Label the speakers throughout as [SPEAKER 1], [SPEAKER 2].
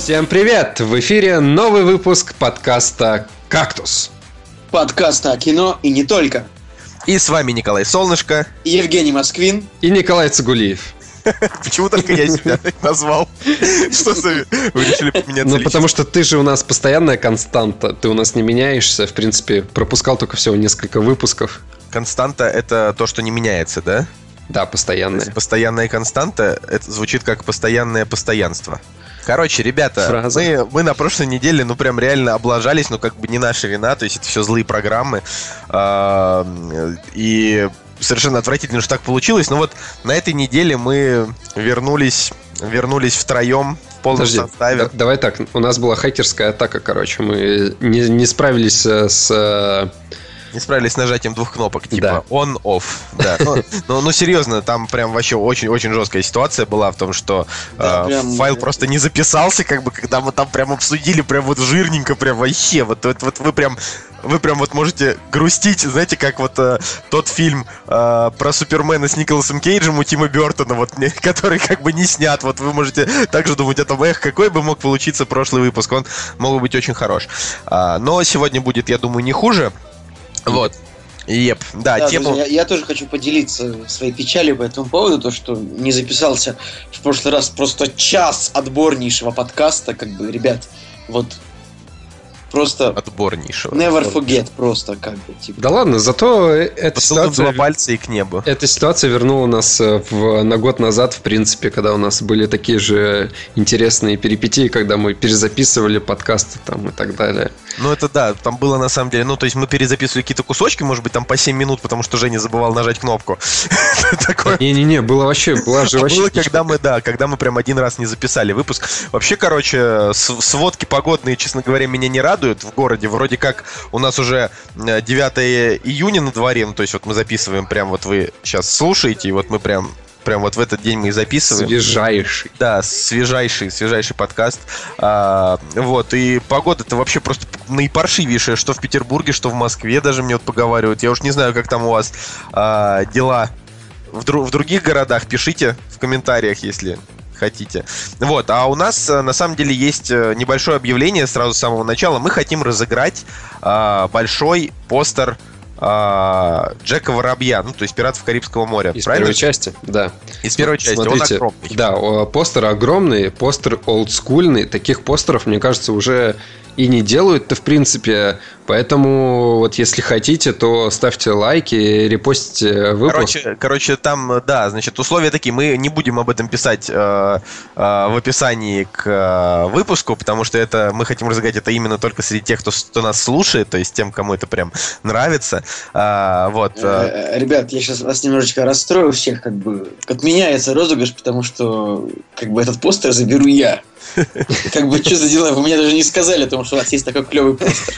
[SPEAKER 1] Всем привет! В эфире новый выпуск подкаста «Кактус».
[SPEAKER 2] Подкаста о кино и не только.
[SPEAKER 3] И с вами Николай Солнышко.
[SPEAKER 2] Евгений Москвин.
[SPEAKER 1] И Николай Цигулиев.
[SPEAKER 3] Почему только я себя назвал? Что за... Вы решили поменяться
[SPEAKER 1] Ну, потому что ты же у нас постоянная константа. Ты у нас не меняешься. В принципе, пропускал только всего несколько выпусков.
[SPEAKER 3] Константа — это то, что не меняется, да?
[SPEAKER 1] Да, постоянная.
[SPEAKER 3] Постоянная константа — это звучит как постоянное постоянство. Короче, ребята, мы, мы на прошлой неделе, ну, прям реально облажались, но как бы не наша вина, то есть это все злые программы. А, и совершенно отвратительно, что так получилось. Но вот на этой неделе мы вернулись, вернулись втроем в полном Подожди, составе. Да,
[SPEAKER 1] давай так, у нас была хакерская атака, короче. Мы не, не справились с
[SPEAKER 3] не справились с нажатием двух кнопок, типа да. on-off. Да. Ну, ну, ну, серьезно, там прям вообще очень-очень жесткая ситуация была в том, что да, э, прям... файл просто не записался, как бы, когда мы там прям обсудили, прям вот жирненько, прям вообще. Вот, вот, вот вы прям вы прям вот можете грустить, знаете, как вот э, тот фильм э, про Супермена с Николасом Кейджем у Тима Бертона, вот, который как бы не снят. Вот вы можете также думать о том, эх, какой бы мог получиться прошлый выпуск. Он мог бы быть очень хорош. А, но сегодня будет, я думаю, не хуже. Вот. Еп, да,
[SPEAKER 2] да тему... Друзья, я, я тоже хочу поделиться своей печалью по этому поводу, то, что не записался в прошлый раз просто час отборнейшего подкаста, как бы, ребят, вот Просто...
[SPEAKER 3] Отборнейшего.
[SPEAKER 2] Never forget просто как бы.
[SPEAKER 1] Типа. Да ладно, зато эта ситуация...
[SPEAKER 3] пальцы и к небу.
[SPEAKER 1] Эта ситуация вернула нас э, в, на год назад, в принципе, когда у нас были такие же интересные перипетии, когда мы перезаписывали подкасты там и так далее.
[SPEAKER 3] Ну это да, там было на самом деле, ну то есть мы перезаписывали какие-то кусочки, может быть там по 7 минут, потому что Женя забывал нажать кнопку.
[SPEAKER 1] Не-не-не, было вообще, была же вообще...
[SPEAKER 3] Было, когда мы, да, когда мы прям один раз не записали выпуск. Вообще, короче, сводки погодные, честно говоря, меня не радуют радует в городе. Вроде как у нас уже 9 э, июня на дворе, ну, то есть вот мы записываем, прям вот вы сейчас слушаете, и вот мы прям прям вот в этот день мы и записываем.
[SPEAKER 1] Свежайший.
[SPEAKER 3] Да, свежайший, свежайший подкаст. А, вот, и погода-то вообще просто наипаршивейшая, что в Петербурге, что в Москве даже мне вот поговаривают. Я уж не знаю, как там у вас а, дела в, дру- в других городах. Пишите в комментариях, если хотите. Вот, а у нас э, на самом деле есть э, небольшое объявление сразу с самого начала. Мы хотим разыграть а, большой постер а, Джека Воробья, ну, то есть «Пиратов Карибского моря».
[SPEAKER 1] Из правильно? первой части, да.
[SPEAKER 3] Из первой части,
[SPEAKER 1] Смотрите, он огромный. Да, постер огромный, постер олдскульный. Таких постеров, мне кажется, уже и не делают-то, в принципе. Поэтому вот если хотите, то ставьте лайки, репостите выпуск.
[SPEAKER 3] Короче, короче, там, да, значит, условия такие. Мы не будем об этом писать э, э, в описании к э, выпуску, потому что это мы хотим разыграть это именно только среди тех, кто, кто нас слушает, то есть тем, кому это прям нравится. Э, вот.
[SPEAKER 2] Э. Ребят, я сейчас вас немножечко расстрою всех, как бы отменяется розыгрыш, потому что как бы этот постер заберу я. Как бы, что за дела? Вы мне даже не сказали о том, что у вас есть такой клевый постер.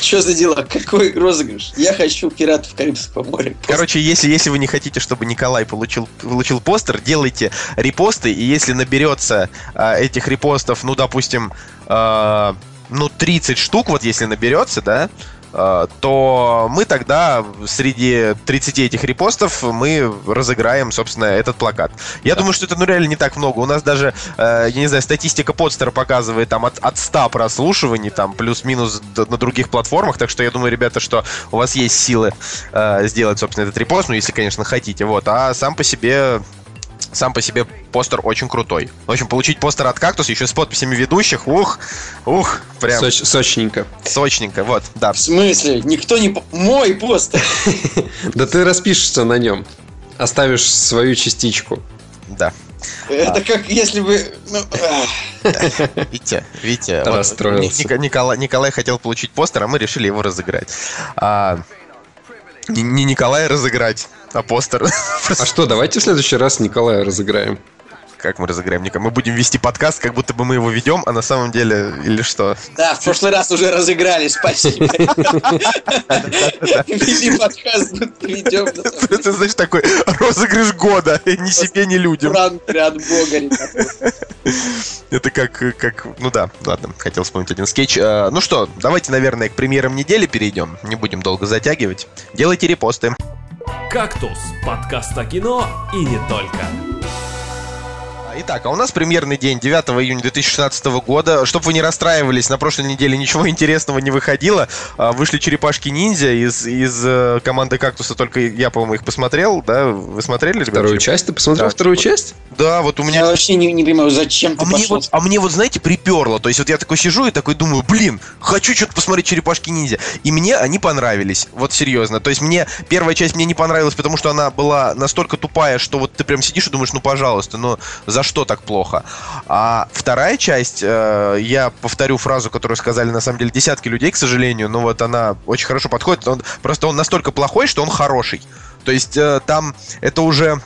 [SPEAKER 2] Что за дела? Какой розыгрыш? Я хочу пиратов Карибского моря.
[SPEAKER 3] Короче, если, если вы не хотите, чтобы Николай получил, получил постер, делайте репосты, и если наберется а, этих репостов, ну, допустим, а, ну, 30 штук, вот если наберется, да, Э, то мы тогда среди 30 этих репостов мы разыграем, собственно, этот плакат. Я да. думаю, что это ну реально не так много. У нас даже, э, я не знаю, статистика подстера показывает там от, от 100 прослушиваний, там плюс-минус на других платформах, так что я думаю, ребята, что у вас есть силы э, сделать, собственно, этот репост, ну, если, конечно, хотите. Вот. А сам по себе сам по себе постер очень крутой. В общем, получить постер от кактуса еще с подписями ведущих, ух, ух, прям.
[SPEAKER 1] Соч, сочненько.
[SPEAKER 3] Сочненько, вот, да.
[SPEAKER 2] В смысле? Никто не... Мой постер!
[SPEAKER 1] Да ты распишешься на нем. Оставишь свою частичку.
[SPEAKER 3] Да.
[SPEAKER 2] Это как если бы... Ну,
[SPEAKER 3] Витя, Витя. Расстроился. Николай, Николай хотел получить постер, а мы решили его разыграть. А, не Николая разыграть, а постер.
[SPEAKER 1] А что, давайте в следующий раз Николая разыграем.
[SPEAKER 3] Как мы разыграем Николая? Мы будем вести подкаст, как будто бы мы его ведем, а на самом деле или что?
[SPEAKER 2] Да, в прошлый раз уже разыграли, спасибо. Вели подкаст, ведем.
[SPEAKER 3] Это, значит, такой розыгрыш года, ни себе, ни людям.
[SPEAKER 2] От бога,
[SPEAKER 3] Это как, как, ну да, ладно, хотел вспомнить один скетч. А, ну что, давайте, наверное, к премьерам недели перейдем. Не будем долго затягивать. Делайте репосты.
[SPEAKER 4] «Кактус» — подкаст о кино и не только.
[SPEAKER 3] Итак, а у нас премьерный день 9 июня 2016 года. Чтобы вы не расстраивались, на прошлой неделе ничего интересного не выходило. А, вышли черепашки-ниндзя из, из э, команды «Кактуса», только я, по-моему, их посмотрел, да? Вы смотрели, ребята?
[SPEAKER 1] Вторую часть? Ты посмотрел да, вторую часть?
[SPEAKER 3] Да, вот у меня...
[SPEAKER 2] Я вообще не, не понимаю, зачем
[SPEAKER 3] ты а мне, вот, а мне вот, знаете, приперло. То есть вот я такой сижу и такой думаю, блин, хочу что-то посмотреть «Черепашки-ниндзя». И мне они понравились, вот серьезно. То есть мне первая часть мне не понравилась, потому что она была настолько тупая, что вот ты прям сидишь и думаешь, ну, пожалуйста, ну, за что так плохо. А вторая часть, э, я повторю фразу, которую сказали на самом деле десятки людей, к сожалению, но вот она очень хорошо подходит. Он, просто он настолько плохой, что он хороший. То есть э, там это уже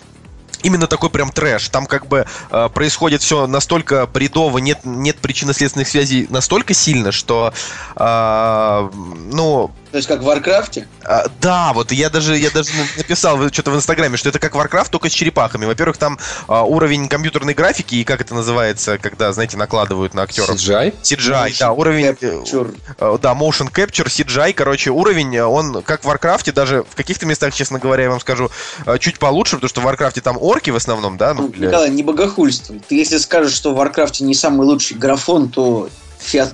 [SPEAKER 3] именно такой прям трэш. Там как бы э, происходит все настолько бредово, нет, нет причинно-следственных связей настолько сильно, что, э, ну,
[SPEAKER 2] то есть как в Варкрафте?
[SPEAKER 3] А, да, вот я даже, я даже написал что-то в Инстаграме, что это как Варкрафт, только с черепахами. Во-первых, там а, уровень компьютерной графики и как это называется, когда, знаете, накладывают на актеров.
[SPEAKER 1] CGI?
[SPEAKER 3] CGI, да, уровень... Capture. Э, да, motion capture, CGI, короче, уровень, он как в Варкрафте, даже в каких-то местах, честно говоря, я вам скажу, э, чуть получше, потому что в Варкрафте там орки в основном, да?
[SPEAKER 2] Ну, для... Николай, не богохульствуй. Ты если скажешь, что в Варкрафте не самый лучший графон, то все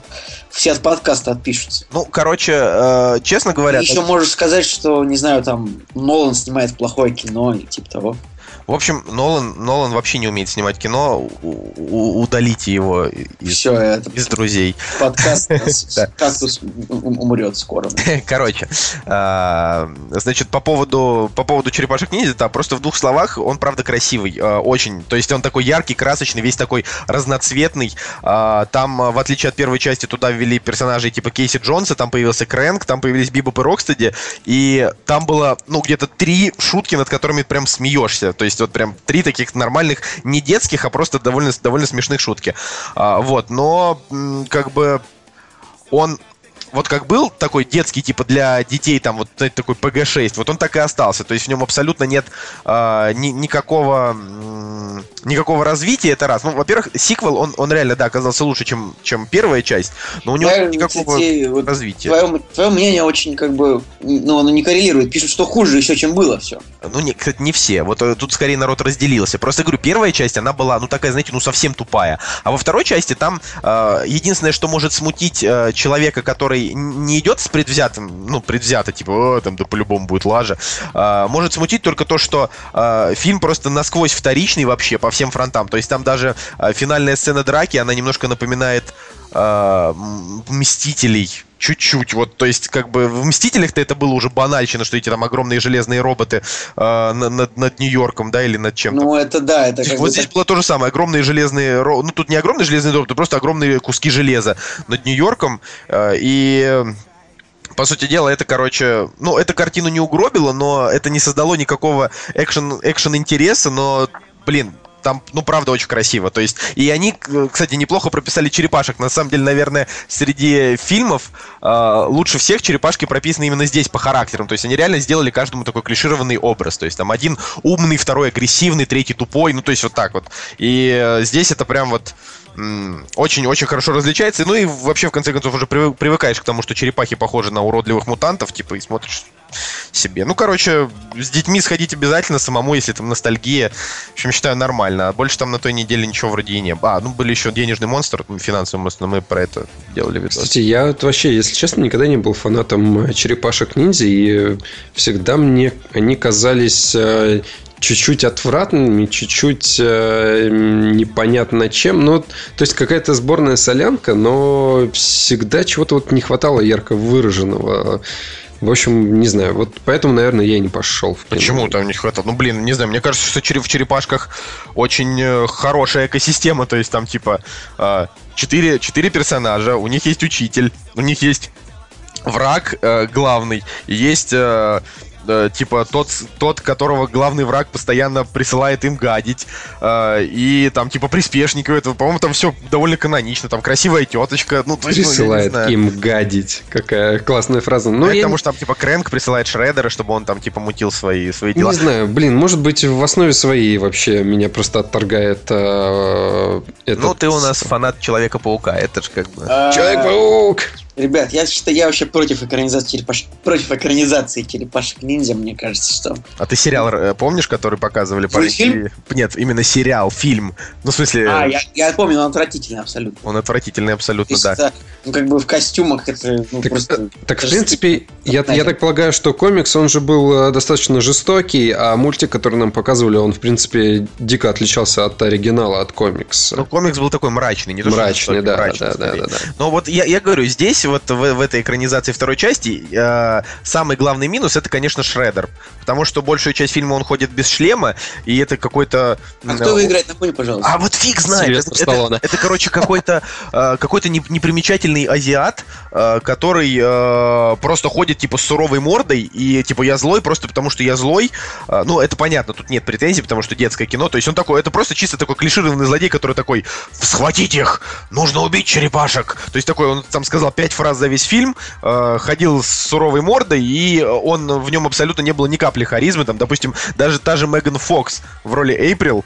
[SPEAKER 2] все от подкаста отпишутся.
[SPEAKER 3] Ну, короче, э, честно говоря...
[SPEAKER 2] Ты еще так... можешь сказать, что, не знаю, там, Нолан снимает плохое кино и типа того.
[SPEAKER 3] В общем, Нолан, Нолан вообще не умеет снимать кино. У, у, удалите его из, Все, это из друзей.
[SPEAKER 2] Подкаст кактус умрет скоро.
[SPEAKER 3] Короче, а, значит, по поводу, по поводу черепашек ниндзя, да, просто в двух словах, он правда красивый, а, очень. То есть он такой яркий, красочный, весь такой разноцветный. А, там, в отличие от первой части, туда ввели персонажей типа Кейси Джонса, там появился Крэнк, там появились Бибоп и Рокстеди, и там было, ну, где-то три шутки, над которыми прям смеешься. То есть есть вот прям три таких нормальных, не детских, а просто довольно, довольно смешных шутки. А, вот, но как бы он вот как был такой детский, типа для детей, там вот знаете, такой PG-6, вот он так и остался. То есть в нем абсолютно нет э, ни, никакого, э, никакого развития, это раз. Ну, во-первых, сиквел, он, он реально, да, оказался лучше, чем, чем первая часть, но у него нет никакого
[SPEAKER 2] кстати, вот развития. Твое, твое мнение очень как бы, ну, оно не коррелирует. Пишут, что хуже еще, чем было все.
[SPEAKER 3] Ну, не, кстати, не все. Вот э, тут скорее народ разделился. Просто говорю, первая часть, она была, ну, такая, знаете, ну, совсем тупая. А во второй части там э, единственное, что может смутить э, человека, который не идет с предвзятым, ну, предвзято, типа, О, там, да по-любому будет лажа, а, может смутить только то, что а, фильм просто насквозь вторичный вообще по всем фронтам. То есть там даже а, финальная сцена драки, она немножко напоминает а, Мстителей чуть-чуть. Вот, то есть, как бы в Мстителях-то это было уже банальщина, что эти там огромные железные роботы э, над, над Нью-Йорком, да, или над чем-то.
[SPEAKER 2] Ну, это да, это
[SPEAKER 3] как Вот здесь так... было то же самое. Огромные железные Ну, тут не огромные железные роботы, просто огромные куски железа над Нью-Йорком. Э, и по сути дела, это, короче, ну, эта картину не угробило, но это не создало никакого экшен, экшен интереса, но, блин, там, ну, правда, очень красиво. То есть, и они, кстати, неплохо прописали черепашек. На самом деле, наверное, среди фильмов э, лучше всех черепашки прописаны именно здесь по характерам. То есть, они реально сделали каждому такой клишированный образ. То есть, там один умный, второй агрессивный, третий тупой. Ну, то есть, вот так вот. И э, здесь это прям вот очень-очень хорошо различается. Ну и вообще, в конце концов, уже привыкаешь к тому, что черепахи похожи на уродливых мутантов, типа, и смотришь себе. Ну, короче, с детьми сходить обязательно, самому, если там ностальгия. В общем, считаю, нормально. А больше там на той неделе ничего вроде и не было. А, ну, были еще денежный монстр, финансовый монстр, но мы про это делали видос.
[SPEAKER 1] Кстати, я вот вообще, если честно, никогда не был фанатом э, черепашек-ниндзя, и всегда мне они казались э, чуть-чуть отвратными, чуть-чуть э, непонятно чем. Ну, то есть какая-то сборная солянка, но всегда чего-то вот не хватало ярко выраженного. В общем, не знаю. Вот поэтому, наверное, я и не пошел.
[SPEAKER 3] Почему там не хватало? Ну, блин, не знаю. Мне кажется, что в черепашках очень э, хорошая экосистема. То есть там типа четыре, четыре персонажа, у них есть учитель, у них есть враг э, главный, есть э, э, типа тот, тот, которого главный враг постоянно присылает им гадить, э, и там типа приспешники этого, по-моему, там все довольно канонично, там красивая теточка, ну
[SPEAKER 1] то есть, присылает ну, им гадить, какая классная фраза.
[SPEAKER 3] Ну, я... потому что там типа Крэнк присылает Шредера, чтобы он там типа мутил свои свои дела.
[SPEAKER 1] Не знаю, блин, может быть в основе своей вообще меня просто отторгает. Э,
[SPEAKER 3] этот... Ну ты у нас фанат Человека-паука, это же как бы.
[SPEAKER 1] Человек-паук.
[SPEAKER 2] Ребят, я считаю, я вообще против экранизации черепашек, против экранизации черепашек ниндзя, мне кажется, что.
[SPEAKER 3] А ты сериал э, помнишь, который показывали по
[SPEAKER 2] Мультфильм?
[SPEAKER 3] Нет, именно сериал, фильм. Ну, в смысле,
[SPEAKER 2] А, я, я помню, он отвратительный абсолютно.
[SPEAKER 3] он отвратительный абсолютно,
[SPEAKER 2] есть
[SPEAKER 3] да.
[SPEAKER 2] это, ну, как бы в костюмах это ну,
[SPEAKER 1] Так,
[SPEAKER 2] просто...
[SPEAKER 1] Так, в принципе, я, я так полагаю, что комикс, он же был э, достаточно жестокий, а мультик, который нам показывали, он, в принципе, дико отличался от оригинала, от комикса.
[SPEAKER 3] Ну, комикс был такой мрачный, не то, что
[SPEAKER 1] Мрачный, да,
[SPEAKER 3] мрачный
[SPEAKER 1] да, да, да, да.
[SPEAKER 3] Но вот я, я говорю, здесь, вот в, в этой экранизации второй части, э, самый главный минус это, конечно, Шредер. Потому что большую часть фильма он ходит без шлема, и это какой-то.
[SPEAKER 2] А
[SPEAKER 3] м,
[SPEAKER 2] кто его играет, напомни, пожалуйста.
[SPEAKER 3] А вот фиг знает.
[SPEAKER 1] Сильвестр
[SPEAKER 3] Это, это-
[SPEAKER 1] Сталлоне.
[SPEAKER 3] это, короче, какой-то э, какой-то не- непримечательный азиат, э, который э, просто ходит типа с суровой мордой и типа я злой просто потому что я злой. Э, ну это понятно, тут нет претензий, потому что детское кино. То есть он такой, это просто чисто такой клишированный злодей, который такой схватить их, нужно убить черепашек. То есть такой он там сказал пять фраз за весь фильм, э, ходил с суровой мордой и он в нем абсолютно не было ни капли харизмы. Там, допустим, даже та же Меган Фокс в роли Эйприл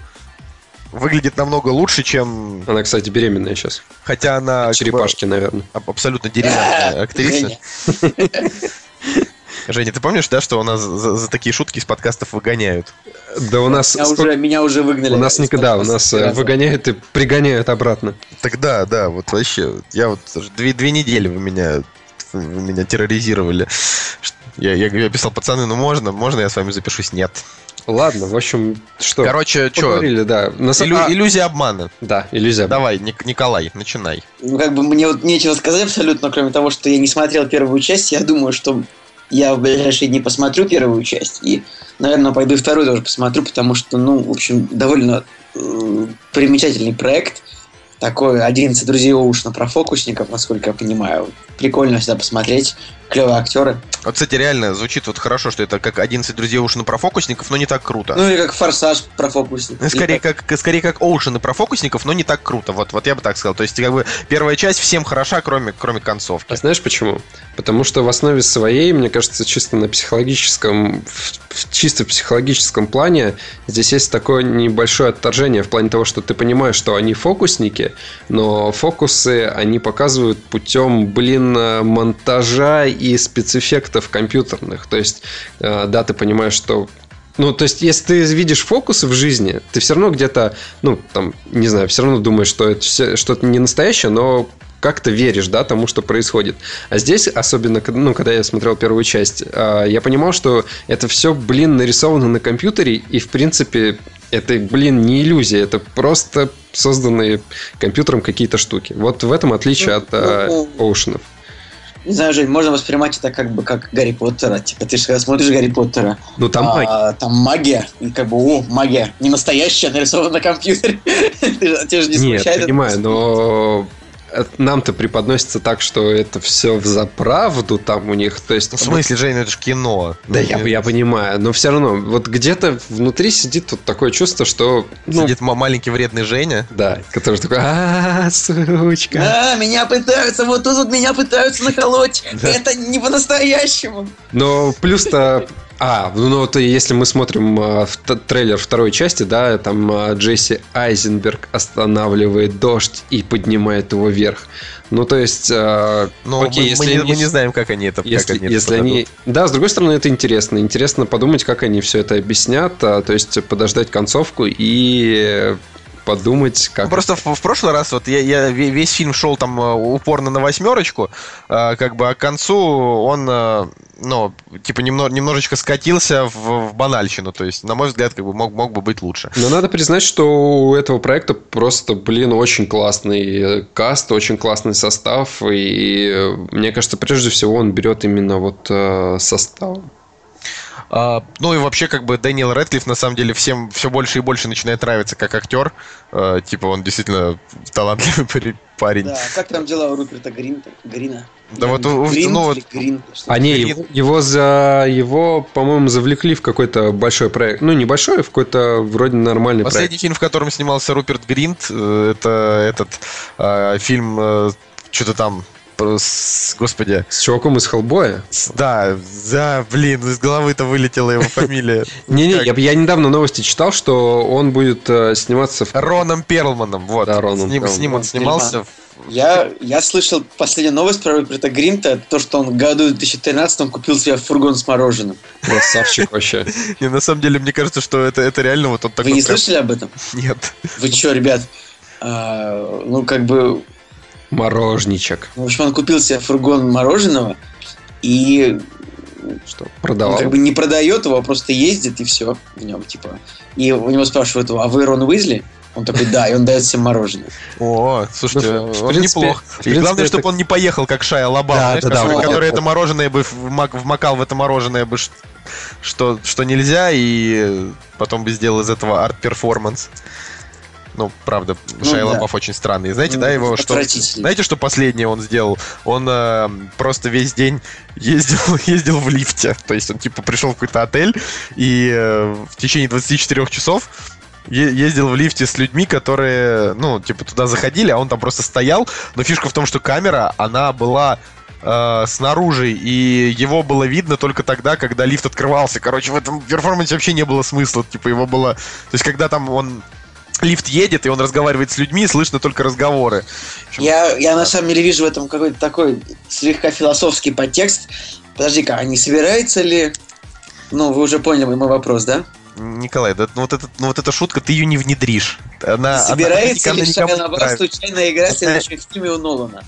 [SPEAKER 3] выглядит намного лучше, чем
[SPEAKER 1] Она, кстати, беременная сейчас.
[SPEAKER 3] Хотя она как бы,
[SPEAKER 1] Черепашки, наверное.
[SPEAKER 3] аб- абсолютно деревянная актриса.
[SPEAKER 2] Женя.
[SPEAKER 3] Ты помнишь, да, что у нас за, за такие шутки из подкастов выгоняют?
[SPEAKER 1] Да у нас...
[SPEAKER 2] Меня
[SPEAKER 1] сколько-
[SPEAKER 2] уже, меня уже выгнали.
[SPEAKER 1] У нас никогда, у нас э,
[SPEAKER 2] раза.
[SPEAKER 1] выгоняют и пригоняют обратно.
[SPEAKER 3] Тогда, да, вот вообще, я вот две, две недели вы меня, вы меня терроризировали. Я, я, я писал, пацаны, ну можно, можно я с вами запишусь? Нет.
[SPEAKER 1] Ладно, в общем, что?
[SPEAKER 3] Короче, что,
[SPEAKER 1] Поговорили, да. На са- а,
[SPEAKER 3] иллюзия обмана.
[SPEAKER 1] Да, иллюзия.
[SPEAKER 3] Давай, Ник- Николай, начинай.
[SPEAKER 2] Ну, как бы мне вот нечего сказать абсолютно, кроме того, что я не смотрел первую часть. Я думаю, что я в ближайшие дни посмотрю первую часть и, наверное, пойду и вторую тоже посмотрю, потому что, ну, в общем, довольно э, примечательный проект. Такой 11 друзей Оушена про фокусников, насколько я понимаю. Прикольно всегда посмотреть. Клевые актеры.
[SPEAKER 3] Вот, кстати, реально звучит вот хорошо, что это как 11 друзей Ушина про фокусников, но не так круто.
[SPEAKER 2] Ну и как форсаж про фокусников.
[SPEAKER 3] Ну, Скорее
[SPEAKER 2] И так-
[SPEAKER 3] как, скорее как Оушен и про фокусников, но не так круто. Вот, вот я бы так сказал. То есть, как бы, первая часть всем хороша, кроме, кроме концовки.
[SPEAKER 1] А знаешь почему? Потому что в основе своей, мне кажется, чисто на психологическом, в- в чисто психологическом плане здесь есть такое небольшое отторжение в плане того, что ты понимаешь, что они фокусники, но фокусы они показывают путем, блин, э, монтажа и спецэффектов компьютерных. То есть, э, да, ты понимаешь, что ну, то есть, если ты видишь фокусы в жизни, ты все равно где-то, ну, там, не знаю, все равно думаешь, что это все, что-то не настоящее, но как-то веришь, да, тому, что происходит. А здесь, особенно, ну, когда я смотрел первую часть, а, я понимал, что это все, блин, нарисовано на компьютере, и, в принципе, это, блин, не иллюзия, это просто созданные компьютером какие-то штуки. Вот в этом отличие от а,
[SPEAKER 2] Ну, ну,
[SPEAKER 1] Оушенов.
[SPEAKER 2] Не знаю, Жень, можно воспринимать это как бы как Гарри Поттера. Типа, ты же когда смотришь Гарри Поттера,
[SPEAKER 1] Ну, там
[SPEAKER 2] а,
[SPEAKER 1] магия.
[SPEAKER 2] там магия, и как бы, о, магия, не настоящая, нарисована на компьютере. Ты же- не
[SPEAKER 1] Нет, понимаю, но нам-то преподносится так, что это все в заправду там у них. То есть,
[SPEAKER 3] в смысле, Жень, ну это же кино.
[SPEAKER 1] Да, я, я понимаю, но все равно, вот где-то внутри сидит вот такое чувство, что, ну,
[SPEAKER 3] Сидит ма- маленький вредный Женя.
[SPEAKER 1] да, который такой, а сучка.
[SPEAKER 2] А, меня пытаются, вот тут вот меня пытаются наколоть. Это не по-настоящему.
[SPEAKER 1] Но плюс-то, а, ну вот и если мы смотрим т- трейлер второй части, да, там а, Джесси Айзенберг останавливает дождь и поднимает его вверх. Ну, то есть, а,
[SPEAKER 3] Но
[SPEAKER 1] окей,
[SPEAKER 3] мы,
[SPEAKER 1] если
[SPEAKER 3] мы не,
[SPEAKER 1] они
[SPEAKER 3] мы не знаем, как они это,
[SPEAKER 1] Если,
[SPEAKER 3] как они это
[SPEAKER 1] если
[SPEAKER 3] подадут.
[SPEAKER 1] они... Да, с другой стороны, это интересно. Интересно подумать, как они все это объяснят. а, то есть подождать концовку и подумать, как...
[SPEAKER 3] Ну, Просто в, в прошлый раз вот я, я ве- весь фильм шел там э, упорно на восьмерочку, э, как бы, а к концу он, э, ну, типа немно- немножечко скатился в, в банальщину, то есть, на мой взгляд, как бы мог, мог бы быть лучше.
[SPEAKER 1] Но надо признать, что у этого проекта просто, блин, очень классный каст, очень классный состав. И мне кажется, прежде всего он берет именно вот э, составом.
[SPEAKER 3] А, ну и вообще, как бы, Дэниел Рэдклифф, на самом деле, всем все больше и больше начинает нравиться как актер. Э, типа, он действительно талантливый парень.
[SPEAKER 2] Да, как там дела у Руперта Гринта? Грина?
[SPEAKER 3] Да вот у- у-
[SPEAKER 2] Грин
[SPEAKER 3] ну вот-
[SPEAKER 2] или Грин?
[SPEAKER 1] А
[SPEAKER 3] Блин.
[SPEAKER 1] его, его за его, по-моему, завлекли в какой-то большой проект. Ну, небольшой, а в какой-то вроде нормальный
[SPEAKER 3] Последний
[SPEAKER 1] проект.
[SPEAKER 3] фильм, в котором снимался Руперт Гринт, э, это этот э, фильм, э, что-то там, с- господи,
[SPEAKER 1] С чуваком из Хеллбоя.
[SPEAKER 3] с- да, да, блин, из головы-то вылетела его фамилия.
[SPEAKER 1] Не-не, я, я недавно новости читал, что он будет э, сниматься в...
[SPEAKER 3] Роном Перлманом, вот.
[SPEAKER 1] Да, Роном
[SPEAKER 3] с, ним, с ним он снимался в,
[SPEAKER 2] Я, я слышал последнюю новость про Роберта Гринта, то, что он в году 2013 купил себе фургон с мороженым.
[SPEAKER 1] Красавчик вообще.
[SPEAKER 3] Не, на самом деле, мне кажется, что это, это реально вот он такой...
[SPEAKER 2] Вы не
[SPEAKER 3] прям-
[SPEAKER 2] слышали об этом?
[SPEAKER 3] Нет.
[SPEAKER 2] Вы чё, ребят? А, ну, как бы,
[SPEAKER 1] Морожничек.
[SPEAKER 2] в общем, он купил себе фургон мороженого и
[SPEAKER 1] Что,
[SPEAKER 2] он
[SPEAKER 1] продавал?
[SPEAKER 2] как бы не продает его, а просто ездит и все в нем, типа. И у него спрашивают, а вы Рон Уизли? Он такой, да, и он дает себе мороженое.
[SPEAKER 3] О, слушайте,
[SPEAKER 1] Ну, в
[SPEAKER 3] он
[SPEAKER 1] принципе-
[SPEAKER 3] неплох.
[SPEAKER 1] в принципе,
[SPEAKER 3] главное,
[SPEAKER 1] это-
[SPEAKER 3] чтобы он не поехал, как Шая Лабаф,
[SPEAKER 1] Да,
[SPEAKER 3] знаешь,
[SPEAKER 1] да, да,
[SPEAKER 3] который,
[SPEAKER 2] вот.
[SPEAKER 3] который это мороженое бы вмак- вмакал в это мороженое бы, что, что нельзя, и потом бы сделал из этого арт-перформанс. Ну, правда,
[SPEAKER 2] Ну,
[SPEAKER 3] Шая
[SPEAKER 2] да.
[SPEAKER 3] Лабаф очень странный. Знаете,
[SPEAKER 2] Ну,
[SPEAKER 3] да, его что...
[SPEAKER 2] отвратительно.
[SPEAKER 3] Знаете, что последнее он сделал? Он э, просто весь день ездил, ездил в лифте. То есть он типа пришел в какой-то отель и э, в течение 24 часов ездил в лифте с людьми, которые, ну, типа туда заходили, а он там просто стоял. Но фишка в том, что камера, она была э, снаружи, и его было видно только тогда, когда лифт открывался. Короче, в этом перформансе вообще не было смысла. Типа его было... То есть когда там он... Лифт едет, и он разговаривает с людьми, слышно только разговоры.
[SPEAKER 2] Я, я на самом деле вижу в этом какой-то такой слегка философский подтекст. Подожди-ка, а не собирается ли... Ну, вы уже поняли мой вопрос, да?
[SPEAKER 3] Николай, да, ну, вот это, ну вот эта шутка, ты ее не внедришь. Она, она-
[SPEAKER 2] собирается
[SPEAKER 3] она
[SPEAKER 2] ли
[SPEAKER 3] не
[SPEAKER 2] Лабаф
[SPEAKER 3] нравится.
[SPEAKER 2] случайно играть в следующем фильме у Нолана?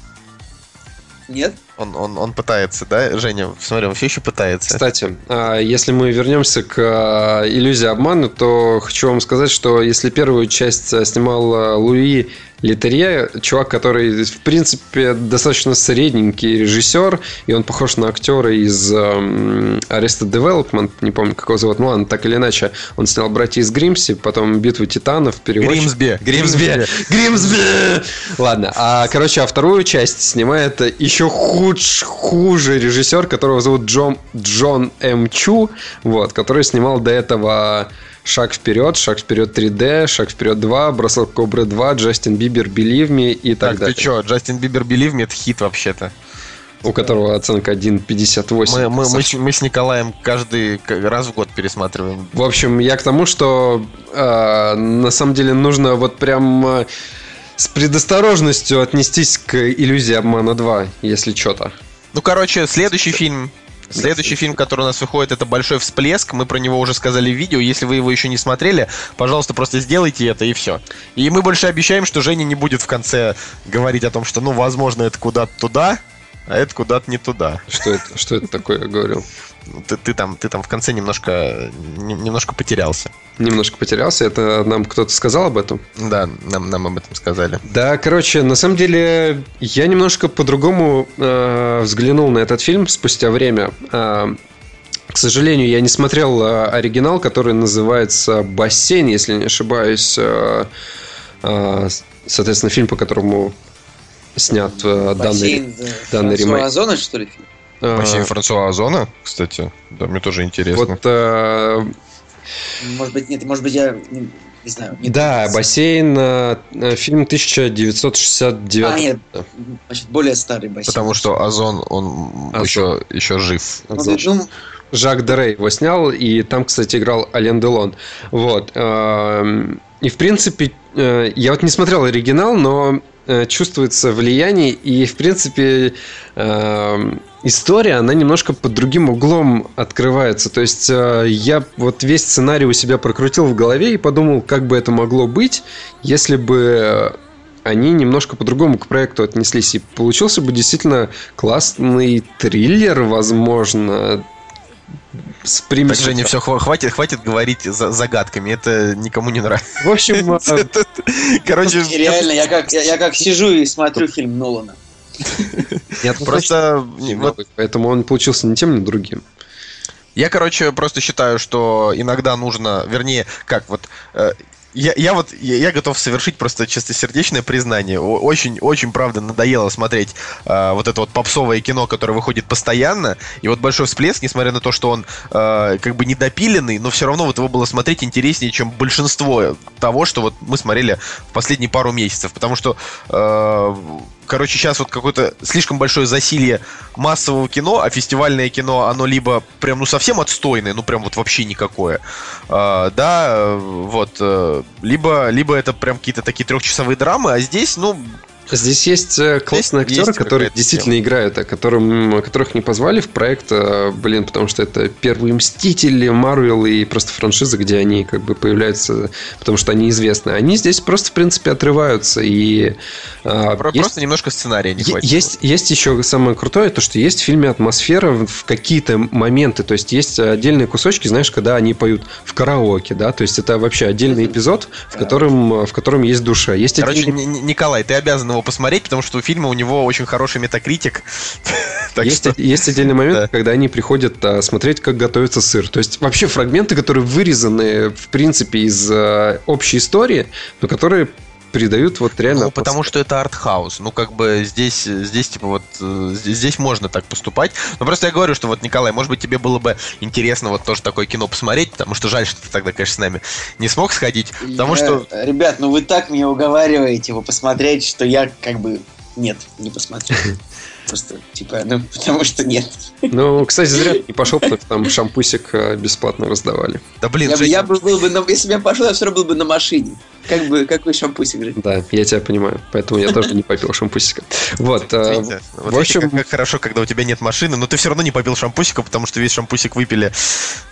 [SPEAKER 2] Нет?
[SPEAKER 3] Он, он, он пытается, да, Женя? Смотри, он все еще пытается.
[SPEAKER 1] Кстати, а, если мы вернемся к а, иллюзии обмана, то хочу вам сказать, что если первую часть а, снимал Луи Литерье, чувак, который, в принципе, достаточно средненький режиссер, и он похож на актера из эм, Arrested Development, не помню, как его зовут, ну ладно, так или иначе, он снял «Братья из Гримси», потом «Битву титанов», переводчик.
[SPEAKER 3] Гримсби.
[SPEAKER 1] Гримсби. Гримсби. Ладно, а, короче, а вторую часть снимает еще худш, хуже режиссер, которого зовут Джон, Джон М. Чу, вот, который снимал до этого «Шаг вперед», «Шаг вперед 3D», «Шаг вперед 2», «Бросок Кобры 2», «Джастин Бибер», «Believe Me» и так,
[SPEAKER 3] Так,
[SPEAKER 1] далее.
[SPEAKER 3] ты чё, Джастин Бибер Believe Me, это хит вообще-то.
[SPEAKER 1] У которого оценка 1.58.
[SPEAKER 3] Мы, мы, мы, с, мы с Николаем каждый раз в год пересматриваем.
[SPEAKER 1] В общем, я к тому, что э, на самом деле нужно вот прям э, с предосторожностью отнестись к иллюзии обмана 2, если что-то.
[SPEAKER 3] Ну, короче, следующий фильм. Следующий фильм, который у нас выходит, это «Большой всплеск». Мы про него уже сказали в видео. Если вы его еще не смотрели, пожалуйста, просто сделайте это, и все. И мы больше обещаем, что Женя не будет в конце говорить о том, что, ну, возможно, это куда-то туда, а это куда-то не туда.
[SPEAKER 1] Что это, что это такое, я говорил?
[SPEAKER 3] Ну, Ты, ты там, ты там в конце немножко, не- немножко потерялся.
[SPEAKER 1] Немножко потерялся. Это нам кто-то сказал об этом?
[SPEAKER 3] Да, нам, нам об этом сказали.
[SPEAKER 1] Да, короче, на самом деле я немножко по-другому э, взглянул на этот фильм спустя время. Э, к сожалению, я не смотрел э, оригинал, который называется «Бассейн», если не ошибаюсь. Э, э, соответственно, фильм, по которому снят э, данный...
[SPEAKER 2] Бассейн,
[SPEAKER 1] данный ремейк.
[SPEAKER 2] Озона, что ли? фильм?
[SPEAKER 1] э,
[SPEAKER 3] Бассейн Франсуа Озона, кстати. Да, мне тоже интересно.
[SPEAKER 1] Вот, э,
[SPEAKER 2] Может быть, нет, может быть, я не, не знаю. не
[SPEAKER 1] да,
[SPEAKER 2] помню.
[SPEAKER 1] бассейн, э, э, фильм 1969.
[SPEAKER 2] А, нет, значит, более старый бассейн.
[SPEAKER 3] Потому что Озон, он
[SPEAKER 1] Озон.
[SPEAKER 3] еще, еще жив.
[SPEAKER 1] Значит,
[SPEAKER 2] ну,
[SPEAKER 1] Жак Дерей его снял, и там, кстати, играл Ален Делон. Вот. эм, И, в принципе, э, я вот не смотрел оригинал, но чувствуется влияние, и, в принципе, эм, история, она немножко под другим углом открывается. То есть э, я вот весь сценарий у себя прокрутил в голове и подумал, как бы это могло быть, если бы они немножко по-другому к проекту отнеслись. И получился бы действительно классный триллер, возможно, с
[SPEAKER 3] Так,
[SPEAKER 1] примесью...
[SPEAKER 3] Женя, все, хватит, хватит говорить за- загадками, это никому не нравится.
[SPEAKER 1] В общем, э,
[SPEAKER 3] Короче,
[SPEAKER 2] реально, я как, я, я как сижу и смотрю фильм Нолана.
[SPEAKER 1] нет,
[SPEAKER 3] просто...
[SPEAKER 1] не
[SPEAKER 3] вот
[SPEAKER 1] новый, поэтому он получился ни тем, ни другим.
[SPEAKER 3] Я, короче, просто считаю, что иногда нужно, вернее, как вот... я, я вот, я, я готов совершить просто чистосердечное признание. Очень, очень, правда, надоело смотреть э, вот это вот попсовое кино, которое выходит постоянно. И вот «Большой всплеск», несмотря на то, что он э, как бы недопиленный, но все равно вот его было смотреть интереснее, чем большинство того, что вот мы смотрели в последние пару месяцев. Потому что, э, короче, сейчас вот какое-то слишком большое засилье массового кино, а фестивальное кино, оно либо прям, ну, совсем отстойное, ну, прям вот вообще никакое, а, да, э, вот, э, либо, либо это прям какие-то такие трехчасовые драмы, а здесь, ну,
[SPEAKER 1] Здесь есть э, классные
[SPEAKER 3] Здесь
[SPEAKER 1] актеры,
[SPEAKER 3] есть
[SPEAKER 1] которые действительно играют, а которым, которых не позвали в проект, э, блин, потому что это первые Мстители, Марвел и просто франшиза, где они как бы появляются, потому что они известны. Они здесь просто, в принципе, отрываются. И, э,
[SPEAKER 3] Про-
[SPEAKER 1] есть-
[SPEAKER 3] Просто немножко сценария не хватило.
[SPEAKER 1] Есть, есть еще самое крутое, то, что есть в фильме атмосфера в какие-то моменты. То есть есть отдельные кусочки, знаешь, когда они поют в караоке, да, то есть это вообще отдельный эпизод, в котором, в котором есть душа. Есть
[SPEAKER 3] Короче,
[SPEAKER 1] отдельный-
[SPEAKER 3] Николай, ты обязан его посмотреть, потому что у фильма у него очень хороший метакритик. Так
[SPEAKER 1] есть,
[SPEAKER 3] что...
[SPEAKER 1] есть отдельный момент,
[SPEAKER 3] Да.
[SPEAKER 1] когда они приходят а, смотреть, как готовится сыр. То есть вообще фрагменты, которые вырезаны, в принципе, из а, общей истории, но которые придают вот реально...
[SPEAKER 3] Ну, потому что это артхаус. Ну, как бы здесь, здесь типа, вот, э, здесь, здесь можно так поступать. Но просто я говорю, что вот, Николай, может быть, тебе было бы интересно вот тоже такое кино посмотреть, потому что жаль, что ты тогда, конечно, с нами не смог сходить. Потому
[SPEAKER 2] Я-
[SPEAKER 3] что
[SPEAKER 2] Ребят, ну вы так меня уговариваете его посмотреть, что я как бы... Нет, не посмотрю. Просто, типа, ну, потому что нет.
[SPEAKER 1] Ну, кстати, зря ты не пошел, потому что там шампусик а, бесплатно раздавали.
[SPEAKER 3] Да блин,
[SPEAKER 2] Я, бы-
[SPEAKER 3] Жень,
[SPEAKER 2] я бы был бы, на- если бы я пошел, я все равно был бы на машине. Как бы, какой шампусик же.
[SPEAKER 1] Да, я тебя понимаю. Поэтому я тоже не попил шампусика. Вот. а,
[SPEAKER 3] Видите? Вот
[SPEAKER 1] В общем,
[SPEAKER 3] как, как хорошо, когда у тебя нет машины, но ты все равно не попил шампусика, потому что весь шампусик выпили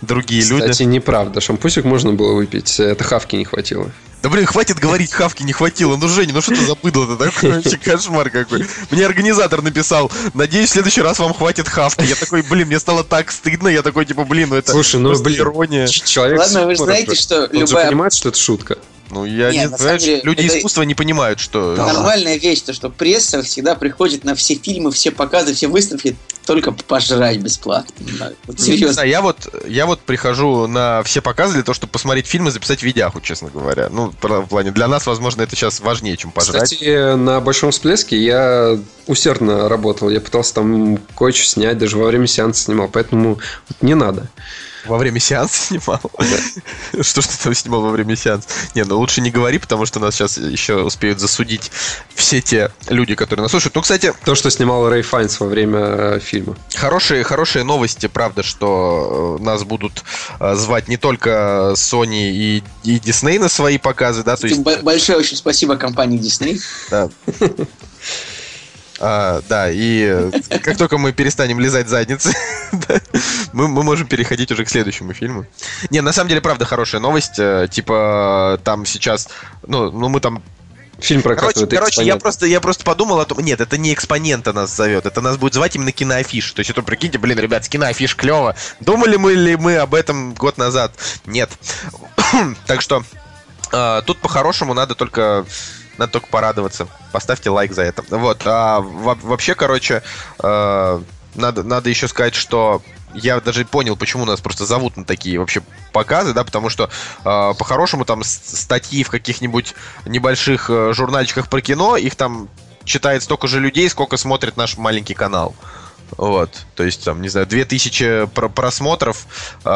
[SPEAKER 3] другие люди.
[SPEAKER 1] кстати, неправда. Шампусик можно было выпить. Это хавки не хватило.
[SPEAKER 3] Да блин, хватит говорить, хавки не хватило. Ну, Женя, ну что ты за быдло-то такой? Вообще кошмар какой. Мне организатор написал, надеюсь, в следующий раз вам хватит хавки. Я такой, блин, мне стало так стыдно. Я такой, типа, блин, ну это
[SPEAKER 1] Слушай, ну, блин.
[SPEAKER 3] ирония.
[SPEAKER 1] Человек
[SPEAKER 2] Ладно, вы же знаете,
[SPEAKER 1] же.
[SPEAKER 2] что
[SPEAKER 1] Он же
[SPEAKER 2] любая
[SPEAKER 1] понимает, что это шутка.
[SPEAKER 3] Ну, я
[SPEAKER 2] Не,
[SPEAKER 3] не,
[SPEAKER 2] на
[SPEAKER 3] знаю,
[SPEAKER 2] деле,
[SPEAKER 3] люди
[SPEAKER 2] это-
[SPEAKER 3] искусства не понимают, что...
[SPEAKER 1] Да
[SPEAKER 2] нормальная вещь, то что пресса всегда приходит на все фильмы, все показы, все выставки только пожрать бесплатно. Вот
[SPEAKER 3] Не
[SPEAKER 2] серьезно.
[SPEAKER 3] знаю, я вот, я вот прихожу на все показы для того, чтобы посмотреть фильм и записать видяху, честно говоря. Ну, в плане, для нас, возможно, это сейчас важнее, чем пожрать.
[SPEAKER 1] Кстати, на большом всплеске я усердно работал. Я пытался там кое-что снять, даже во время сеанса снимал. Поэтому вот не надо.
[SPEAKER 3] Во время сеанса снимал. Что ж ты там снимал во время сеанса? Не, ну лучше не говори, потому что нас сейчас еще успеют засудить все те люди, которые нас слушают. Ну, кстати,
[SPEAKER 1] То, что снимал Рэй Файнс во время э, фильма.
[SPEAKER 3] хорошие, хорошие новости, правда, что э, нас будут э, звать не только Sony и, и Disney на свои показы, да, то есть...
[SPEAKER 2] Большое очень спасибо компании Disney.
[SPEAKER 3] Да. А, да, и э, как только мы перестанем лизать задницы, да, мы, мы можем переходить уже к следующему фильму. Не, на самом деле, правда, хорошая новость. э, Типа, там сейчас, ну, ну мы там
[SPEAKER 1] Фильм
[SPEAKER 3] Короче,
[SPEAKER 1] прокатывает
[SPEAKER 3] короче я, просто, я просто подумал о том... Нет, это не экспонента нас зовет, это нас будет звать именно киноафиш. То есть, это, прикиньте, блин, ребят, киноафиш клево. Думали мы ли мы об этом год назад? Нет. так что э, тут по-хорошему надо только... Надо только порадоваться. Поставьте лайк за это. Вот. А во- вообще, короче, э, надо, надо еще сказать, что я даже понял, почему нас просто зовут на такие вообще показы, да, потому что э, по-хорошему там статьи в каких-нибудь небольших э, журнальчиках про кино, их там читает столько же людей, сколько смотрит наш маленький канал. Вот, то есть там, не знаю, 2000 про- просмотров э,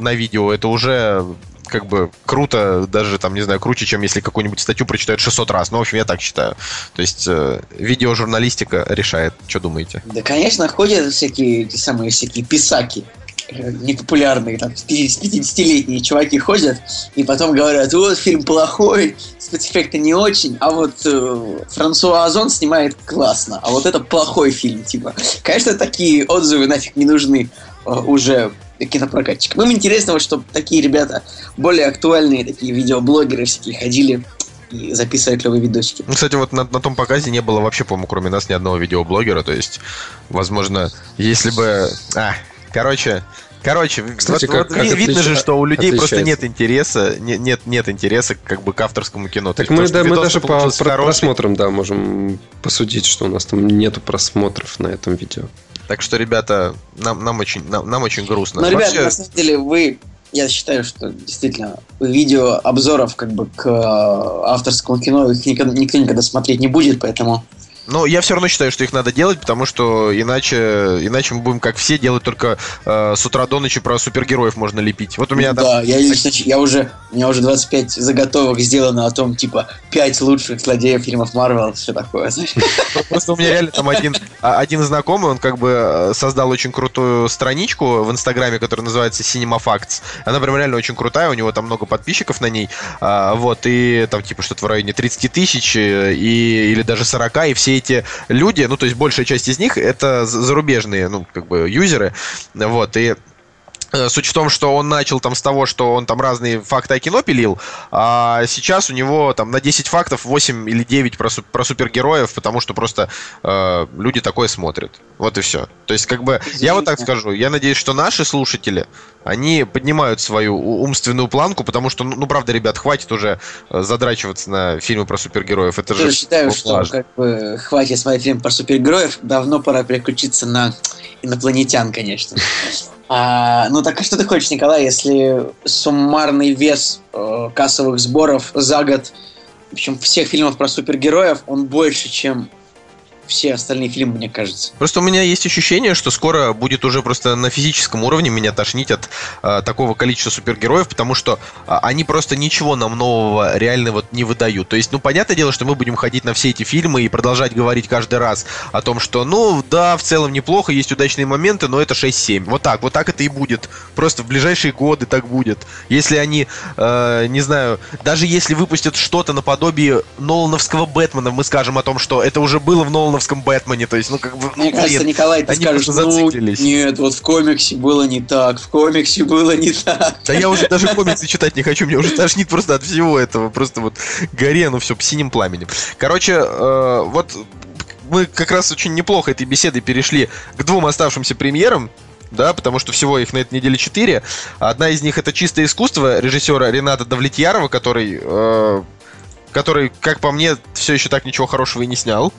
[SPEAKER 3] на видео, это уже как бы круто, даже там, не знаю, круче, чем если какую-нибудь статью прочитают 600 раз. Ну, в общем, я так считаю. То есть э, видеожурналистика решает. Что думаете?
[SPEAKER 2] Да, конечно, ходят всякие, эти самые всякие писаки э, непопулярные, там, 50-летние чуваки ходят, и потом говорят, вот фильм плохой, спецэффекты не очень, а вот э, Франсуа Озон снимает классно, а вот это плохой фильм, типа. Конечно, такие отзывы нафиг не нужны э, уже кинопрокатчикам. Им интересно, вот, чтобы такие ребята, более актуальные такие видеоблогеры всякие ходили и записывали клевые видосики.
[SPEAKER 3] Ну, кстати, вот на, на том показе не было вообще, по-моему, кроме нас ни одного видеоблогера. То есть, возможно, если бы... А, короче... Короче,
[SPEAKER 1] Кстати,
[SPEAKER 3] вот-
[SPEAKER 1] как-
[SPEAKER 3] вот
[SPEAKER 1] как
[SPEAKER 3] ви- видно же,
[SPEAKER 1] отлича-
[SPEAKER 3] что у людей просто нет интереса, не- нет, нет интереса как бы к авторскому кино.
[SPEAKER 1] Так мы,
[SPEAKER 3] то,
[SPEAKER 1] да, мы даже по
[SPEAKER 3] хороший.
[SPEAKER 1] просмотрам, да, можем посудить, что у нас там нету просмотров на этом видео.
[SPEAKER 3] Так что, ребята, нам, нам, очень, нам, нам очень грустно.
[SPEAKER 2] Но, ребят,
[SPEAKER 3] Вообще,
[SPEAKER 2] на самом деле, вы, я считаю, что действительно видео обзоров как бы к э, авторскому кино их никогда- никто никогда смотреть не будет, поэтому
[SPEAKER 3] Но я все равно считаю, что их надо делать, потому что иначе, иначе мы будем, как все, делать только э, с утра до ночи про супергероев можно лепить. Вот у меня
[SPEAKER 2] Да, там... я лично, я уже, у меня уже 25 заготовок сделано о том, типа, 5 лучших злодеев фильмов Марвел, все такое, знаешь.
[SPEAKER 3] Просто у меня реально там один, а, один знакомый, он как бы э, создал очень крутую страничку в Инстаграме, которая называется Cinema Facts. Она прям реально очень крутая, у него там много подписчиков на ней, а, вот, и там типа что-то в районе 30 тысяч, э, и, или даже 40, и все эти люди, ну, то есть большая часть из них это зарубежные, ну, как бы, юзеры, вот, и Э, суть в том, что он начал там с того, что он там разные факты о кино пилил, а сейчас у него там на 10 фактов 8 или 9 про, про супергероев, потому что просто э, люди такое смотрят. Вот и все. То есть, как бы, я вот так скажу, я надеюсь, что наши слушатели, они поднимают свою умственную планку, потому что, ну, ну правда, ребят, хватит уже э, задрачиваться на фильмы про супергероев. Это
[SPEAKER 2] я же считаю, что как бы, хватит смотреть фильм про супергероев, давно пора переключиться на инопланетян, конечно. А, ну так а что ты хочешь, Николай, если суммарный вес э, кассовых сборов за год, в общем, всех фильмов про супергероев, он больше, чем все остальные фильмы, мне кажется.
[SPEAKER 3] Просто у меня есть ощущение, что скоро будет уже просто на физическом уровне меня тошнить от э, такого количества супергероев, потому что э, они просто ничего нам нового реально вот не выдают. То есть, ну, понятное дело, что мы будем ходить на все эти фильмы и продолжать говорить каждый раз о том, что, ну, да, в целом неплохо, есть удачные моменты, но это 6-7. Вот так, вот так это и будет. Просто в ближайшие годы так будет. Если они, э, не знаю, даже если выпустят что-то наподобие Нолановского Бэтмена, мы скажем о том, что это уже было в Нолановском Нолановском Бэтмене, то есть, ну, как бы...
[SPEAKER 2] Мне ну, кажется, Николай, ты скажешь, ну, нет, вот в комиксе было не так, в комиксе было не так.
[SPEAKER 3] Да я уже даже комиксы читать не хочу, мне уже тошнит просто от всего этого, просто вот горе, ну все, синим пламенем. Короче, э, вот мы как раз очень неплохо этой беседой перешли к двум оставшимся премьерам, да, потому что всего их на этой неделе четыре. Одна из них это чистое искусство режиссера Рената Давлетьярова, который, э, который, как по мне, все еще так ничего хорошего и не снял.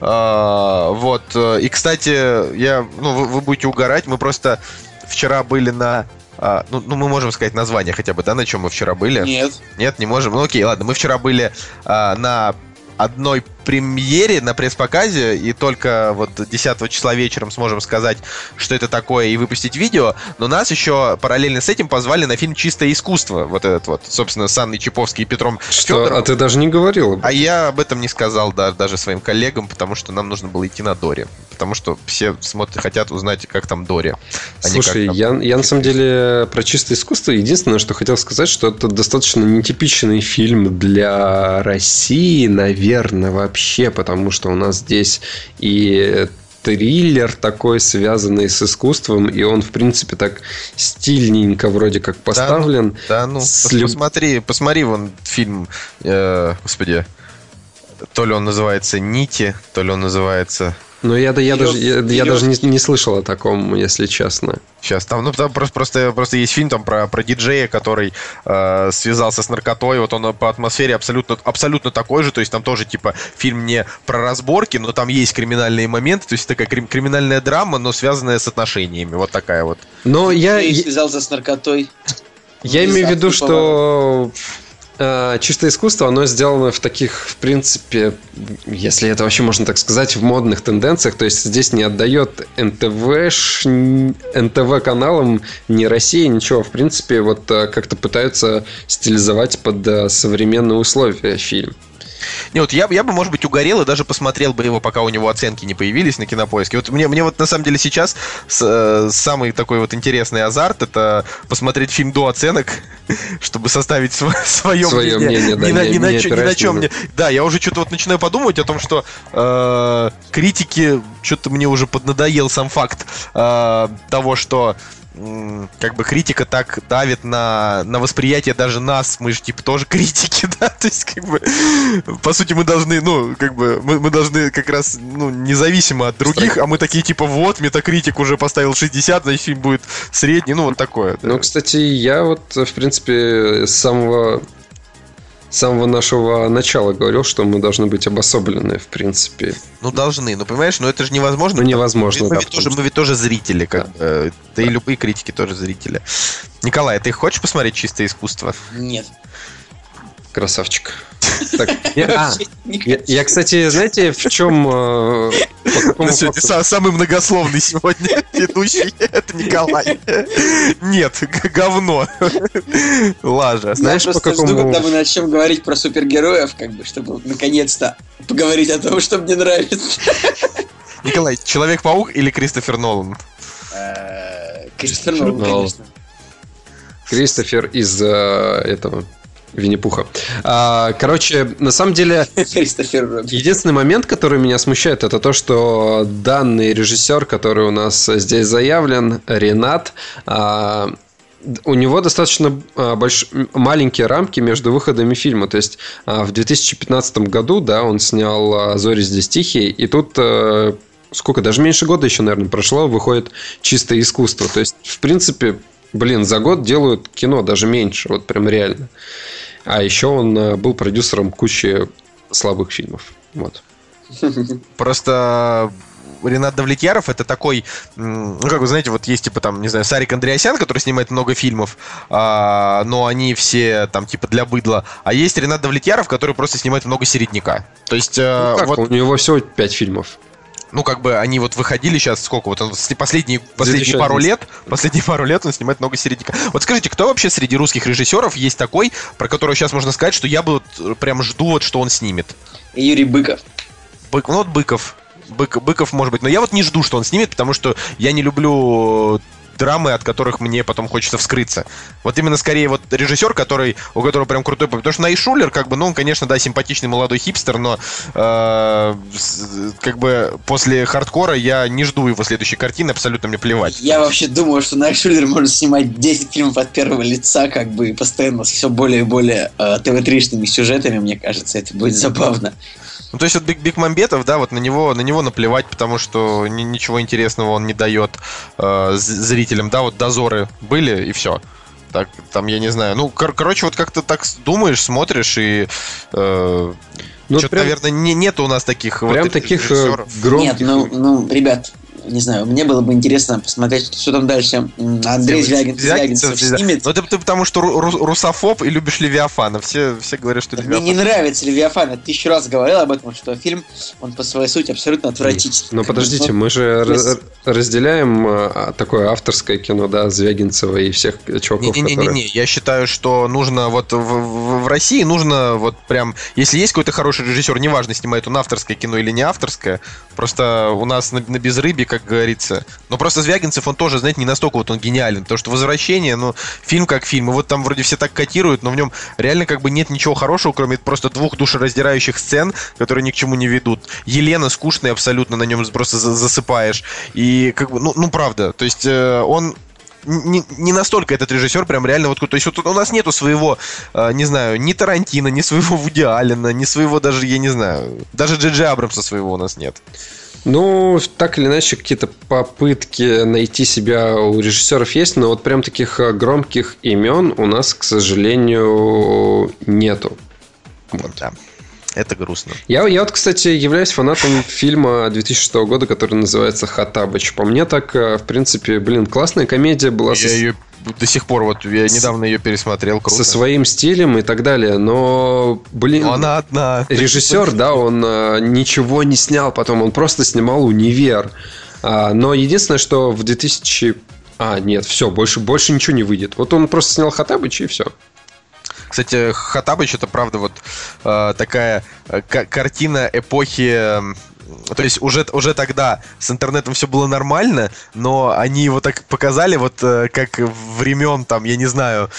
[SPEAKER 3] А, вот. Э, и, кстати, я, ну, вы, вы будете угорать. Мы просто вчера были на а, ну, ну, мы можем сказать название хотя бы, да, на чем мы вчера были?
[SPEAKER 2] Нет.
[SPEAKER 3] Нет, не можем. Ну, окей, ладно. Мы вчера были а, на одной премьере на пресс-показе, и только вот 10 числа вечером сможем сказать, что это такое, и выпустить видео. Но нас еще параллельно с этим позвали на фильм «Чистое искусство». Вот этот вот, собственно, с Анной Чаповской и Петром
[SPEAKER 1] Что? Федоровым. А ты даже не говорил?
[SPEAKER 3] А я об этом не сказал да, даже своим коллегам, потому что нам нужно было идти на Доре. Потому что все смотрят, хотят узнать, как там Доре.
[SPEAKER 1] А Слушай, там... я, я на самом деле про чистое искусство единственное, что хотел сказать, что это достаточно нетипичный фильм для России, наверное, вообще потому что у нас здесь и триллер такой, связанный с искусством, и он, в принципе, так стильненько вроде как поставлен.
[SPEAKER 3] Да, ну, да, ну с... посмотри, посмотри вон фильм, э, господи, то ли он называется «Нити», то ли он называется
[SPEAKER 1] ну, я, я, даже, я, я даже не, не слышал о таком, если честно.
[SPEAKER 3] Сейчас там, ну, там просто, просто, просто есть фильм там про, про диджея, который э, связался с наркотой. Вот он по атмосфере абсолютно, абсолютно такой же. То есть там тоже, типа, фильм не про разборки, но там есть криминальные моменты. То есть такая крим, криминальная драма, но связанная с отношениями. Вот такая вот.
[SPEAKER 2] Но я... я связался с наркотой.
[SPEAKER 1] Я имею в виду, что Э, чистое искусство, оно сделано в таких, в принципе, если это вообще можно так сказать, в модных тенденциях. То есть здесь не отдает НТВ, НТВ каналам ни России, ничего. В принципе, вот э, как-то пытаются стилизовать под э, современные условия фильм.
[SPEAKER 3] Не, вот я, я бы, может быть, угорел и даже посмотрел бы его, пока у него оценки не появились на кинопоиске. Вот мне, мне вот на самом деле сейчас с, э, самый такой вот интересный азарт это посмотреть фильм до оценок, чтобы составить св- свое,
[SPEAKER 1] свое мнение. мнение да,
[SPEAKER 3] ни, не, ни, на, ни на чем мне. Да, я уже что-то вот начинаю подумывать о том, что э, критики что-то мне уже поднадоел сам факт э, того, что как бы критика так давит на, на восприятие даже нас, мы же типа тоже критики, да, то есть как бы по сути мы должны, ну, как бы мы, мы должны как раз, ну, независимо от других, а мы такие типа вот, метакритик уже поставил 60, значит фильм будет средний, ну вот такое.
[SPEAKER 1] Ну, кстати, я вот, в принципе, с самого с самого нашего начала говорил, что мы должны быть обособлены, в принципе.
[SPEAKER 3] Ну, должны. Ну, понимаешь, но это же невозможно.
[SPEAKER 1] Ну, невозможно,
[SPEAKER 3] мы, да, ведь тоже, мы ведь тоже зрители, как да. Э, да и любые критики тоже зрители. Николай, ты хочешь посмотреть чистое искусство?
[SPEAKER 2] Нет.
[SPEAKER 1] Красавчик. Так, я, а, я, я, кстати, знаете, в чем... Э,
[SPEAKER 3] сегодня самый многословный сегодня ведущий, это Николай. Нет, говно. Лажа.
[SPEAKER 2] Знаешь, я по какому... жду, когда мы начнем говорить про супергероев, как бы, чтобы наконец-то поговорить о том, что мне нравится.
[SPEAKER 3] Николай, Человек-паук или Кристофер Нолан?
[SPEAKER 2] Э, Кристофер Нолан, конечно.
[SPEAKER 1] Кристофер из э, этого Винни-Пуха. А, короче, на самом деле, единственный момент, который меня смущает, это то, что данный режиссер, который у нас здесь заявлен, Ренат, а, у него достаточно а, больш... маленькие рамки между выходами фильма. То есть а, в 2015 году, да, он снял «Зори здесь тихие», и тут сколько, даже меньше года еще, наверное, прошло, выходит чистое искусство. То есть, в принципе, блин, за год делают кино даже меньше, вот прям реально. А еще он э, был продюсером кучи слабых фильмов. Вот.
[SPEAKER 3] Просто Ренат Давлетьяров это такой, ну, как вы знаете, вот есть, типа, там, не знаю, Сарик Андреасян, который снимает много фильмов, а, но они все, там, типа, для быдла. А есть Ренат Давлетьяров, который просто снимает много середняка. То есть...
[SPEAKER 1] Э, ну, как? Вот... У него всего пять фильмов
[SPEAKER 3] ну, как бы они вот выходили сейчас сколько? Вот он последние, последние пару лет, последние пару лет он снимает много середняка. Вот скажите, кто вообще среди русских режиссеров есть такой, про которого сейчас можно сказать, что я бы вот э, прям жду, вот, что он снимет?
[SPEAKER 2] Юрий Быков.
[SPEAKER 3] Бык, ну вот Быков. Бык, Быков, может быть. Но я вот не жду, что он снимет, потому что я не люблю драмы, от которых мне потом хочется вскрыться. Вот именно скорее вот режиссер, который, у которого прям крутой... Потому что Найшулер, как бы, ну, он, конечно, да, симпатичный молодой хипстер, но э, как бы после хардкора я не жду его следующей картины, абсолютно мне плевать.
[SPEAKER 2] Я вообще думаю, что Найшулер может снимать 10 фильмов от первого лица, как бы, и постоянно с все более и более э, ТВ-тришными сюжетами, мне кажется, это будет забавно.
[SPEAKER 3] Ну, то есть вот Бек, Бекмамбетов, да, вот на него, на него наплевать, потому что ни, ничего интересного он не дает э, зрителям, да, вот дозоры были и все. Так, там, я не знаю. Ну, кор- короче, вот как-то так думаешь, смотришь и... Э, ну, что-то, прям, наверное, не, нет у нас таких
[SPEAKER 1] прям вот таких э,
[SPEAKER 2] громких... Нет, ну, ну, ребят, не знаю, мне было бы интересно посмотреть, что там дальше Андрей Звягин, Звягинцев снимет.
[SPEAKER 3] Ну, ты, ты потому что русофоб и любишь Левиафана. Все, все говорят, что
[SPEAKER 2] Левиафан. Мне не нравится Левиафан. Я тысячу раз говорил об этом, что фильм, он по своей сути абсолютно отвратительный.
[SPEAKER 1] Ну, подождите, мы же разделяем а, такое авторское кино, да, Звягинцева и всех чуваков,
[SPEAKER 3] Не-не-не, я считаю, что нужно вот в, в России нужно вот прям, если есть какой-то хороший режиссер, неважно, снимает он авторское кино или не авторское, просто у нас на, на безрыбье, как говорится. Но просто Звягинцев, он тоже, знаете, не настолько вот он гениален. Потому что «Возвращение», ну, фильм как фильм. И вот там вроде все так котируют, но в нем реально как бы нет ничего хорошего, кроме просто двух душераздирающих сцен, которые ни к чему не ведут. Елена скучная абсолютно, на нем просто засыпаешь. И как бы, ну, ну правда. То есть э, он не, не настолько этот режиссер прям реально вот... То есть вот у нас нету своего, э, не знаю, ни Тарантино, ни своего Вуди Аллена, ни своего даже, я не знаю, даже Джиджи Абрамса своего у нас нет.
[SPEAKER 1] Ну, так или иначе, какие-то попытки найти себя у режиссеров есть, но вот прям таких э, громких имен у нас, к сожалению, нету.
[SPEAKER 3] Вот. Да. Это грустно.
[SPEAKER 1] Я, я вот, кстати, являюсь фанатом фильма 2006 года, который называется «Хатабыч». По мне так, э, в принципе, блин, классная комедия была.
[SPEAKER 3] Я со... ее до сих пор, вот я недавно ее пересмотрел,
[SPEAKER 1] круто. Со своим стилем и так далее, но, блин... Но
[SPEAKER 3] она одна.
[SPEAKER 1] Режиссер, да, он а, ничего не снял потом, он просто снимал «Универ». А, но единственное, что в 2000... А, нет, все, больше, больше ничего не выйдет. Вот он просто снял Хатабыч и все.
[SPEAKER 3] Кстати, Хатабыч это правда вот э, такая э, картина эпохи то есть уже, уже тогда с интернетом все было нормально, но они его так показали, вот э, как времен, там, я не знаю,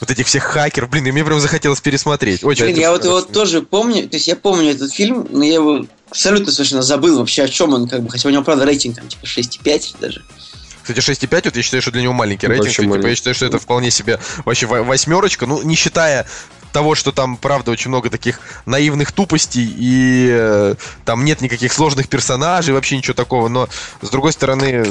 [SPEAKER 3] вот этих всех хакеров. Блин, и мне прям захотелось пересмотреть.
[SPEAKER 2] Очень Блин, я вот его тоже помню, то есть я помню этот фильм, но я его абсолютно совершенно забыл вообще, о чем он, как бы, хотя у него, правда, рейтинг там типа 6,5 даже.
[SPEAKER 3] Кстати, 6,5, вот я считаю, что для него маленький рейтинг. Типа, я считаю, что это вполне себе вообще восьмерочка. Ну, не считая того, что там, правда, очень много таких наивных тупостей, и э, там нет никаких сложных персонажей, вообще ничего такого, но, с другой стороны,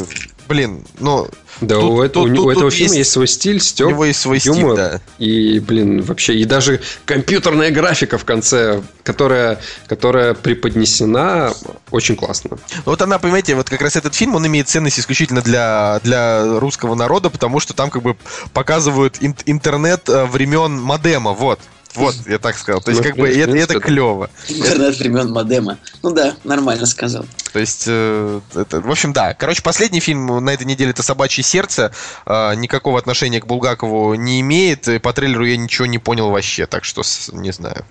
[SPEAKER 3] блин, ну...
[SPEAKER 1] Да, тут, у, это, тут, у, тут, у этого фильма есть, есть свой стиль, стёб,
[SPEAKER 3] у него есть свой юмор, стиль, да.
[SPEAKER 1] И, блин, вообще, и даже компьютерная графика в конце, которая, которая преподнесена очень классно.
[SPEAKER 3] Ну, вот она, понимаете, вот как раз этот фильм, он имеет ценность исключительно для, для русского народа, потому что там как бы показывают ин- интернет э, времен модема, вот Вот, я так сказал. То есть,
[SPEAKER 1] Ну,
[SPEAKER 3] как бы, это, это клево.
[SPEAKER 2] Интернет времен модема. Ну да, нормально сказал.
[SPEAKER 3] То есть, э, это, в общем, да. Короче, последний фильм на этой неделе это «Собачье сердце». Э, никакого отношения к Булгакову не имеет. И по трейлеру я ничего не понял вообще. Так что, не знаю.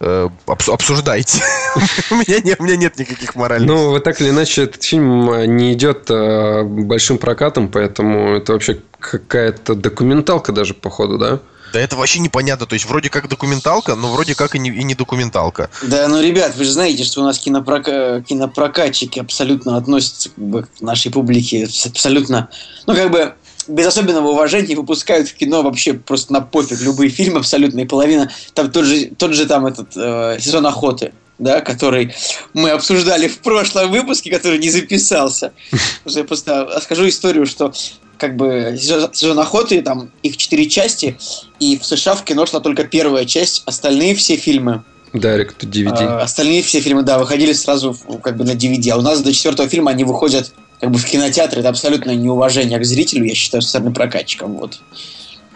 [SPEAKER 3] Э, обс- обсуждайте. у, меня не- у меня нет никаких моральных.
[SPEAKER 1] Ну, вот так или иначе, этот фильм э, не идет большим прокатом, поэтому это вообще какая-то документалка даже, походу, да?
[SPEAKER 3] Да это вообще непонятно. То есть, вроде как документалка, но вроде как и не, и не документалка.
[SPEAKER 2] Да, ну, ребят, вы же знаете, что у нас кинопрока... кинопрокатчики абсолютно относятся как бы, к нашей публике абсолютно, ну, как бы, без особенного уважения выпускают в кино вообще просто на пофиг любые фильмы абсолютно, и половина, там тот же, тот же там этот э, сезон охоты, да, который мы обсуждали в прошлом выпуске, который не записался. Я просто расскажу историю, что как бы сезон, охоты, там их четыре части, и в США в кино шла только первая часть, остальные все фильмы
[SPEAKER 1] Direct to DVD.
[SPEAKER 2] а, остальные все фильмы, да, выходили сразу как бы на DVD. А у нас до четвертого фильма они выходят как бы в кинотеатре. Это абсолютное неуважение к зрителю, я считаю, со стороны прокатчиков. Вот.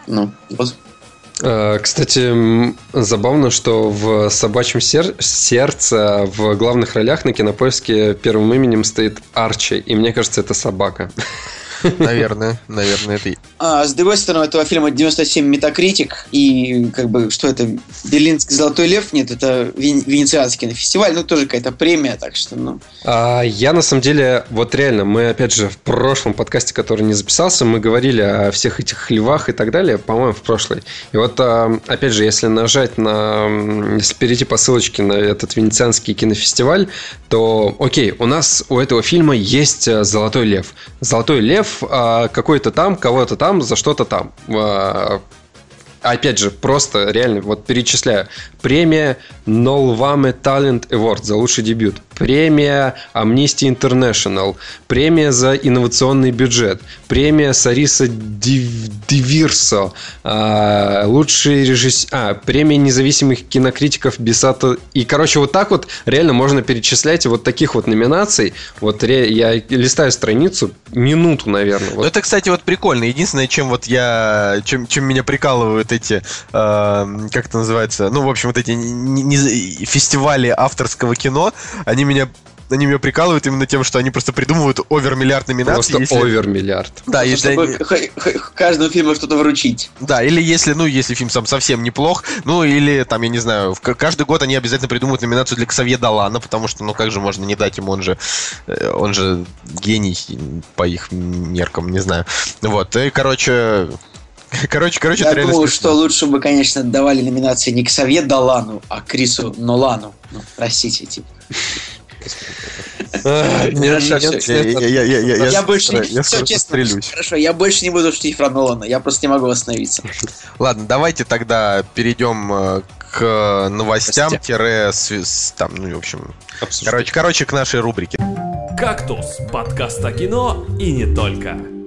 [SPEAKER 2] Ну, вот.
[SPEAKER 1] Э, Кстати, забавно, что в «Собачьем сер- сердце» в главных ролях на кинопоиске первым именем стоит Арчи, и мне кажется, это собака.
[SPEAKER 3] Наверное, наверное, это... и-
[SPEAKER 2] А, с другой стороны, у этого фильма 97 метакритик, и как бы, что это, Берлинский золотой лев? Нет, это Вен- Венецианский кинофестиваль, ну, тоже какая-то премия, так что, ну...
[SPEAKER 1] А я на самом деле, вот реально, мы опять же в прошлом подкасте, который не записался, мы говорили о всех этих львах и так далее, по-моему, в прошлый. И вот, а, опять же, если нажать на... Если перейти по ссылочке на этот венецианский кинофестиваль, то, окей, у нас у этого фильма есть э, «Золотой лев». «Золотой лев» а, какой-то там, кого-то там, за что-то там. А, Опять же, просто реально, вот перечисляю. Премия Nolvame Talent Award за лучший дебют. Премия Amnesty International. Премия за инновационный бюджет. Премия Сариса Див- Дивирсо. А, лучший режиссер... А, премия независимых кинокритиков Бесата. И, короче, вот так вот реально можно перечислять вот таких вот номинаций. Вот ре- я листаю страницу минуту, наверное.
[SPEAKER 3] Ну,
[SPEAKER 1] Вот.
[SPEAKER 3] это, кстати, вот прикольно. Единственное, чем вот я... Чем, чем меня прикалывают эти... э, как это называется? Ну, в общем, вот эти не- не- фестивали авторского кино, они меня... Они меня прикалывают именно тем, что они просто придумывают овер-миллиард номинаций.
[SPEAKER 1] Просто
[SPEAKER 3] если-
[SPEAKER 1] овер миллиард.
[SPEAKER 3] Да, если
[SPEAKER 2] чтобы
[SPEAKER 3] они-
[SPEAKER 2] х- х- каждому фильму что-то вручить.
[SPEAKER 3] Да, или если, ну, если фильм сам совсем неплох, ну, или там, я не знаю, в к- каждый год они обязательно придумывают номинацию для Ксавье Далана, потому что, ну, как же можно не дать ему, он же, э, он же гений по их меркам, не знаю. Вот, и, короче, короче, короче,
[SPEAKER 2] Я
[SPEAKER 3] смешно.
[SPEAKER 2] что лучше бы, конечно, давали номинации не к Совет Далану, а Крису Нолану. Ну, простите, типа. Всё.
[SPEAKER 3] Я-
[SPEAKER 2] больше
[SPEAKER 3] скоро
[SPEAKER 2] честно. Хорошо, я больше не буду шутить про Нолана. Я просто не могу остановиться.
[SPEAKER 3] Ладно, давайте тогда перейдем э, к новостям, тире, там, ну, в общем, короче, короче, к нашей рубрике.
[SPEAKER 4] «Кактус» – подкаст о кино и не только.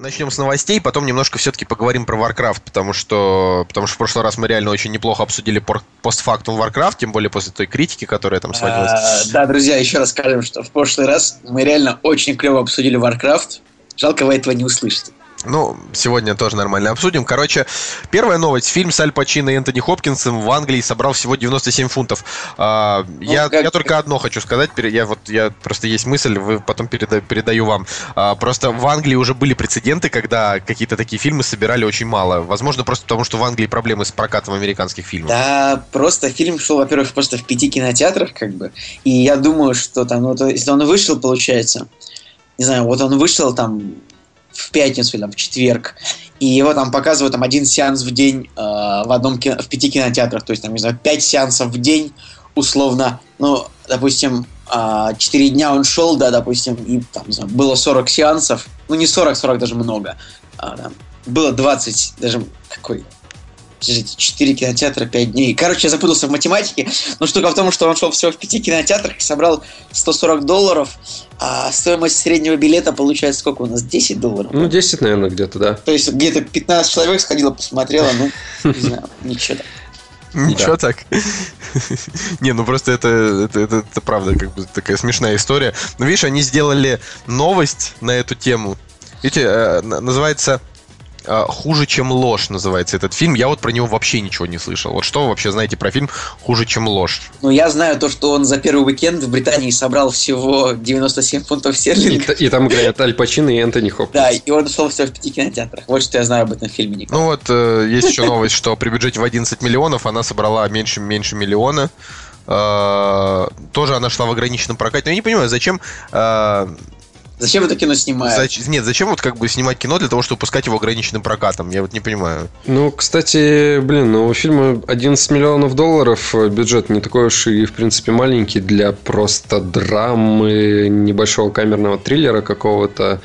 [SPEAKER 3] Начнем с новостей, потом немножко все-таки поговорим про Warcraft, потому что, потому что в прошлый раз мы реально очень неплохо обсудили постфактум Warcraft, тем более после той критики, которая там сводилась.
[SPEAKER 2] А, Да, друзья, еще раз скажем, что в прошлый раз мы реально очень клево обсудили Warcraft. Жалко, вы этого не услышите.
[SPEAKER 3] Ну, сегодня тоже нормально обсудим. Короче, первая новость. Фильм с Аль Пачино и Энтони Хопкинсом в Англии собрал всего 97 фунтов. А, я,
[SPEAKER 2] как-
[SPEAKER 3] я только одно хочу сказать. Я вот я просто есть мысль, вы потом переда- передаю вам. А, просто в Англии уже были прецеденты, когда какие-то такие фильмы собирали очень мало. Возможно, просто потому, что в Англии проблемы с прокатом американских фильмов.
[SPEAKER 2] Да, просто фильм шел, во-первых, просто в пяти кинотеатрах, как бы. И я думаю, что там, ну, то, если он вышел, получается, не знаю, вот он вышел там в пятницу или там, в четверг, и его там показывают там один сеанс в день э, в одном кино- в пяти кинотеатрах, то есть там, не знаю, пять сеансов в день, условно, ну, допустим, а, четыре дня он шел, да, допустим, и там, не знаю, было 40 сеансов, ну, не 40, 40 даже много, а, там, было 20, даже какой, Подождите, 4 кинотеатра, 5 дней. Короче, я запутался в математике. Но штука в том, что он шел всего в 5 кинотеатрах и собрал 140 долларов. А стоимость среднего билета получается сколько у нас? 10 долларов?
[SPEAKER 1] Ну, 10, наверное, где-то, да.
[SPEAKER 2] То есть где-то 15 человек сходило, посмотрело, ну, не знаю, ничего так.
[SPEAKER 3] Ничего так. Не, ну просто это, это, это, это правда как бы такая смешная история. Но видишь, они сделали новость на эту тему. Видите, э, называется «Хуже, чем ложь» называется этот фильм. Я вот про него вообще ничего не слышал. Вот что вы вообще знаете про фильм «Хуже, чем ложь»?
[SPEAKER 2] Ну, я знаю то, что он за первый уикенд в Британии собрал всего 97 фунтов
[SPEAKER 1] И,
[SPEAKER 2] стерлингов.
[SPEAKER 1] т- и там играют Аль Пачино и Энтони Хопкинс.
[SPEAKER 2] Да, и он шел всего в пяти кинотеатрах. Вот что я знаю об этом фильме, Николай.
[SPEAKER 3] Ну вот, э, есть еще новость, что при бюджете в 11 миллионов она собрала меньше-меньше миллиона. Э, Тоже она шла в ограниченном прокате. Но я не понимаю, зачем... э,
[SPEAKER 2] Зачем это кино снимают?
[SPEAKER 3] зач- Нет, зачем вот как бы снимать кино для того, чтобы пускать его ограниченным прокатом? Я вот не понимаю.
[SPEAKER 1] Ну, кстати, блин, ну у фильма 11 миллионов долларов э, бюджет не такой уж и, в принципе, маленький для просто драмы, небольшого камерного триллера какого-то.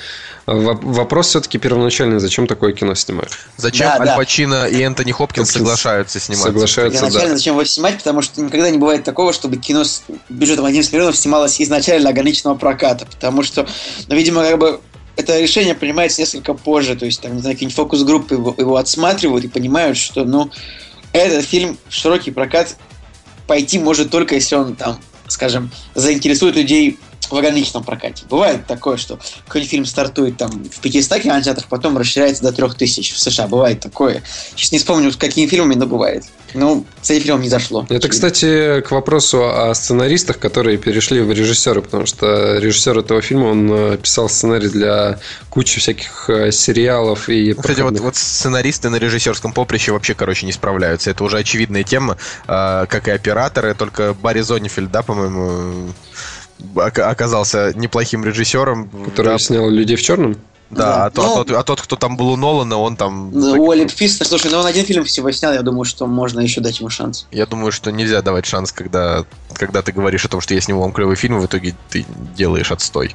[SPEAKER 1] Во- Вопрос все-таки первоначальный, зачем такое кино снимают?
[SPEAKER 3] Зачем
[SPEAKER 2] Да,
[SPEAKER 3] Аль
[SPEAKER 2] да.
[SPEAKER 3] Пачино и Энтони Хопкинс
[SPEAKER 1] Хопкинс
[SPEAKER 3] соглашаются сниматься?
[SPEAKER 1] Соглашаются,
[SPEAKER 2] Изначально
[SPEAKER 1] да.
[SPEAKER 2] зачем его снимать, потому что никогда не бывает такого, чтобы кино с бюджетом 11 миллионов снималось изначально для ограниченного проката, потому что, ну, видимо, как бы это решение принимается несколько позже, то есть там, не знаю, какие-нибудь фокус-группы его, его отсматривают и понимают, что, ну, этот фильм в широкий прокат пойти может только если он там, скажем, заинтересует людей в ограниченном прокате. Бывает такое, что какой-нибудь фильм стартует там в 500 кинотеатрах, потом расширяется до 3000 в США. Бывает такое. Сейчас не вспомню, с какими фильмами, но бывает. Ну, с этим фильмом не зашло.
[SPEAKER 1] Это, кстати, к вопросу о сценаристах, которые перешли в режиссеры, потому что режиссер этого фильма, он э, писал сценарий для кучи всяких э, сериалов и
[SPEAKER 3] Ну, Кстати, вот,
[SPEAKER 1] проходных-
[SPEAKER 3] вот сценаристы на режиссерском поприще вообще, короче, не справляются. Это уже очевидная тема, э, как и операторы. Только Барри Зоннефельд, да, по-моему, оказался неплохим режиссером.
[SPEAKER 1] который
[SPEAKER 3] да,
[SPEAKER 1] снял людей в черном.
[SPEAKER 3] Да,
[SPEAKER 2] Да.
[SPEAKER 3] а, то-
[SPEAKER 2] Ну-
[SPEAKER 3] а тот, а тот, кто там был у Нолана, он там...
[SPEAKER 2] Ну, Фистер, слушай, ну он один фильм всего снял, я думаю, что можно еще дать ему шанс.
[SPEAKER 3] Я думаю, что нельзя давать шанс, когда, когда ты говоришь о том, что я сниму вам клевый фильм, в итоге ты делаешь отстой.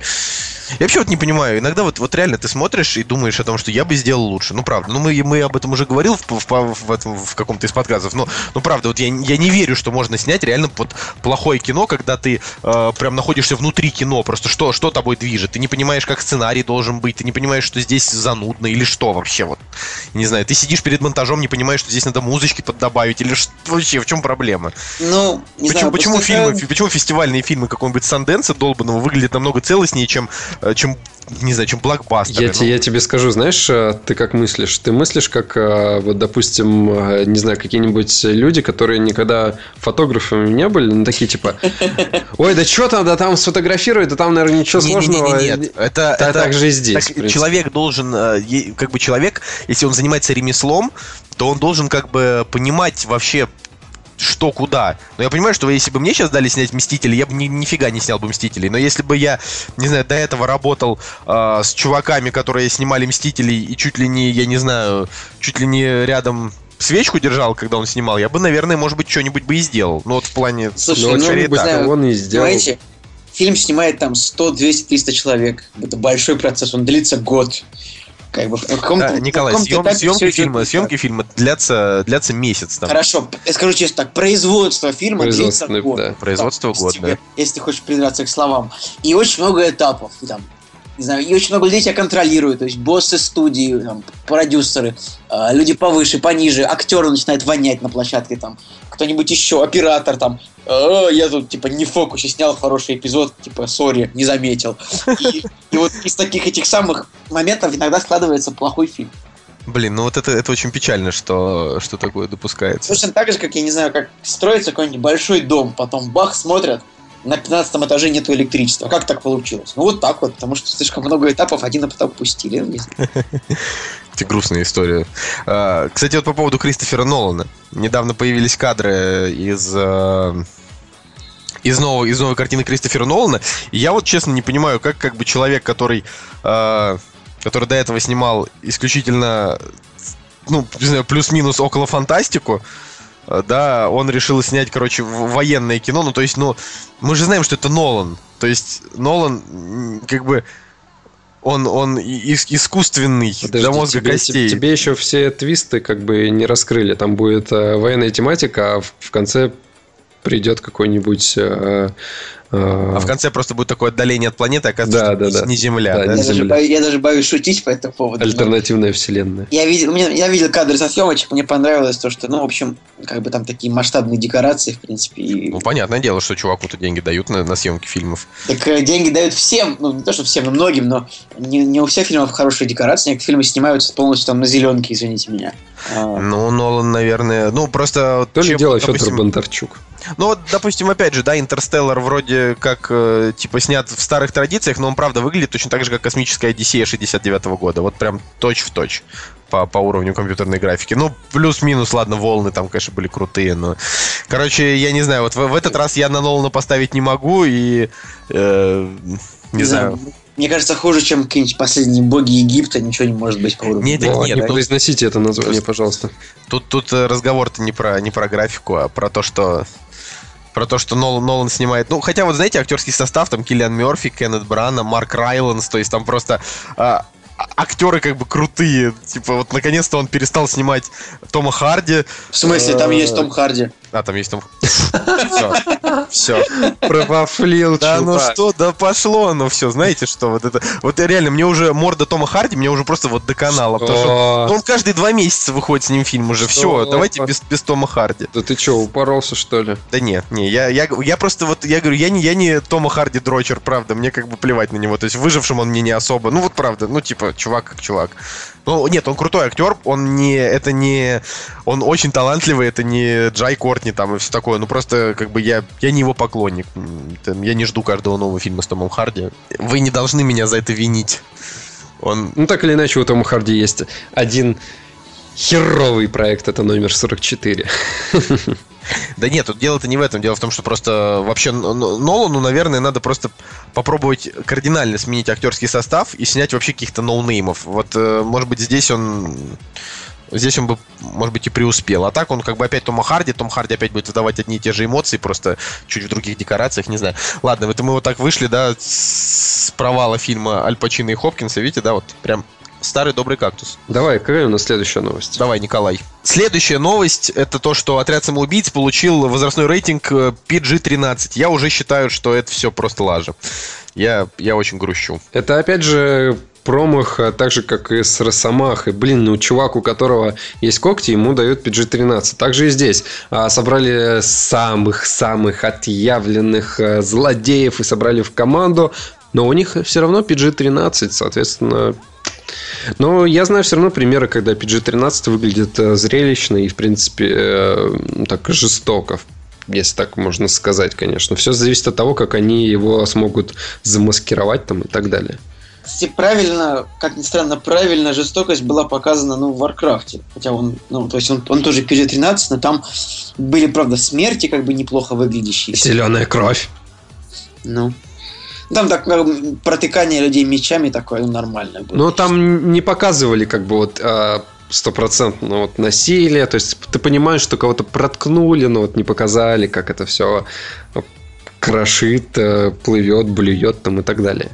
[SPEAKER 3] Я вообще вот не понимаю, иногда вот, вот реально ты смотришь и думаешь о том, что я бы сделал лучше. Ну, правда. Ну, мы, мы об этом уже говорил в, в, в, этом- в каком-то из подкастов. Но, ну, правда, вот я, я не верю, что можно снять реально вот плохое кино, когда ты э, прям находишься внутри кино. Просто что, что тобой движет. Ты не понимаешь, как сценарий должен быть. Ты не понимаешь, что здесь занудно или что вообще. Вот. Не знаю, ты сидишь перед монтажом, не понимаешь, что здесь надо музычки поддобавить или что вообще, в чем проблема?
[SPEAKER 2] Ну, не
[SPEAKER 3] почему,
[SPEAKER 2] знаю,
[SPEAKER 3] почему
[SPEAKER 2] после
[SPEAKER 3] фильмы, почему фестивальные фильмы какого-нибудь Санденса долбанного выглядят намного целостнее, чем, э, чем не знаю, чем блокбастеры?
[SPEAKER 1] Я,
[SPEAKER 3] Ну,
[SPEAKER 1] те- я тебе скажу, знаешь, э, ты как мыслишь? Ты мыслишь, как, э, вот, допустим, э, не знаю, какие-нибудь люди, которые никогда фотографами не были, ну, такие типа, ой, да что там, да там сфотографировать, да там, наверное, ничего
[SPEAKER 3] не- не- не- не-
[SPEAKER 1] сложного.
[SPEAKER 3] Нет, это,
[SPEAKER 1] Та-
[SPEAKER 3] это
[SPEAKER 1] так же и здесь,
[SPEAKER 3] так человек должен, как бы человек, если он занимается ремеслом, то он должен как бы понимать вообще что куда. Но я понимаю, что если бы мне сейчас дали снять Мстители, я бы ни, нифига не снял бы Мстителей. Но если бы я, не знаю, до этого работал э, с чуваками, которые снимали Мстителей, и чуть ли не, я не знаю, чуть ли не рядом свечку держал, когда он снимал, я бы, наверное, может быть, что-нибудь бы и сделал. Ну вот в плане...
[SPEAKER 2] Слушай,
[SPEAKER 1] Ну,
[SPEAKER 2] ну, знаю,
[SPEAKER 1] он и сделал.
[SPEAKER 2] Понимаете, фильм снимает там 100, 200, 300 человек. Это большой процесс, он длится год. Как бы в каком-то,
[SPEAKER 3] Да,
[SPEAKER 2] в
[SPEAKER 3] Николай,
[SPEAKER 2] каком-то
[SPEAKER 3] съем-
[SPEAKER 2] этапе всё
[SPEAKER 3] съемки фильма,
[SPEAKER 2] так.
[SPEAKER 3] съемки фильма длятся, длятся месяц. Там.
[SPEAKER 2] Хорошо, я скажу честно так, производство фильма длится год.
[SPEAKER 1] да.
[SPEAKER 3] Производство
[SPEAKER 2] Там,
[SPEAKER 3] год,
[SPEAKER 2] если
[SPEAKER 3] да.
[SPEAKER 2] тебе- Если ты хочешь придраться к словам. И очень много этапов. и Там, не знаю, и очень много людей тебя контролируют. То есть боссы студии, там, продюсеры, э, люди повыше, пониже, актеры начинают вонять на площадке, там, кто-нибудь еще, оператор, там, «Э, я тут, типа, не в фокусе снял хороший эпизод, типа, сори, не заметил. И, и вот из таких этих самых моментов иногда складывается плохой фильм.
[SPEAKER 3] Блин, ну вот это, это очень печально, что, что такое допускается.
[SPEAKER 2] Точно так же, как, я не знаю, как строится какой-нибудь большой дом, потом бах, смотрят, на 15 этаже нет электричества. Как так получилось? Ну вот так вот, потому что слишком много этапов, один этап пустили. Ну.
[SPEAKER 3] Эти грустная история. А, Кстати, вот по поводу Кристофера Нолана. Недавно появились кадры из... э, Из, нового, из новой картины Кристофера Нолана. Я вот честно не понимаю, как как бы человек, который, э, который до этого снимал исключительно, ну, не знаю, плюс-минус около фантастику, да, он решил снять, короче, военное кино. Ну, то есть, ну, мы же знаем, что это Нолан. То есть, Нолан, как бы, он, он ис- искусственный
[SPEAKER 1] Подожди,
[SPEAKER 3] до мозга
[SPEAKER 1] тебе,
[SPEAKER 3] костей.
[SPEAKER 1] тебе еще все твисты как бы не раскрыли. Там будет э, военная тематика, а в, в конце придет какой-нибудь э,
[SPEAKER 3] а в конце просто будет такое отдаление от планеты, оказывается,
[SPEAKER 1] да, да, да.
[SPEAKER 3] не Земля.
[SPEAKER 1] Да,
[SPEAKER 3] да?
[SPEAKER 2] Я,
[SPEAKER 1] не
[SPEAKER 2] даже
[SPEAKER 1] Земля.
[SPEAKER 2] боюсь, я даже боюсь шутить по этому поводу.
[SPEAKER 1] альтернативная вселенная.
[SPEAKER 2] Я видел, мне- я видел кадры со съемочек, мне понравилось то, что, ну, в общем, как бы там такие масштабные декорации, в принципе. И...
[SPEAKER 3] Ну, понятное дело, что чуваку-то деньги дают на, на съемки фильмов.
[SPEAKER 2] Так э, деньги дают всем, ну, не то, что всем, но многим, но не, не у всех фильмов хорошие декорации, некоторые фильмы снимаются полностью там на зеленке, извините меня. А,
[SPEAKER 3] Ну, Нолан, наверное... Ну, просто...
[SPEAKER 1] То ли
[SPEAKER 3] чем,
[SPEAKER 1] дело Федор
[SPEAKER 3] допустим,
[SPEAKER 1] Бондарчук.
[SPEAKER 3] Ну вот, допустим, опять же, да, Интерстеллар вроде как, э, типа, снят в старых традициях, но он, правда, выглядит точно так же, как космическая Одиссея 69 года. Вот прям точь-в-точь по, по уровню компьютерной графики. Ну, плюс-минус, ладно, волны там, конечно, были крутые, но... Короче, я не знаю, вот в, в этот раз я на Нолана поставить не могу, и... э, не знаю.
[SPEAKER 2] Мне кажется, хуже, чем какие-нибудь последние боги Египта, ничего не может быть по уровню.
[SPEAKER 3] Нет,
[SPEAKER 1] О,
[SPEAKER 3] нет,
[SPEAKER 1] не произносите это название, пожалуйста.
[SPEAKER 3] Тут, тут э, разговор-то не про, не про графику, а про то, что про то, что Нолан, Нолан снимает. Ну, хотя вот, знаете, актерский состав, там Киллиан Мерфи, Кеннет Брана, Марк Райланс, то есть там просто а, а- актеры как бы крутые. Типа вот наконец-то он перестал снимать Тома Харди.
[SPEAKER 2] В смысле, там есть Том Харди.
[SPEAKER 3] А, там есть Том... Все. Все.
[SPEAKER 1] Провафлил,
[SPEAKER 3] Да ну что, да пошло, ну все, знаете что, вот это... Вот реально, мне уже морда Тома Харди, мне уже просто вот доконала, потому что
[SPEAKER 1] Что?
[SPEAKER 3] ну, он каждый два месяца выходит с ним фильм уже. Все, давайте без, без Тома Харди.
[SPEAKER 1] Да ты что, упоролся, что ли?
[SPEAKER 3] Да не, не, я, я, я просто вот, я говорю, я не, я не Тома Харди дрочер, правда, мне как бы плевать на него, то есть выжившим он мне не особо, ну вот правда, ну типа, чувак как чувак. Ну, нет, он крутой актер, он не, это не, он очень талантливый, это не Джай Кортни там и все такое, ну просто как бы я, я не его поклонник, я не жду каждого нового фильма с Томом Харди. Вы не должны меня за это винить. Он,
[SPEAKER 1] Ну, так или иначе, у Тома Харди есть один херовый проект, это номер 44.
[SPEAKER 3] Да нет, тут дело-то не в этом. Дело в том, что просто вообще Нолану, наверное, надо просто попробовать кардинально сменить актерский состав и снять вообще каких-то ноунеймов. Вот, э, может быть, здесь он... Здесь он бы, может быть, и преуспел. А так он как бы опять Тома Харди. Том Харди опять будет выдавать одни и те же эмоции, просто чуть в других декорациях, не знаю. Ладно, это мы вот так вышли, да, с провала фильма Аль Пачино и Хопкинса. Видите, да, вот прям старый добрый кактус.
[SPEAKER 1] Давай, какая у нас следующая новость?
[SPEAKER 3] Давай, Николай. Следующая новость это то, что отряд самоубийц получил возрастной рейтинг э, PG-13. Я уже считаю, что это все просто лажа. Я, я очень грущу.
[SPEAKER 1] Это опять же промах, а, так же, как и с Росомахой. Блин, ну чувак, у которого есть когти, ему дают PG-13. Так же и здесь. А, Собрали самых-самых отъявленных а, злодеев и собрали в команду, но у них все равно PG-13, соответственно... Но я знаю все равно примеры, когда PG-13 выглядит э, зрелищно и, в принципе, э, так жестоко если так можно сказать, конечно. Все зависит от того, как они его смогут замаскировать там и так далее.
[SPEAKER 2] Кстати, правильно, как ни странно, правильно жестокость была показана, ну, в Варкрафте. Хотя он, ну, то есть он, он тоже PG-13, но там были, правда, смерти как бы неплохо выглядящие.
[SPEAKER 1] Зеленая кровь.
[SPEAKER 2] Ну. Там так бы, протыкание людей мечами такое ну, нормальное было.
[SPEAKER 1] Но там не показывали как бы вот а, стопроцентно вот насилие. То есть ты понимаешь, что кого-то проткнули, но вот не показали, как это все крошит, э, плывет, блюет там и так далее.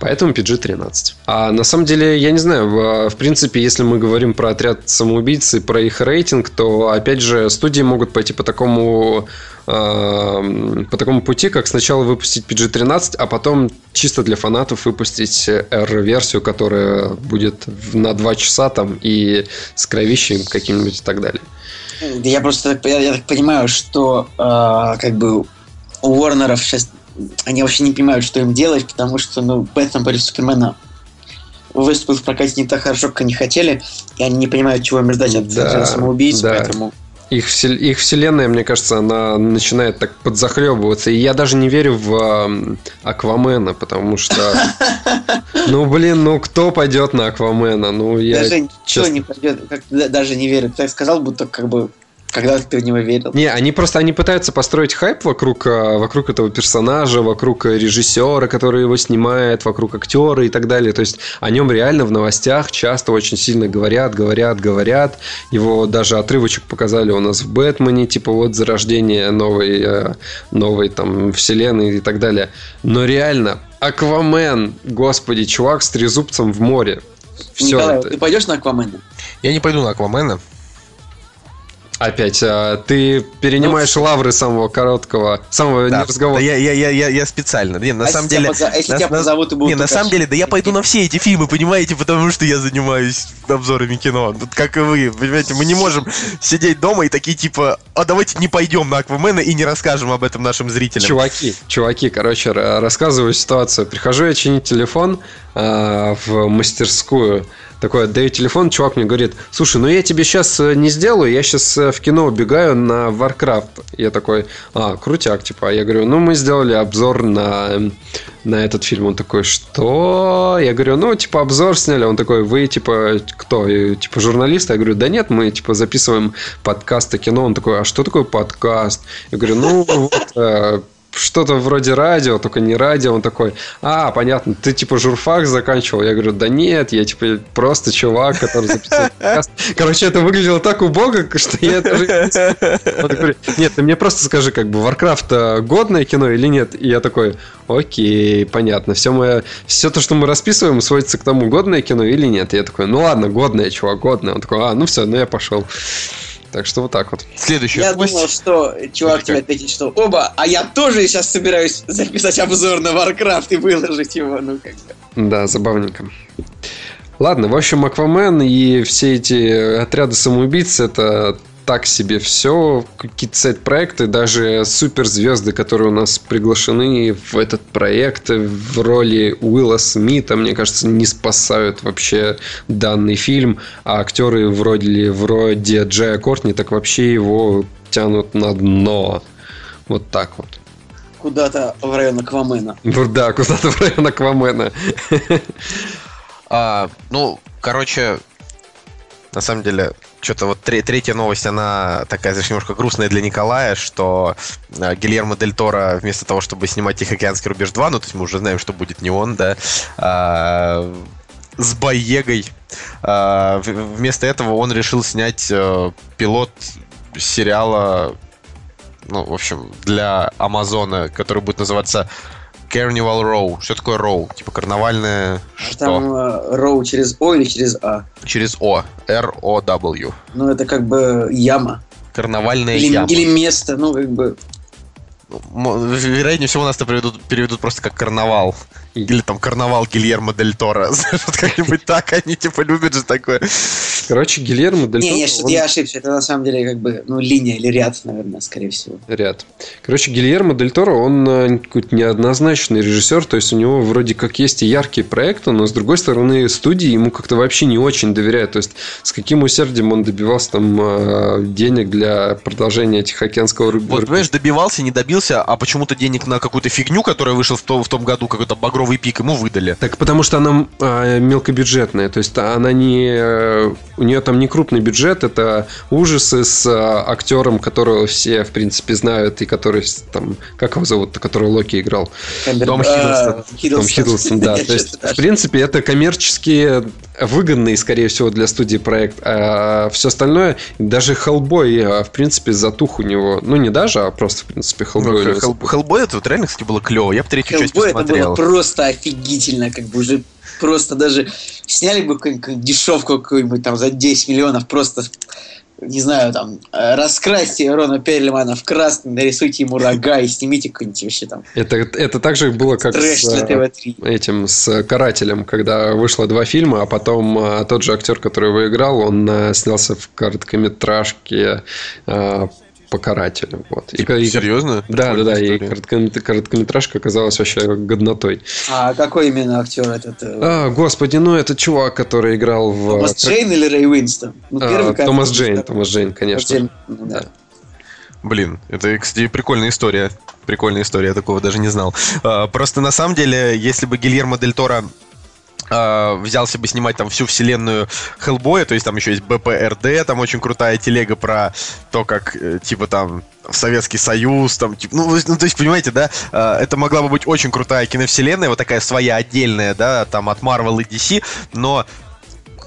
[SPEAKER 1] Поэтому PG-13. А на самом деле, я не знаю, в, в принципе, если мы говорим про отряд самоубийц и про их рейтинг, то, опять же, студии могут пойти по такому, э, по такому пути, как сначала выпустить PG-13, а потом чисто для фанатов выпустить R-версию, которая будет на 2 часа там и с кровищем каким-нибудь и так далее.
[SPEAKER 2] Да я просто я, я так понимаю, что а, как бы у Уорнеров сейчас они вообще не понимают, что им делать, потому что, ну, Бэтмен против Супермена выступил в прокате не так хорошо, как они хотели, и они не понимают, чего им ждать от
[SPEAKER 1] Да,
[SPEAKER 2] самоубийц,
[SPEAKER 1] да.
[SPEAKER 2] поэтому...
[SPEAKER 1] Их, их вселенная, мне кажется, она начинает так подзахлебываться. И я даже не верю в эм, Аквамена, потому что... Ну, блин, ну кто пойдет на Аквамена? Ну, я...
[SPEAKER 2] даже не пойдет, даже не верю. Ты так сказал, будто как бы когда ты в него верил.
[SPEAKER 1] Не, они просто они пытаются построить хайп вокруг, э, вокруг этого персонажа, вокруг э, режиссера, который его снимает, вокруг актера и так далее. То есть о нем реально в новостях часто очень сильно говорят, говорят, говорят. Его даже отрывочек показали у нас в Бэтмене, типа вот зарождение новой, э, новой там вселенной и так далее. Но реально, Аквамен, господи, чувак с трезубцем в море. Все
[SPEAKER 2] Николай,
[SPEAKER 1] это.
[SPEAKER 2] ты пойдешь на Аквамена?
[SPEAKER 3] Я не пойду на Аквамена.
[SPEAKER 1] Опять, а, ты перенимаешь лавры самого короткого, самого
[SPEAKER 3] Да,
[SPEAKER 1] разговора.
[SPEAKER 3] да я, я, я, я, я специально. Не, на
[SPEAKER 2] А
[SPEAKER 3] самом деле.
[SPEAKER 2] поза- а если
[SPEAKER 3] на-
[SPEAKER 2] тебя позовут и будут
[SPEAKER 3] Не, на самом деле, да я пойду на все эти фильмы, понимаете, потому что я занимаюсь обзорами кино. Вот как и вы, понимаете, мы не можем сидеть дома и такие типа, а давайте не пойдем на Аквамена и не расскажем об этом нашим зрителям.
[SPEAKER 1] Чуваки, чуваки, короче, рассказываю ситуацию. Прихожу я чинить телефон а, в мастерскую. Такой отдаю телефон, чувак мне говорит, слушай, ну я тебе сейчас не сделаю, я сейчас в кино убегаю на Warcraft. Я такой, а, крутяк, типа. Я говорю, ну мы сделали обзор на, на этот фильм. Он такой, что? Я говорю, ну, типа, обзор сняли. Он такой, вы, типа, кто? И, типа, журналист? Я говорю, да нет, мы, типа, записываем подкаст о кино. Он такой, а что такое подкаст? Я говорю, ну, вот, э, что-то вроде радио, только не радио. Он такой, а, понятно, ты типа журфак заканчивал? Я говорю, да нет, я типа просто чувак, который записывает подкаст. Короче, это выглядело так убого, что я даже... Он такой, нет, ты мне просто скажи, как бы, Warcraft годное кино или нет? И я такой, окей, понятно. Все, мы, все то, что мы расписываем, сводится к тому, годное кино или нет. И я такой, ну ладно, годное, чувак, годное. Он такой, а, ну все, ну я пошел. Так что вот так вот.
[SPEAKER 3] Следующий
[SPEAKER 2] Я
[SPEAKER 3] гость.
[SPEAKER 2] думал, что чувак тебе ответит, что оба, а я тоже сейчас собираюсь записать обзор на Warcraft и выложить его, ну как бы.
[SPEAKER 1] Да, забавненько. Ладно, в общем, Аквамен и все эти отряды самоубийц это так себе все, какие-то сайт-проекты, даже суперзвезды, которые у нас приглашены в этот проект в роли Уилла Смита, мне кажется, не спасают вообще данный фильм, а актеры вроде, вроде Джая Кортни так вообще его тянут на дно. Вот так вот.
[SPEAKER 2] Куда-то в район Аквамена.
[SPEAKER 1] Ну Да, куда-то в район Аквамена.
[SPEAKER 3] А, ну, короче, на самом деле, что-то вот тре- третья новость, она такая, знаешь, немножко грустная для Николая, что а, Гильермо Дель Торо вместо того, чтобы снимать Тихоокеанский рубеж 2, ну, то есть мы уже знаем, что будет не он, да, а, с Боегой, а, вместо этого он решил снять э, пилот сериала, ну, в общем, для Амазона, который будет называться Carnival Row. Что такое Row? Типа карнавальное
[SPEAKER 2] А
[SPEAKER 3] что?
[SPEAKER 2] Там э, Роу через О или через А.
[SPEAKER 3] Через О. R-O-W.
[SPEAKER 2] Ну, это как бы яма.
[SPEAKER 3] Карнавальная
[SPEAKER 2] Или,
[SPEAKER 3] яма.
[SPEAKER 2] или место, ну, как бы.
[SPEAKER 3] Вероятнее всего, нас это переведут, переведут просто как карнавал. Или там карнавал Гильермо Дель Торо. Вот как-нибудь так. Они типа любят же такое.
[SPEAKER 1] Короче, Гильермо Дель
[SPEAKER 2] Не,
[SPEAKER 1] Торо,
[SPEAKER 2] не, что
[SPEAKER 1] он-
[SPEAKER 2] я ошибся. Это на самом деле как бы, ну, линия или ряд, наверное, скорее всего.
[SPEAKER 1] ряд. Короче, Гильермо Дель Торо, он э, какой-то неоднозначный режиссер, то есть у него вроде как есть и яркие проекты, но с другой стороны студии ему как-то вообще не очень доверяют. То есть с каким усердием он добивался там э, денег для продолжения Тихоокеанского рубежа.
[SPEAKER 3] Вот, понимаешь, добивался, не добился, а почему-то денег на какую-то фигню, которая вышла в том, в том году, какой-то багровый пик, ему выдали.
[SPEAKER 1] Так потому что она э, мелкобюджетная, то есть она не, э, у нее там не крупный бюджет, это ужасы с э, актером, которого все в принципе знают и который там, как его зовут, который Локи играл.
[SPEAKER 3] Том
[SPEAKER 2] а,
[SPEAKER 3] Хиддлстон.
[SPEAKER 1] Том Хиддлстон, да. То есть, в принципе, это коммерчески выгодный, скорее всего, для студии проект. А все остальное, даже Хеллбой, э, в принципе, затух у него. Ну, не даже, а просто, в принципе, Хеллбой. у него
[SPEAKER 3] Хелл-. Хеллбой это вот реально, кстати, было клево. Я бы третью часть
[SPEAKER 2] Хеллбой это было
[SPEAKER 3] посмотрел.
[SPEAKER 2] просто офигительно, как бы уже просто даже сняли бы какую-нибудь дешевку какую-нибудь там за 10 миллионов, просто не знаю, там, э, раскрасьте Рона Перлимана в красный, нарисуйте ему рога и снимите какой-нибудь вообще там
[SPEAKER 1] Это, это так же было, как
[SPEAKER 2] трэш
[SPEAKER 1] с, э,
[SPEAKER 2] ТВ-3.
[SPEAKER 1] этим с карателем, когда вышло два фильма, а потом э, тот же актер, который его играл, он снялся в короткометражке э, по карателю. Вот. И, и-
[SPEAKER 3] Серьезно?
[SPEAKER 1] да, да, да, и короткометражка оказалась вообще годнотой.
[SPEAKER 2] А какой именно актер этот? э,
[SPEAKER 1] А, господи, ну это чувак, который играл в...
[SPEAKER 2] Томас
[SPEAKER 1] как-
[SPEAKER 2] Джейн или Рэй Уинстон? Ну,
[SPEAKER 1] А, Томас Джейн. Томас Джейн, конечно.
[SPEAKER 2] Джейн, да.
[SPEAKER 1] Да.
[SPEAKER 3] Блин, это, кстати, прикольная история. Прикольная история, я такого даже не знал. А, Просто на самом деле, если бы Гильермо Дель Торо а, взялся бы снимать там всю вселенную Хеллбоя, то есть там еще есть БПРД, там очень крутая телега про то, как, э, типа, там, Советский Союз, там, типа, ну, ну, то есть, понимаете, да, а, это могла бы быть очень крутая киновселенная, вот такая своя отдельная, да, там, от Marvel и DC, но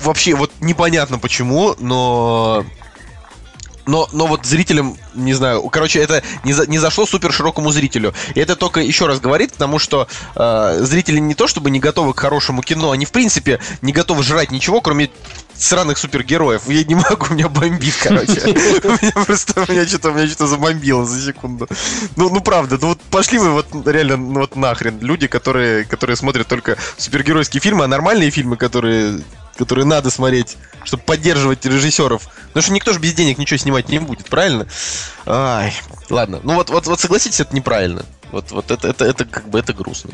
[SPEAKER 3] вообще, вот непонятно почему, но но, но вот зрителям, не знаю, короче, это не, за- не зашло супер широкому зрителю. И это только еще раз говорит, потому что э, зрители не то чтобы не готовы к хорошему кино, они в принципе не готовы жрать ничего, кроме сраных супергероев. Я не могу, меня бомбит, короче. У меня просто, меня что-то, меня что-то забомбило за секунду. Ну, ну правда, ну вот пошли вы вот реально ну, вот нахрен. Люди, которые, которые смотрят только супергеройские фильмы, а нормальные фильмы, которые которые надо смотреть, чтобы поддерживать режиссеров. Потому что никто же без денег ничего снимать не будет, правильно? Ай, ладно. Ну вот, вот, вот согласитесь, это неправильно. Вот, вот это, это, это как бы это грустно.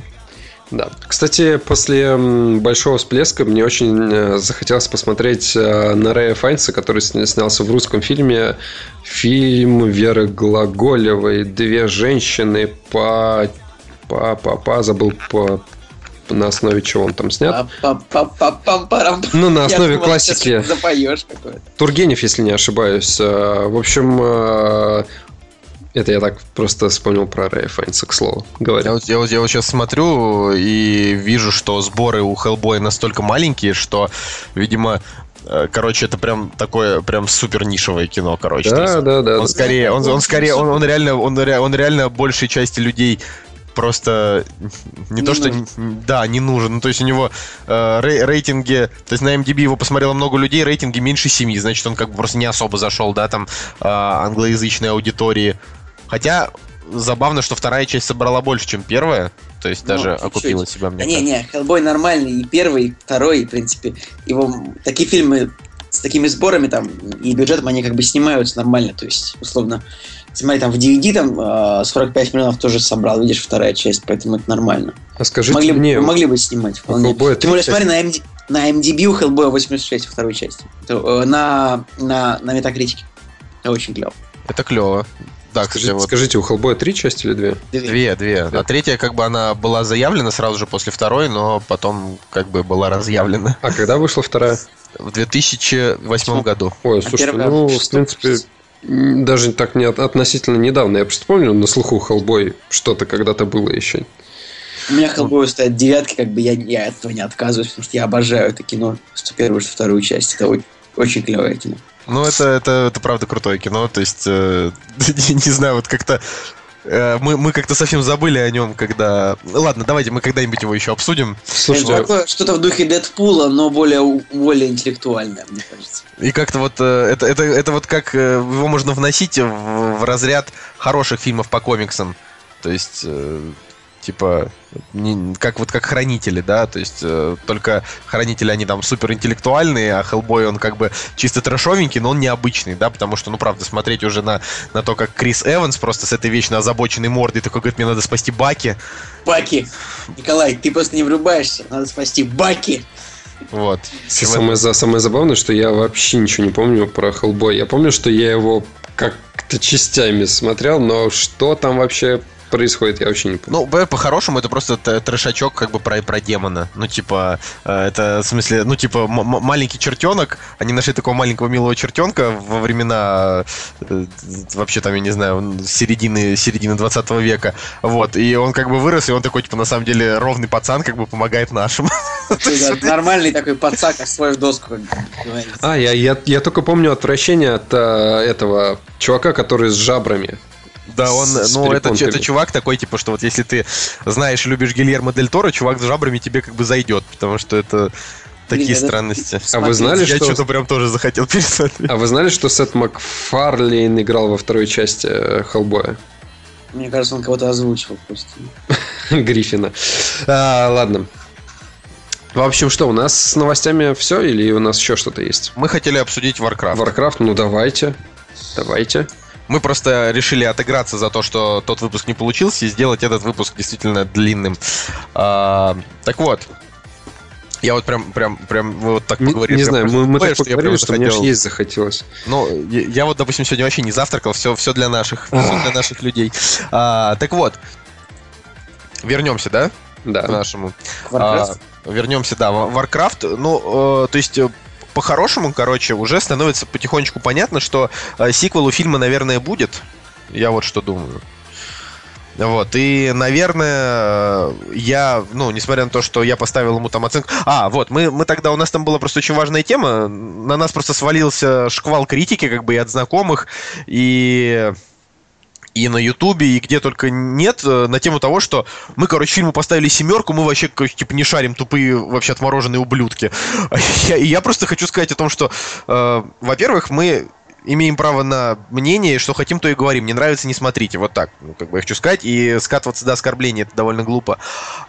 [SPEAKER 1] Да. Кстати, после большого всплеска мне очень э, захотелось посмотреть э, на Рэя Файнса, который снялся в русском фильме. Фильм Веры Глаголевой «Две женщины по...» по, по, по забыл по на основе чего он там снят. Ну, на основе классики.
[SPEAKER 2] Запоешь какой-то.
[SPEAKER 1] Тургенев, если не ошибаюсь. Э, в общем, э, это я так просто вспомнил про Рэя Файнса, к слову говоря.
[SPEAKER 3] Я вот, я, я вот сейчас смотрю и вижу, что сборы у Хеллбоя настолько маленькие, что, видимо, э, Короче, это прям такое, прям супер нишевое кино, короче.
[SPEAKER 1] Да, да, да.
[SPEAKER 3] Он
[SPEAKER 1] да.
[SPEAKER 3] скорее, он, он скорее, он, он реально, он, он реально большей части людей просто не, не то, что да, не нужен. Ну, то есть у него э, рей, рейтинги, то есть на MDB его посмотрело много людей, рейтинги меньше семьи, значит, он как бы просто не особо зашел, да, там э, англоязычной аудитории. Хотя забавно, что вторая часть собрала больше, чем первая. То есть ну, даже чуть-чуть. окупила себя, мне
[SPEAKER 2] да кажется. Не, не, Хеллбой нормальный, и первый, и второй, в принципе. Его такие фильмы с такими сборами там и бюджетом они как бы снимаются нормально. То есть, условно, Смотри, там в DVD там 45 а, миллионов тоже собрал, видишь, вторая часть, поэтому это нормально.
[SPEAKER 1] А скажите
[SPEAKER 2] могли,
[SPEAKER 1] мне...
[SPEAKER 2] Могли бы снимать вполне. Тем более, смотри, на, MD, на MDB у Hellboy 86 второй части. Э, на, на, на Метакритике. Это очень клево.
[SPEAKER 3] Это клево.
[SPEAKER 1] Да, скажите, вот... скажите, у Хеллбоя три части или две?
[SPEAKER 3] Две, две. А третья, как бы, она была заявлена сразу же после второй, но потом, как бы, была разъявлена.
[SPEAKER 1] А когда вышла вторая?
[SPEAKER 3] В 2008 году.
[SPEAKER 1] Ой, слушай, а ну, в принципе, даже так не относительно недавно. Я просто помню, на слуху Хеллбой что-то когда-то было еще.
[SPEAKER 2] У меня Хеллбой стоят девятки, как бы я, я от этого не отказываюсь, потому что я обожаю это кино, что первую, что вторую часть. Это очень, очень клевое кино.
[SPEAKER 3] Ну, это, это, это правда крутое кино. То есть, э, не знаю, вот как-то мы, мы как-то совсем забыли о нем, когда... Ладно, давайте мы когда-нибудь его еще обсудим.
[SPEAKER 2] Слушайте, такое что-то в духе Дэдпула, но более, более интеллектуальное, мне кажется.
[SPEAKER 3] И как-то вот э, это, это, это вот как э, его можно вносить в, в разряд хороших фильмов по комиксам. То есть типа, не, как вот как хранители, да, то есть э, только хранители, они там супер интеллектуальные, а Хеллбой, он как бы чисто трэшовенький, но он необычный, да, потому что, ну, правда, смотреть уже на, на то, как Крис Эванс просто с этой вечно озабоченной мордой такой говорит, мне надо спасти Баки.
[SPEAKER 2] Баки! Николай, ты просто не врубаешься, надо спасти Баки!
[SPEAKER 3] Вот.
[SPEAKER 1] Самое, за, самое забавное, что я вообще ничего не помню про Хеллбой. Я помню, что я его как-то частями смотрел, но что там вообще происходит, я вообще не
[SPEAKER 3] понимаю. Ну, по-хорошему, это просто трешачок как бы про, про демона. Ну, типа, э, это в смысле, ну, типа, маленький чертенок, они нашли такого маленького милого чертенка во времена, э, вообще там, я не знаю, середины, середины 20 века. Вот, и он как бы вырос, и он такой, типа, на самом деле, ровный пацан, как бы помогает нашим.
[SPEAKER 2] Нормальный такой пацак, свой в доску, как
[SPEAKER 1] А, я, я, я только помню отвращение от а, этого чувака, который с жабрами.
[SPEAKER 3] Да, он, с, ну, это, это чувак такой, типа, что вот если ты знаешь, любишь Гильермо Дель Торо, чувак с жабрами тебе как бы зайдет, потому что это такие Блин, странности.
[SPEAKER 1] А вы знали,
[SPEAKER 3] Я
[SPEAKER 1] что...
[SPEAKER 3] что-то прям тоже захотел пересмотреть.
[SPEAKER 1] А вы знали, что Сет Макфарлейн играл во второй части э, Хеллбоя?
[SPEAKER 2] Мне кажется, он кого-то озвучивал просто.
[SPEAKER 1] Гриффина. А, ладно. В общем, что, у нас с новостями все или у нас еще что-то есть?
[SPEAKER 3] Мы хотели обсудить Warcraft.
[SPEAKER 1] Warcraft, ну давайте. Давайте.
[SPEAKER 3] Мы просто решили отыграться за то, что тот выпуск не получился, и сделать этот выпуск действительно длинным. А, так вот, я вот прям, прям, прям, вот так поговорили.
[SPEAKER 1] Не знаю, мы, мы так что поговорили, что захотел... мне аж есть захотелось.
[SPEAKER 3] Ну, я, я вот, допустим, сегодня вообще не завтракал, все, все для наших, все для наших людей. А, так вот, вернемся, да?
[SPEAKER 1] Да.
[SPEAKER 3] К нашему. А, вернемся, да, Warcraft. Ну, э, то есть по-хорошему, короче, уже становится потихонечку понятно, что э, сиквел у фильма, наверное, будет. Я вот что думаю. Вот, и, наверное, я, ну, несмотря на то, что я поставил ему там оценку... А, вот, мы, мы тогда, у нас там была просто очень важная тема, на нас просто свалился шквал критики, как бы, и от знакомых, и и на Ютубе, и где только нет, э, на тему того, что мы, короче, фильму поставили семерку, мы вообще, короче, типа, не шарим, тупые вообще отмороженные ублюдки. И я просто хочу сказать о том, что, э, во-первых, мы имеем право на мнение, что хотим, то и говорим. Не нравится, не смотрите. Вот так, ну, как бы я хочу сказать. И скатываться до оскорбления это довольно глупо.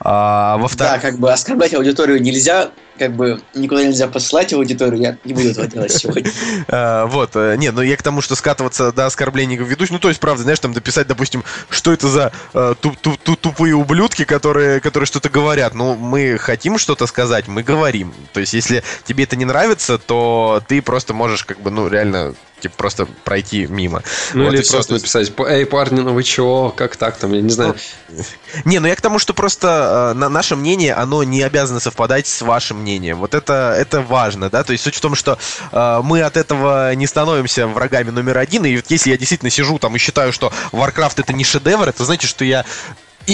[SPEAKER 2] А, во-вторых... Да, как бы оскорблять аудиторию нельзя, как бы никуда нельзя посылать аудиторию, я не буду этого делать сегодня.
[SPEAKER 3] А, вот, э, нет, ну я к тому, что скатываться до оскорбления ведущих, ну то есть, правда, знаешь, там дописать, допустим, что это за э, тупые ублюдки, которые, которые что-то говорят. Ну, мы хотим что-то сказать, мы говорим. То есть, если тебе это не нравится, то ты просто можешь, как бы, ну, реально типа просто пройти мимо.
[SPEAKER 1] Ну вот или просто все. написать, эй, парни, ну вы чего, как так там, я не знаю.
[SPEAKER 3] Ну, не, ну я к тому, что просто э, наше мнение, оно не обязано совпадать с вашим мнением. Вот это, это важно, да, то есть суть в том, что э, мы от этого не становимся врагами номер один, и если я действительно сижу там и считаю, что Warcraft это не шедевр, это значит, что я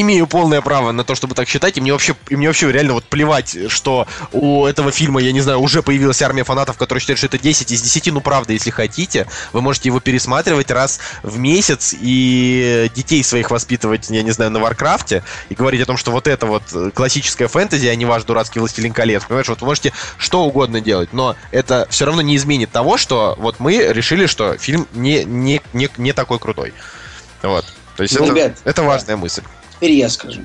[SPEAKER 3] имею полное право на то, чтобы так считать, и мне вообще, и мне вообще реально вот плевать, что у этого фильма, я не знаю, уже появилась армия фанатов, которые считают, что это 10 из 10, ну правда, если хотите, вы можете его пересматривать раз в месяц и детей своих воспитывать, я не знаю, на Варкрафте, и говорить о том, что вот это вот классическая фэнтези, а не ваш дурацкий Властелин колец, понимаешь, вот вы можете что угодно делать, но это все равно не изменит того, что вот мы решили, что фильм не, не, не, не такой крутой. Вот. То есть ну, это, ребят, это важная мысль
[SPEAKER 2] теперь я скажу.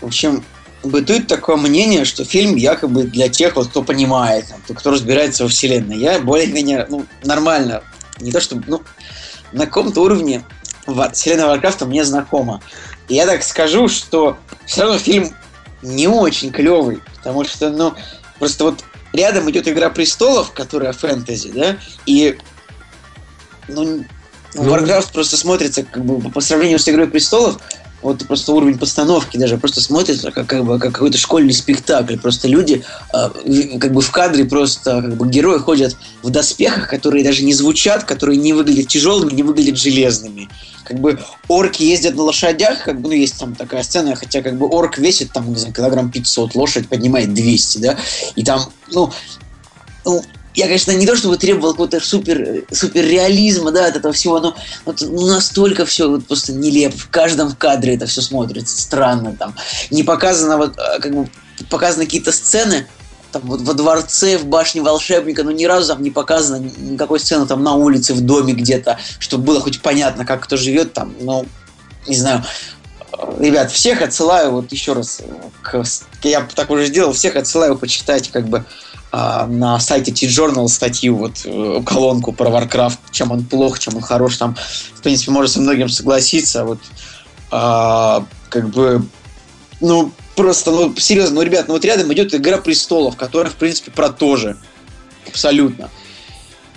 [SPEAKER 2] В общем, бытует такое мнение, что фильм якобы для тех, вот, кто понимает, там, кто разбирается во вселенной. Я более-менее ну, нормально, не то чтобы, ну, на каком-то уровне вселенная Варкрафта мне знакома. И я так скажу, что все равно фильм не очень клевый, потому что, ну, просто вот рядом идет Игра престолов, которая фэнтези, да, и ну, ну, Warcraft просто смотрится как бы по сравнению с Игрой престолов, вот просто уровень постановки даже просто смотрится как, как, бы, как какой-то школьный спектакль. Просто люди э, как бы в кадре просто как бы герои ходят в доспехах, которые даже не звучат, которые не выглядят тяжелыми, не выглядят железными. Как бы орки ездят на лошадях, как бы, ну, есть там такая сцена, хотя как бы орк весит там, не знаю, килограмм 500, лошадь поднимает 200, да, и там, ну, ну, я, конечно, не то чтобы требовал какого-то супер, супер реализма, да, от этого всего, но вот настолько все вот просто нелепо. В каждом кадре это все смотрится странно. Там не показано вот а, как бы показаны какие-то сцены, там вот во дворце, в башне волшебника, но ни разу там не показано никакой сцены там на улице, в доме где-то, чтобы было хоть понятно, как кто живет там, ну, не знаю. Ребят, всех отсылаю, вот еще раз, к, я так уже сделал, всех отсылаю почитать как бы на сайте T-Journal статью, вот э, колонку про Warcraft, чем он плох, чем он хорош, там, в принципе, можно со многим согласиться, вот, а, как бы, ну, просто, ну, серьезно, ну, ребят, ну, вот рядом идет Игра Престолов, которая, в принципе, про то же, абсолютно.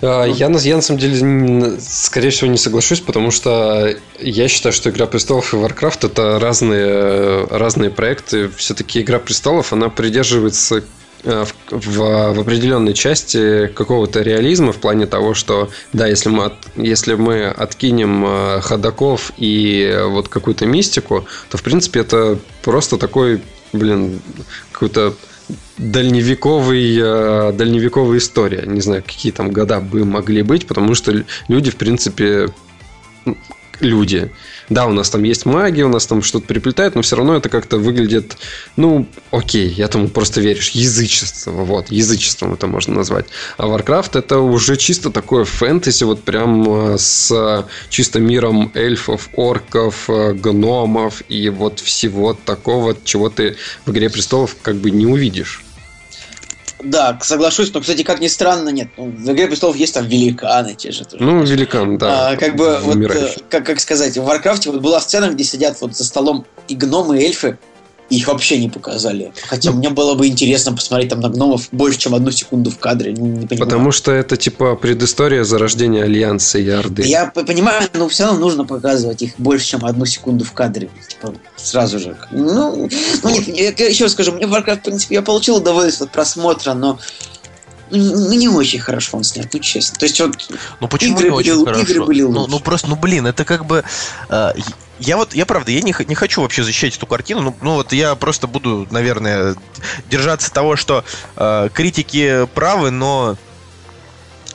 [SPEAKER 1] А, я, я на самом деле, скорее всего, не соглашусь, потому что я считаю, что Игра престолов и Warcraft это разные, разные проекты. Все-таки Игра престолов, она придерживается Э, в, в, в определенной части какого-то реализма в плане того, что да, если мы, если мы откинем э, ходаков и вот какую-то мистику, то в принципе это просто такой, блин, какой-то дальневековый, э, дальневековая история. Не знаю, какие там года бы могли быть, потому что люди, в принципе, люди. Да, у нас там есть магия, у нас там что-то приплетает, но все равно это как-то выглядит, ну, окей, я тому просто веришь, язычество, вот, язычеством это можно назвать. А Warcraft это уже чисто такое фэнтези, вот прям э, с чисто миром эльфов, орков, э, гномов и вот всего такого, чего ты в «Игре престолов» как бы не увидишь.
[SPEAKER 2] Да, соглашусь, но, кстати, как ни странно, нет. Ну, в «Игре престолов» есть там великаны те же. Тоже.
[SPEAKER 1] Ну, великан, да.
[SPEAKER 2] А, как бы, вот, э, как, как сказать, в «Варкрафте» вот была сцена, где сидят вот за столом и гномы, и эльфы, их вообще не показали. Хотя ну, мне было бы интересно посмотреть там на гномов больше, чем одну секунду в кадре. Не, не
[SPEAKER 1] понимаю. Потому что это типа предыстория зарождения Альянса и Орды.
[SPEAKER 2] Я понимаю, но все равно нужно показывать их больше, чем одну секунду в кадре. Типа, сразу же. Ну, ну нет, я еще раз скажу, мне Warcraft, в принципе, я получил удовольствие от просмотра, но ну, ну, не очень хорошо он снят, ну, честно. То есть, вот,
[SPEAKER 3] ну, почему игры, не очень были, хорошо? игры были лучше. Ну, ну, просто, ну, блин, это как бы... Э, я вот, я правда, я не, не хочу вообще защищать эту картину. Ну, ну вот я просто буду, наверное, держаться того, что э, критики правы, но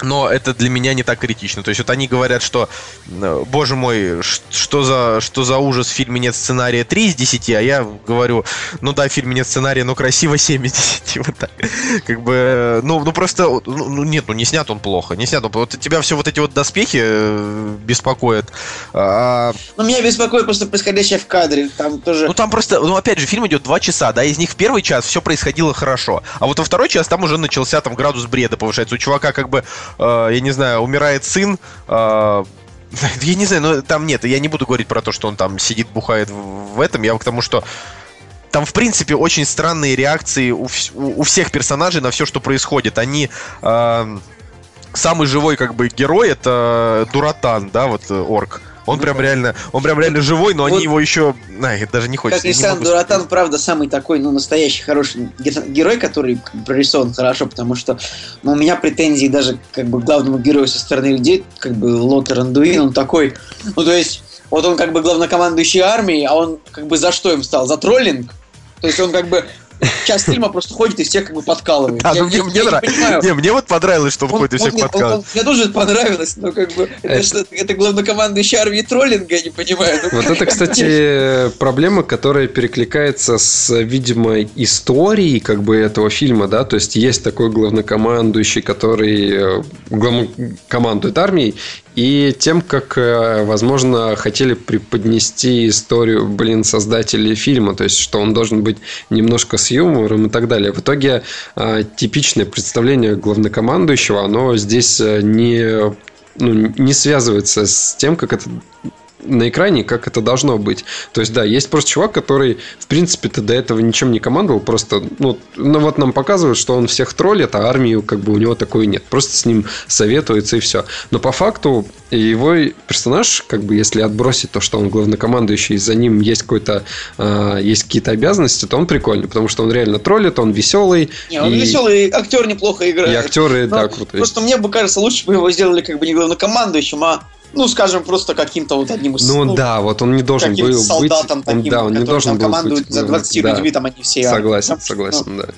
[SPEAKER 3] но это для меня не так критично. То есть вот они говорят, что, э, боже мой, что за, что за ужас, в фильме нет сценария 3 из 10, а я говорю, ну да, в фильме нет сценария, но красиво 7 из 10. Вот так. Как бы, ну, ну просто, ну, ну нет, ну не снят он плохо, не снят он плохо. Вот тебя все вот эти вот доспехи э, беспокоят. А...
[SPEAKER 2] Ну, меня беспокоит просто происходящее в кадре. Там тоже...
[SPEAKER 3] Ну, там просто, ну, опять же, фильм идет 2 часа, да, из них в первый час все происходило хорошо, а вот во второй час там уже начался там градус бреда повышается. У чувака как бы э, я не знаю, умирает сын, э, я не знаю, но там нет, я не буду говорить про то, что он там сидит, бухает в этом, я к тому, что там, в принципе, очень странные реакции у, у, всех персонажей на все, что происходит. Они... Э, самый живой, как бы, герой это Дуратан, да, вот э, Он прям реально, он прям реально живой, но вот, они его еще, на, даже не хочется.
[SPEAKER 2] Как и сам Дуратан, правда, самый такой, ну, настоящий хороший герой, который прорисован хорошо, потому что ну, у меня претензии даже как бы главному герою со стороны людей, как бы Лотер Андуин, он такой, ну, то есть, вот он как бы главнокомандующий армией, а он как бы за что им стал? За троллинг? То есть он как бы час фильма просто ходит и всех как бы подкалывает.
[SPEAKER 3] Да, ну мне, мне, нрав... не, мне вот понравилось, что он, он ходит и всех он, подкалывает. Он, он,
[SPEAKER 2] мне тоже понравилось, но как бы это, что, это главнокомандующий армии троллинга, я не понимаю.
[SPEAKER 1] Ну, вот это, кстати, проблема, которая перекликается с, видимо, историей как бы этого фильма, да, то есть есть такой главнокомандующий, который э, командует армией, и тем, как, э, возможно, хотели преподнести историю, блин, создателей фильма, то есть, что он должен быть немножко с юмором и так далее. В итоге э, типичное представление главнокомандующего, оно здесь э, не ну, не связывается с тем, как это на экране, как это должно быть. То есть, да, есть просто чувак, который, в принципе-то, до этого ничем не командовал, просто, ну, ну, вот нам показывают, что он всех троллит, а армию, как бы, у него такой нет. Просто с ним советуется и все. Но по факту его персонаж, как бы, если отбросить то, что он главнокомандующий, за ним есть какой-то, э, есть какие-то обязанности, то он прикольный, потому что он реально троллит, он веселый.
[SPEAKER 2] Не, он и... веселый, актер неплохо играет. И
[SPEAKER 1] актеры, Но да, крутые.
[SPEAKER 2] Просто мне бы кажется, лучше бы его сделали как бы не главнокомандующим, а ну, скажем, просто каким-то вот одним из...
[SPEAKER 1] Ну, ну да, вот он не должен был
[SPEAKER 2] солдатом
[SPEAKER 1] быть...
[SPEAKER 2] Таким,
[SPEAKER 1] он, да, он не должен был
[SPEAKER 2] командует быть... за 20 да, людьми, там они все...
[SPEAKER 1] Согласен, согласен, ну, да.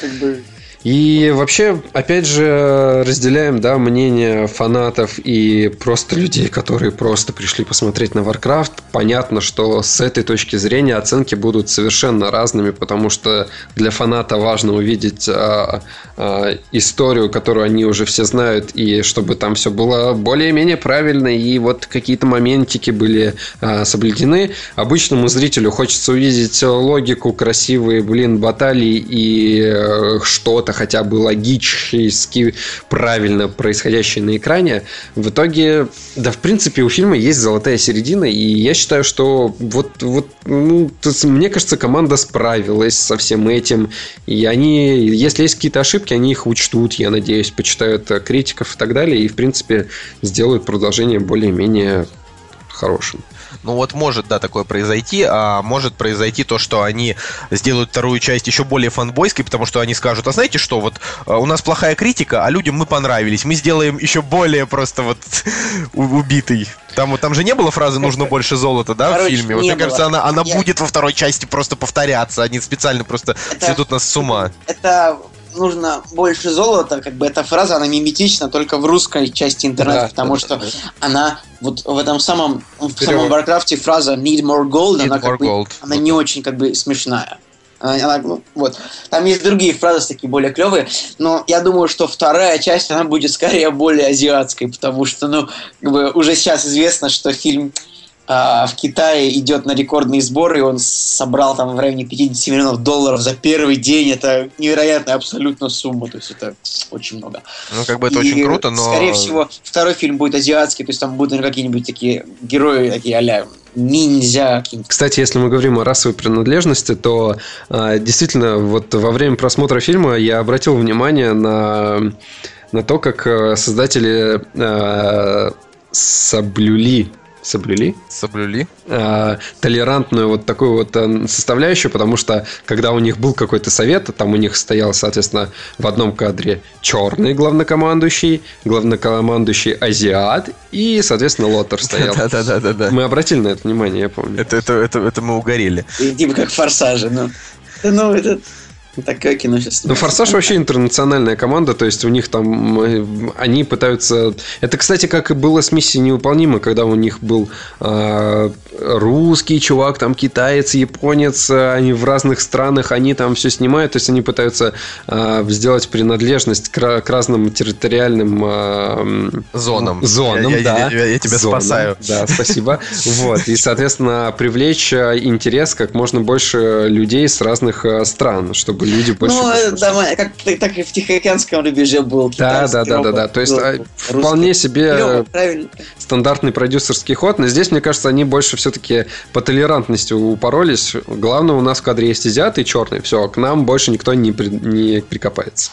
[SPEAKER 1] Как бы... И вообще, опять же, разделяем да, мнение фанатов и просто людей, которые просто пришли посмотреть на Warcraft. Понятно, что с этой точки зрения оценки будут совершенно разными, потому что для фаната важно увидеть а, а, историю, которую они уже все знают, и чтобы там все было более-менее правильно, и вот какие-то моментики были а, соблюдены. Обычному зрителю хочется увидеть логику, красивые, блин, баталии и э, что-то хотя бы логически правильно происходящее на экране, в итоге, да, в принципе, у фильма есть золотая середина, и я считаю, что вот, вот ну, мне кажется, команда справилась со всем этим, и они, если есть какие-то ошибки, они их учтут, я надеюсь, почитают критиков и так далее, и, в принципе, сделают продолжение более-менее хорошим.
[SPEAKER 3] Ну вот может, да, такое произойти, а может произойти то, что они сделают вторую часть еще более фанбойской, потому что они скажут, а знаете что, вот а, у нас плохая критика, а людям мы понравились, мы сделаем еще более просто вот убитый. Там, там же не было фразы «нужно больше золота», да, Короче, в фильме? Вот, мне было. кажется, она, она Я... будет во второй части просто повторяться. Они специально просто это, сведут нас с ума.
[SPEAKER 2] Это нужно больше золота, как бы эта фраза, она миметична только в русской части интернета, да, потому да, что да. она вот в этом самом, в самом Warcraft фраза need more gold, need она more как gold. бы, она не очень как бы смешная. Она, она, ну, вот. Там есть другие фразы такие более клевые, но я думаю, что вторая часть, она будет скорее более азиатской, потому что, ну, как бы уже сейчас известно, что фильм в Китае идет на рекордный сбор, и он собрал там в районе 50 миллионов долларов за первый день. Это невероятная абсолютно сумма, то есть это очень много.
[SPEAKER 3] Ну, как бы это и, очень круто, но...
[SPEAKER 2] Скорее всего, второй фильм будет азиатский, то есть там будут какие-нибудь такие герои, такие а ниндзя.
[SPEAKER 1] Кстати, если мы говорим о расовой принадлежности, то э, действительно, вот во время просмотра фильма я обратил внимание на, на то, как э, создатели э, соблюли соблюли.
[SPEAKER 3] Соблюли.
[SPEAKER 1] Э, толерантную вот такую вот э, составляющую, потому что когда у них был какой-то совет, там у них стоял, соответственно, в одном кадре черный главнокомандующий, главнокомандующий азиат и, соответственно, Лотер стоял.
[SPEAKER 3] Да-да-да.
[SPEAKER 1] Мы обратили на это внимание, я помню.
[SPEAKER 3] Это, это, это, это мы угорели.
[SPEAKER 2] Типа как в «Форсаже», ну. Ну, это Такое кино сейчас
[SPEAKER 1] Ну, «Форсаж» вообще интернациональная команда, то есть у них там... э, Они пытаются... Это, кстати, как и было с «Миссией невыполнима», когда у них был э, русский чувак, там китаец, японец, они в разных странах, они там все снимают, то есть они пытаются э, сделать принадлежность к, к разным территориальным... э,
[SPEAKER 3] Зонам.
[SPEAKER 1] Зонам,
[SPEAKER 3] Я- я-
[SPEAKER 1] да.
[SPEAKER 3] я- я тебя
[SPEAKER 1] Зонам,
[SPEAKER 3] спасаю.
[SPEAKER 1] Да, спасибо. Вот. И, соответственно, привлечь интерес как можно больше людей с разных стран, чтобы люди больше...
[SPEAKER 2] Ну, э,
[SPEAKER 1] послушали.
[SPEAKER 2] да, мы- как, так, и в Тихоокеанском рубеже был
[SPEAKER 1] Да, да, да, да, да. То есть а,
[SPEAKER 2] русский.
[SPEAKER 1] вполне себе стандартный продюсерский ход, но здесь, мне кажется, они больше все-таки по толерантности упоролись. Главное, у нас в кадре есть азиаты и черный. Все, к нам больше никто не, при- не прикопается.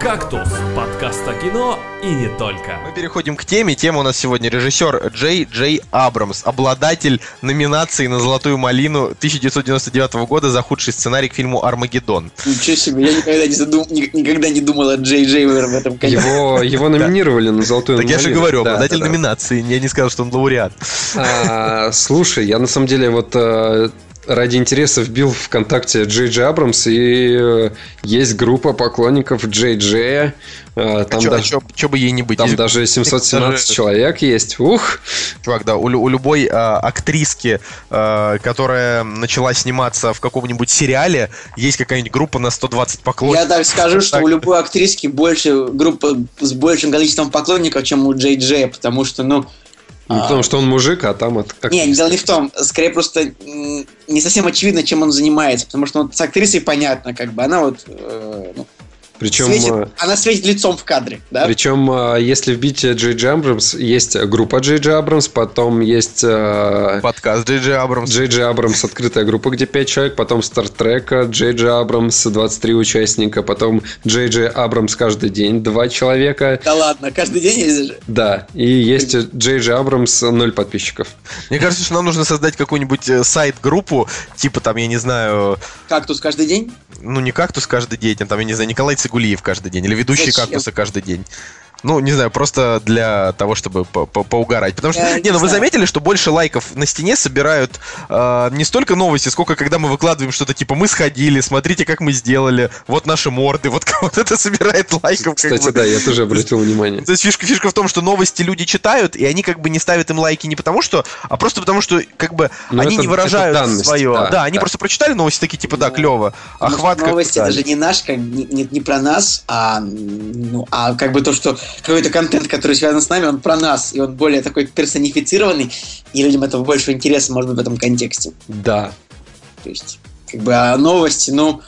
[SPEAKER 4] «Кактус» – подкаст о кино и не только.
[SPEAKER 3] Мы переходим к теме. Тема у нас сегодня режиссер Джей Джей Абрамс, обладатель номинации на «Золотую малину» 1999 года за худший сценарий к фильму «Армагеддон».
[SPEAKER 2] Ничего себе, я никогда не, задум... ни- никогда не думал о Джей Джей в этом конце.
[SPEAKER 1] Его, его номинировали на золотую
[SPEAKER 3] Так я же говорю,
[SPEAKER 1] Да,
[SPEAKER 3] обладатель
[SPEAKER 1] да, да.
[SPEAKER 3] номинации. Я не сказал, что он лауреат.
[SPEAKER 1] А, слушай, я на самом деле вот э, ради интереса вбил ВКонтакте Джей Джей Абрамс, и э, есть группа поклонников Джей Джея. Э, Там,
[SPEAKER 3] Чё-
[SPEAKER 1] даже,
[SPEAKER 3] чё- чё бы ей не быть.
[SPEAKER 1] там
[SPEAKER 3] Есть-
[SPEAKER 1] даже 717
[SPEAKER 3] даже-
[SPEAKER 1] человек есть. Ух!
[SPEAKER 3] Чувак, да, у, у любой а, актриски, а, которая начала сниматься в каком-нибудь сериале, есть какая-нибудь группа на 120
[SPEAKER 2] Я
[SPEAKER 3] поклонников.
[SPEAKER 2] так скажу, что у любой актриски больше группа с большим количеством поклонников, чем у Джей Джея, потому что, ну...
[SPEAKER 1] Ну,
[SPEAKER 2] а,
[SPEAKER 1] потому что он мужик, а там от как
[SPEAKER 2] Не, дело не в том. Скорее просто не совсем очевидно, чем он занимается. Потому что вот с актрисой понятно, как бы она вот э, ну,
[SPEAKER 1] Причем,
[SPEAKER 2] светит,
[SPEAKER 1] э,
[SPEAKER 2] она светит лицом в кадре, да?
[SPEAKER 1] причем, э, если вбить Джей Джей Абрамс, есть группа Джей Джей Абрамс, потом есть э,
[SPEAKER 3] Подкаст Джей Джей Абрамс.
[SPEAKER 1] Джей Джей Абрамс открытая группа, где 5 человек, потом Стартрека, Джей Джей Абрамс 23 участника, потом Джей Джей Абрамс каждый день 2 человека.
[SPEAKER 2] Да ладно, каждый день есть же.
[SPEAKER 1] Да, и есть Джей Джей Абрамс 0 подписчиков.
[SPEAKER 3] Мне кажется, что нам нужно создать какую-нибудь э, сайт-группу, типа там, я не знаю,
[SPEAKER 2] Кактус каждый день?
[SPEAKER 3] ну не кактус каждый день, а там, я не знаю, Николай Цигулиев каждый день, или ведущий
[SPEAKER 2] Зачем?
[SPEAKER 3] кактуса каждый день. Ну, не знаю, просто для того, чтобы по- по- поугарать. Потому что,
[SPEAKER 2] Я
[SPEAKER 3] не,
[SPEAKER 2] не
[SPEAKER 3] ну вы заметили, что больше лайков на стене собирают э, не столько новости, сколько когда мы выкладываем что-то типа мы сходили, смотрите, как мы сделали, вот наши морды, вот, вот это собирает лайков.
[SPEAKER 1] Кстати,
[SPEAKER 3] бы.
[SPEAKER 1] да, я тоже обратил внимание.
[SPEAKER 3] То есть фишка, фишка в том, что новости люди читают, и они как бы не ставят им лайки не потому что, а просто потому что как бы
[SPEAKER 1] Ну,
[SPEAKER 3] они
[SPEAKER 1] это-
[SPEAKER 3] не выражают
[SPEAKER 1] данность,
[SPEAKER 3] свое.
[SPEAKER 1] да,
[SPEAKER 3] Да, они
[SPEAKER 1] да.
[SPEAKER 3] просто прочитали новости такие, типа, да,
[SPEAKER 2] Ну,
[SPEAKER 3] клево. Охват как
[SPEAKER 2] новости даже не наш, как, не, не, не про нас, а, ну, а как бы то, что какой-то контент, который связан с нами, он про нас, и он более такой персонифицированный, и людям этого больше интереса, может быть, в этом контексте.
[SPEAKER 1] Да.
[SPEAKER 2] То есть, как бы, а новости, ну,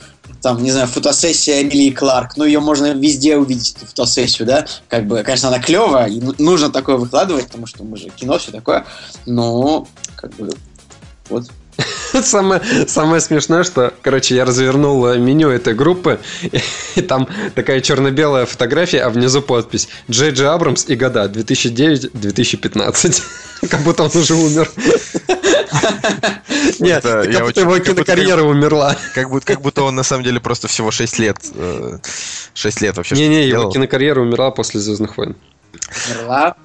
[SPEAKER 2] там, не знаю, фотосессия Эмилии Кларк, ну, ее можно везде увидеть, эту фотосессию, да, как бы, конечно, она клевая, и ну- нужно такое выкладывать, потому что мы же кино, все такое, но, как бы, вот.
[SPEAKER 1] Самое, самое смешное, что, короче, я развернул э, меню этой группы, и, там такая черно-белая фотография, а внизу подпись Джей Джей Абрамс и года 2009-2015. Как будто он уже умер. Нет, как будто его кинокарьера умерла.
[SPEAKER 3] Как будто, как будто он на самом деле просто всего 6 лет. э, 6 лет вообще.
[SPEAKER 1] Не-не, его кинокарьера умерла после Звездных войн.
[SPEAKER 2] Умерла,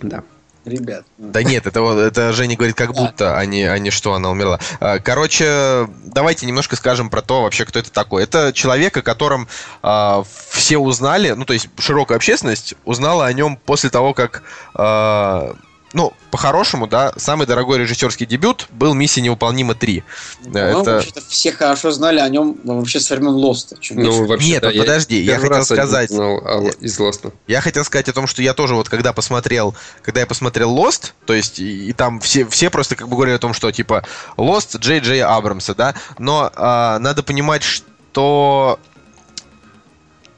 [SPEAKER 1] Да.
[SPEAKER 2] Ребят.
[SPEAKER 3] Да нет, это, вот- это Женя говорит как будто, а не, а не что она умерла. А, Короче, давайте немножко скажем про то вообще, кто это такой. Это человек, о котором а, все узнали, ну то есть широкая общественность узнала о нем после того, как, а, ну, по-хорошему, да, самый дорогой режиссерский дебют был «Миссия невыполнима 3».
[SPEAKER 2] Ну,
[SPEAKER 3] это...
[SPEAKER 2] вообще-то все хорошо знали о нем вообще со времен Лоста.
[SPEAKER 1] Ну, вообще,
[SPEAKER 3] Нет,
[SPEAKER 1] да,
[SPEAKER 3] вот подожди, я
[SPEAKER 1] первый
[SPEAKER 3] хотел сказать-
[SPEAKER 1] узнал о- из Лоста.
[SPEAKER 3] Я хотел сказать о том, что я тоже вот когда посмотрел, когда я посмотрел Lost, то есть и, и там все, все просто как бы говорили о том, что типа Lost Джей Джей Абрамса, да, но а, надо понимать, что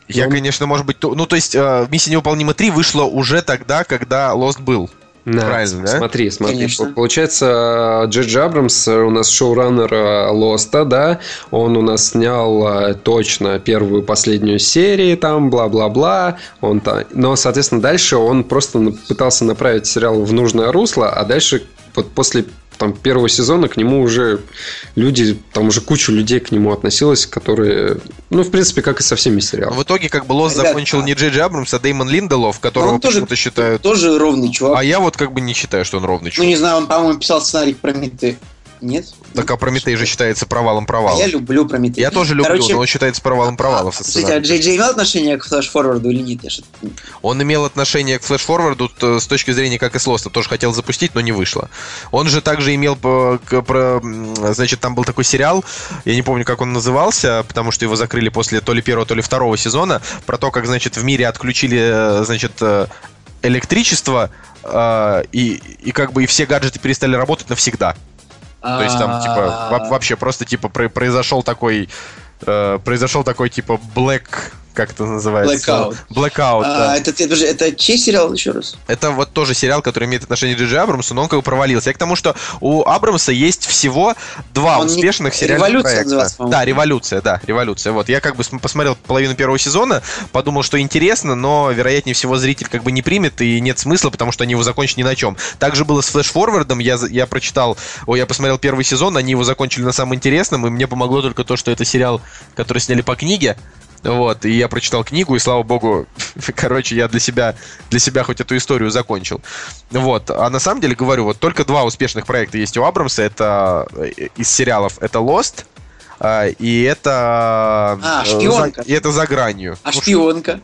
[SPEAKER 3] я,
[SPEAKER 1] Ну,
[SPEAKER 3] конечно, может быть, то- ну то есть а, Миссия невыполнима 3 вышла уже тогда, когда Lost был.
[SPEAKER 1] Да,
[SPEAKER 3] Правильно, да?
[SPEAKER 1] Смотри, смотри.
[SPEAKER 2] Конечно.
[SPEAKER 1] Получается, Джей Абрамс у нас шоураннер э, Лоста, да? Он у нас снял э, точно первую, последнюю серию, там, бла-бла-бла. Он та... Но, соответственно, дальше он просто пытался направить сериал в нужное русло, а дальше вот после там, первого сезона к нему уже люди, там уже куча людей к нему относилась, которые, ну, в принципе, как и со всеми
[SPEAKER 3] Но
[SPEAKER 1] сериалами.
[SPEAKER 3] в итоге как бы
[SPEAKER 2] Ребят,
[SPEAKER 3] закончил
[SPEAKER 2] а-
[SPEAKER 3] не Джей Джей Абрамс, а Деймон Линделов, которого
[SPEAKER 2] он тоже-
[SPEAKER 3] почему-то считают...
[SPEAKER 2] Тоже ровный чувак.
[SPEAKER 3] А я вот как бы не считаю, что он ровный
[SPEAKER 2] Ну,
[SPEAKER 3] чувак.
[SPEAKER 2] не знаю, он, по-моему, писал сценарий к Прометею. Нет?
[SPEAKER 3] Так а Прометей же считается провалом
[SPEAKER 2] А
[SPEAKER 3] провала.
[SPEAKER 2] я люблю Прометей.
[SPEAKER 3] Я тоже люблю,
[SPEAKER 2] Короче,
[SPEAKER 3] но он считается провалом провалов. со
[SPEAKER 2] Кстати, а
[SPEAKER 3] сценарием.
[SPEAKER 2] Джей Джей имел отношение к флеш-форварду или нет?
[SPEAKER 3] Он имел отношение к флеш-форварду т- с точки зрения, как и с Лоста. Тоже хотел запустить, но не вышло. Он же также имел... про- м, Значит, там был такой сериал, я не помню, как он назывался, потому что его закрыли после то ли первого, то ли второго сезона, про то, как, значит, в мире отключили, э, значит, э, электричество, э, и, и как бы и все гаджеты перестали работать навсегда. То есть там, типа, во- вообще просто, типа, про- произошел такой... э, произошел такой, типа, black... Как это называется?
[SPEAKER 2] Blackout.
[SPEAKER 3] Blackout, да.
[SPEAKER 2] А, это, это, же- это чей сериал еще раз?
[SPEAKER 3] Это вот тоже сериал, который имеет отношение к Джей Джей Абрамсу, но он как бы провалился. Я к тому, что у Абрамса есть всего два
[SPEAKER 2] Он не-
[SPEAKER 3] успешных сериальных
[SPEAKER 2] «Революция»
[SPEAKER 3] проекта.
[SPEAKER 2] называется.
[SPEAKER 3] Да, революция, да, революция. Вот я как бы см- посмотрел половину первого сезона, подумал, что интересно, но вероятнее всего зритель как бы не примет и нет смысла, потому что они его закончат ни на чем. Также было с флэш-форвардом, я, я прочитал, ой, я посмотрел первый сезон, они его закончили на самом интересном, и мне помогло только то, что это сериал, который сняли по книге. Вот, и я прочитал книгу, и слава богу, короче, я для себя, для себя хоть эту историю закончил. Вот, а на самом деле, говорю, вот только два успешных проекта есть у Абрамса, это э, из сериалов, это Lost, а, и это...
[SPEAKER 2] А,
[SPEAKER 3] э,
[SPEAKER 2] «Шпионка».
[SPEAKER 3] за- и это «За гранью».
[SPEAKER 2] А шпионка?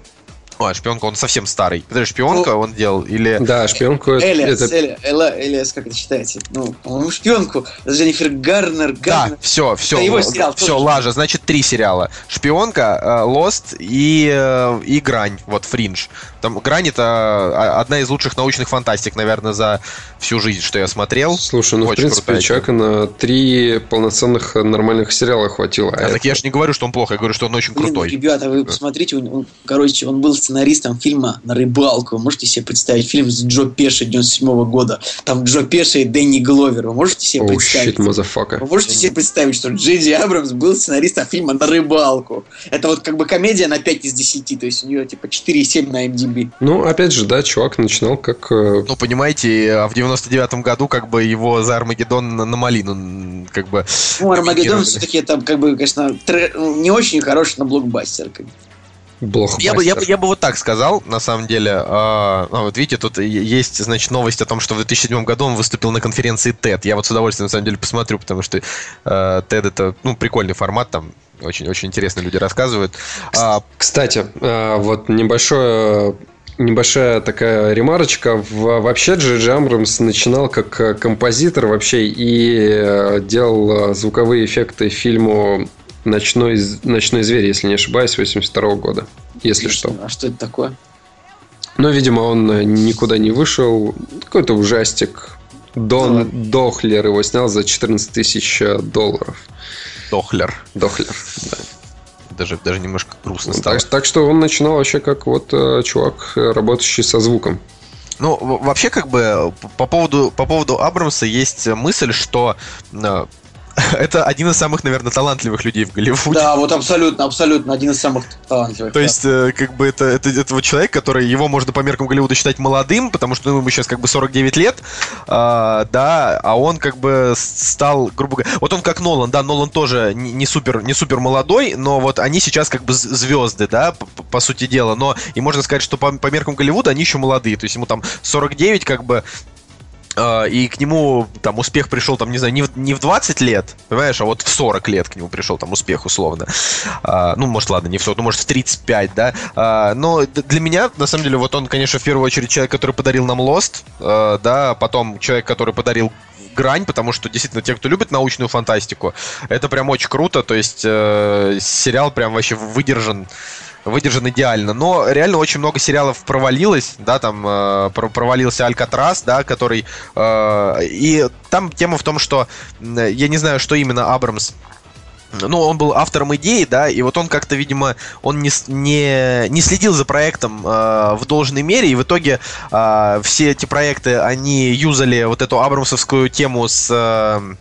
[SPEAKER 3] Ш- а, «Шпионка», он совсем старый. Подожди, «Шпионка» он делал или...
[SPEAKER 1] Да, шпионку это-
[SPEAKER 2] Элиас,
[SPEAKER 1] это
[SPEAKER 2] Эли- Эла- Элиас, как это читаете? Ну, по-моему, шпионку. Дженнифер Гарнер,
[SPEAKER 3] Да,
[SPEAKER 2] Гарнер.
[SPEAKER 3] все, все,
[SPEAKER 2] Это его сериал
[SPEAKER 3] все,
[SPEAKER 2] тоже.
[SPEAKER 3] лажа. Значит, три сериала: Шпионка, э, Lost и э, и Грань. Вот Фриндж. Там Грань это а, одна из лучших научных фантастик, наверное, за всю жизнь, что я смотрел.
[SPEAKER 1] Слушай, ну, в
[SPEAKER 3] Очень
[SPEAKER 1] принципе,
[SPEAKER 3] крутая
[SPEAKER 1] человека на три полноценных нормальных сериала хватило. а
[SPEAKER 3] А, так
[SPEAKER 1] это-
[SPEAKER 3] я же не говорю, что он плохо, я говорю, что он очень
[SPEAKER 2] Блин,
[SPEAKER 3] крутой.
[SPEAKER 2] ребята, вы посмотрите, он, он, короче, он был сценаристом фильма «На рыбалку». Можете себе представить фильм с Джо Пеши 97 года? Там Джо Пеши и Дэнни Гловер. Вы можете себе
[SPEAKER 1] Оу,
[SPEAKER 2] представить?
[SPEAKER 1] shit, motherfucka.
[SPEAKER 2] Вы можете себе представить, что Джей Джей Абрамс был сценаристом фильма «На рыбалку». Это вот как бы комедия на 5 из 10, то есть у нее типа 4,7 на IMDb.
[SPEAKER 1] Ну, опять же, да, чувак начинал как... э,
[SPEAKER 3] Ну, понимаете, а в 99-м году как бы его за Армагеддон на, на малину как бы...
[SPEAKER 2] Ну, Армагеддон все-таки это как бы, конечно, ну, не очень хороший, но блокбастер. как бы.
[SPEAKER 3] Я бы, я, бы, я бы вот так сказал, на самом деле. А, а, вот видите, тут есть, значит, новость о том, что в 2007 году он выступил на конференции TED. Я вот с удовольствием, на самом деле, посмотрю, потому что э, TED это, ну, прикольный формат, там очень-очень интересно люди рассказывают. А,
[SPEAKER 1] Кстати, э, вот небольшое Небольшая такая ремарочка. В- Вообще Джей Абрамс начинал как э, композитор вообще и э, делал звуковые эффекты фильму «Ночной, «Ночной зверь», если не ошибаюсь, 82 года. Если что.
[SPEAKER 2] А что это такое?
[SPEAKER 1] Но, видимо, он никуда не вышел. Какой-то ужастик.
[SPEAKER 2] Ну
[SPEAKER 1] Дон
[SPEAKER 2] ладно.
[SPEAKER 1] Дохлер его снял за 14 тысяч долларов.
[SPEAKER 3] Дохлер.
[SPEAKER 1] Дохлер, да.
[SPEAKER 3] Даже, даже немножко грустно
[SPEAKER 1] Ну,
[SPEAKER 3] стало.
[SPEAKER 1] так, так что он начинал вообще как вот э, чувак, э, работающий со звуком.
[SPEAKER 3] Ну, вообще, как бы, по поводу, по поводу Абрамса есть мысль, что э, это один из самых, наверное, талантливых людей в Голливуде.
[SPEAKER 2] Да, вот абсолютно, абсолютно один из самых талантливых.
[SPEAKER 3] То есть, э, как бы, это, это, это вот человек, который, его можно по меркам Голливуда считать молодым, потому что ну, ему сейчас как бы 49 лет, а, да, а он как бы стал, грубо говоря, вот он как Нолан, да, Нолан тоже не, не супер, не супер молодой, но вот они сейчас как бы звезды, да, по, по- сути дела, но и можно сказать, что по, по меркам Голливуда они еще молодые, то есть ему там 49 как бы, и к нему там успех пришел, там, не знаю, не в, не в 20 лет, понимаешь, а вот в 40 лет к нему пришел там успех, условно. А, ну, может, ладно, не в 40, ну, может, в 35, да. А, но для меня, на самом деле, вот он, конечно, в первую очередь человек, который подарил нам Lost, э, да, потом человек, который подарил грань, потому что действительно те, кто любит научную фантастику, это прям очень круто, то есть э, сериал прям вообще выдержан выдержан идеально. Но реально очень много сериалов провалилось, да, там э, про- провалился Алькатрас, да, который... э, и там тема в том, что я не знаю, что именно Абрамс ну, он был автором идеи, да, и вот он как-то, видимо, он не, не, не следил за проектом э, в должной мере, и в итоге э, все эти проекты, они юзали вот эту абрамсовскую тему с... э,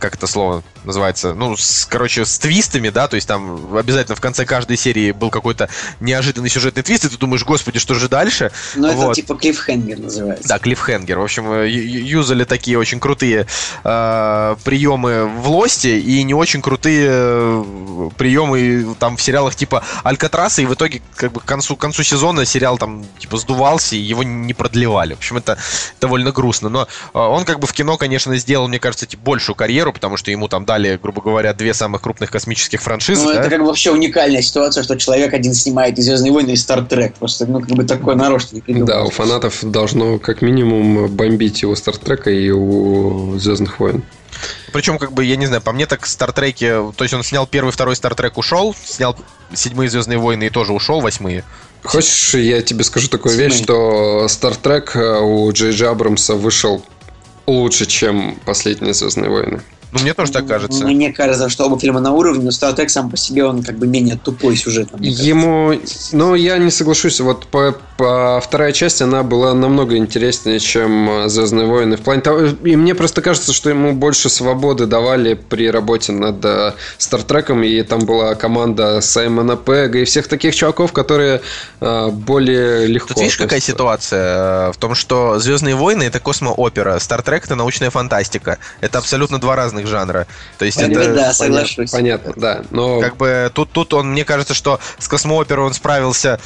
[SPEAKER 3] как это слово? называется, ну, с, короче, с твистами, да, то есть там обязательно в конце каждой серии был какой-то неожиданный сюжетный твист, и ты думаешь, господи, что же дальше?
[SPEAKER 2] Ну,
[SPEAKER 3] Вот.
[SPEAKER 2] это типа клиффхенгер называется.
[SPEAKER 3] Да, клиффхенгер. В общем, э, юзали такие очень крутые э, приемы в Лосте и не очень крутые э, приемы там в сериалах типа Алькатраса, и в итоге как бы к концу, к концу сезона сериал там типа сдувался, и его не продлевали. В общем, это довольно грустно. Но э, он как бы в кино, конечно, сделал, мне кажется, типа, большую карьеру, потому что ему там дали, грубо говоря, две самых крупных космических франшизы.
[SPEAKER 2] Ну,
[SPEAKER 3] да?
[SPEAKER 2] это как бы вообще уникальная ситуация, что человек один снимает и Звездные войны, и Стартрек. Просто, ну, как бы такое нарочно не придумал.
[SPEAKER 1] Да, у фанатов должно как минимум бомбить и у Стартрека, и у Звездных войн.
[SPEAKER 3] Причем, как бы, я не знаю, по мне так Стартреки... То есть он снял первый, второй Стартрек, ушел, снял седьмые Звездные войны и тоже ушел, восьмые.
[SPEAKER 1] Хочешь, я тебе скажу такую вещь,
[SPEAKER 2] Семей.
[SPEAKER 1] что Стартрек у Джей Джей Абрамса вышел лучше, чем последние Звездные войны.
[SPEAKER 3] Ну, мне тоже так кажется.
[SPEAKER 2] Мне кажется, что оба фильма на уровне, но Стартрек сам по себе, он как бы менее тупой кажется.
[SPEAKER 1] Ему, ну, я не соглашусь. Вот по, по вторая часть она была намного интереснее, чем Звездные войны. В плане того, и мне просто кажется, что ему больше свободы давали при работе над э, Стартреком, и там была команда Саймона Пега и всех таких чуваков, которые э, более легко.
[SPEAKER 3] Тут видишь, какая ситуация? Э, В том, что Звездные войны это космоопера, Стартрек это научная фантастика. Это абсолютно два разных жанра. То есть
[SPEAKER 2] Понятно,
[SPEAKER 3] это.
[SPEAKER 2] да, соглашусь.
[SPEAKER 1] Понятно, да. Но
[SPEAKER 3] Как бы тут, тут он, мне кажется, что с космооперой он справился